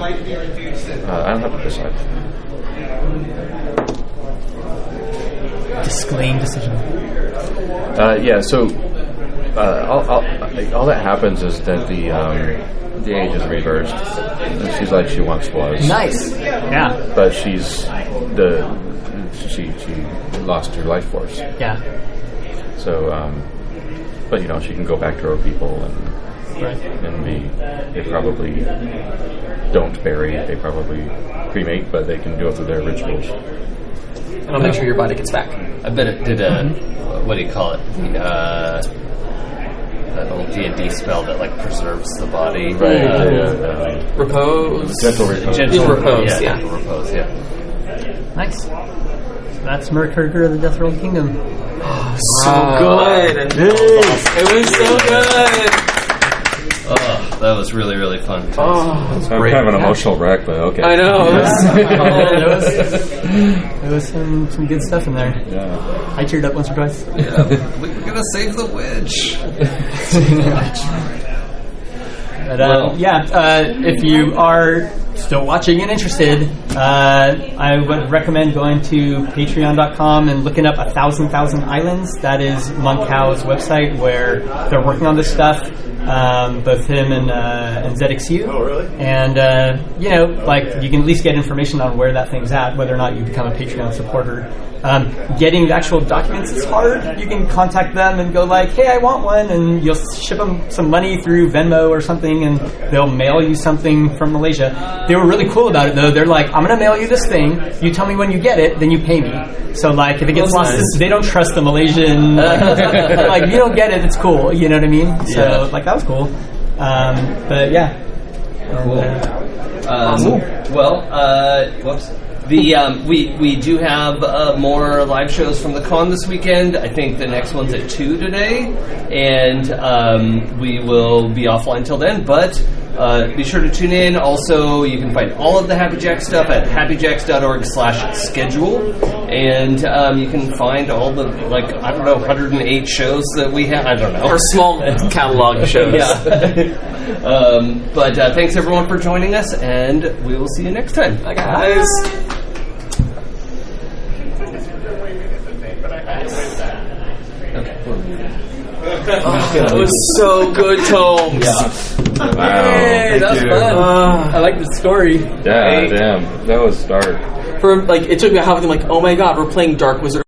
uh, I don't have to decide. Disclaim decision. Uh, yeah, so uh, all, all, all that happens is that the um, the age is reversed. And she's like she once was, Nice. Yeah. but she's the she she lost her life force. Yeah. So, um, but you know, she can go back to her people and Right. and be. They probably don't bury. They probably cremate, but they can do it through their rituals. And I'll make sure your body gets back. I bet it did a what do you call it? The, uh, that old D and D spell that like preserves the body. Right. Uh, yeah, Repose. Gentle repose. Gentle Repose, Yeah, yeah. gentle repose. Yeah. Nice. That's Murkurger of the Death World Kingdom. So good. It was so good. Oh, that was really really fun. Oh, I'm kind of an emotional wreck, but okay. I know. It was- there was, there was some, some good stuff in there. Yeah. I cheered up once or twice. Yeah, we- we're gonna save the witch. But, uh, Well- yeah, uh, if you are still watching and interested, uh, I would recommend going to patreon.com and looking up A Thousand Thousand Islands. That is Munkao's website where they're working on this stuff. Um, both him and uh, and ZXU. Oh, really? And uh, you know, like you can at least get information on where that thing's at, whether or not you become a Patreon supporter. Um, getting the actual documents is hard. You can contact them and go like, "Hey, I want one," and you'll ship them some money through Venmo or something, and they'll mail you something from Malaysia. They were really cool about it though. They're like, "I'm gonna mail you this thing. You tell me when you get it, then you pay me." So like, if it gets lost, they don't trust the Malaysian. Like, like, you don't get it, it's cool. You know what I mean? So Yeah. like that was cool. Um, but yeah. Cool. Um, well, uh, whoops. The um, we we do have uh, more live shows from the con this weekend. I think the next one's at two today, and um, we will be offline till then. But uh, be sure to tune in. Also, you can find all of the Happy Jack stuff at happyjacks.org/schedule, and um, you can find all the like I don't know 108 shows that we have. I don't know Our small catalog shows. yeah. um, but uh, thanks everyone for joining us, and we will see you next time. Bye, guys. Okay. That was so good, Tomes. Wow. guys. That was you. fun. Ah. I like the story. Yeah, damn, that was dark. For like, it took me a half. I'm like, oh my god, we're playing Dark Wizard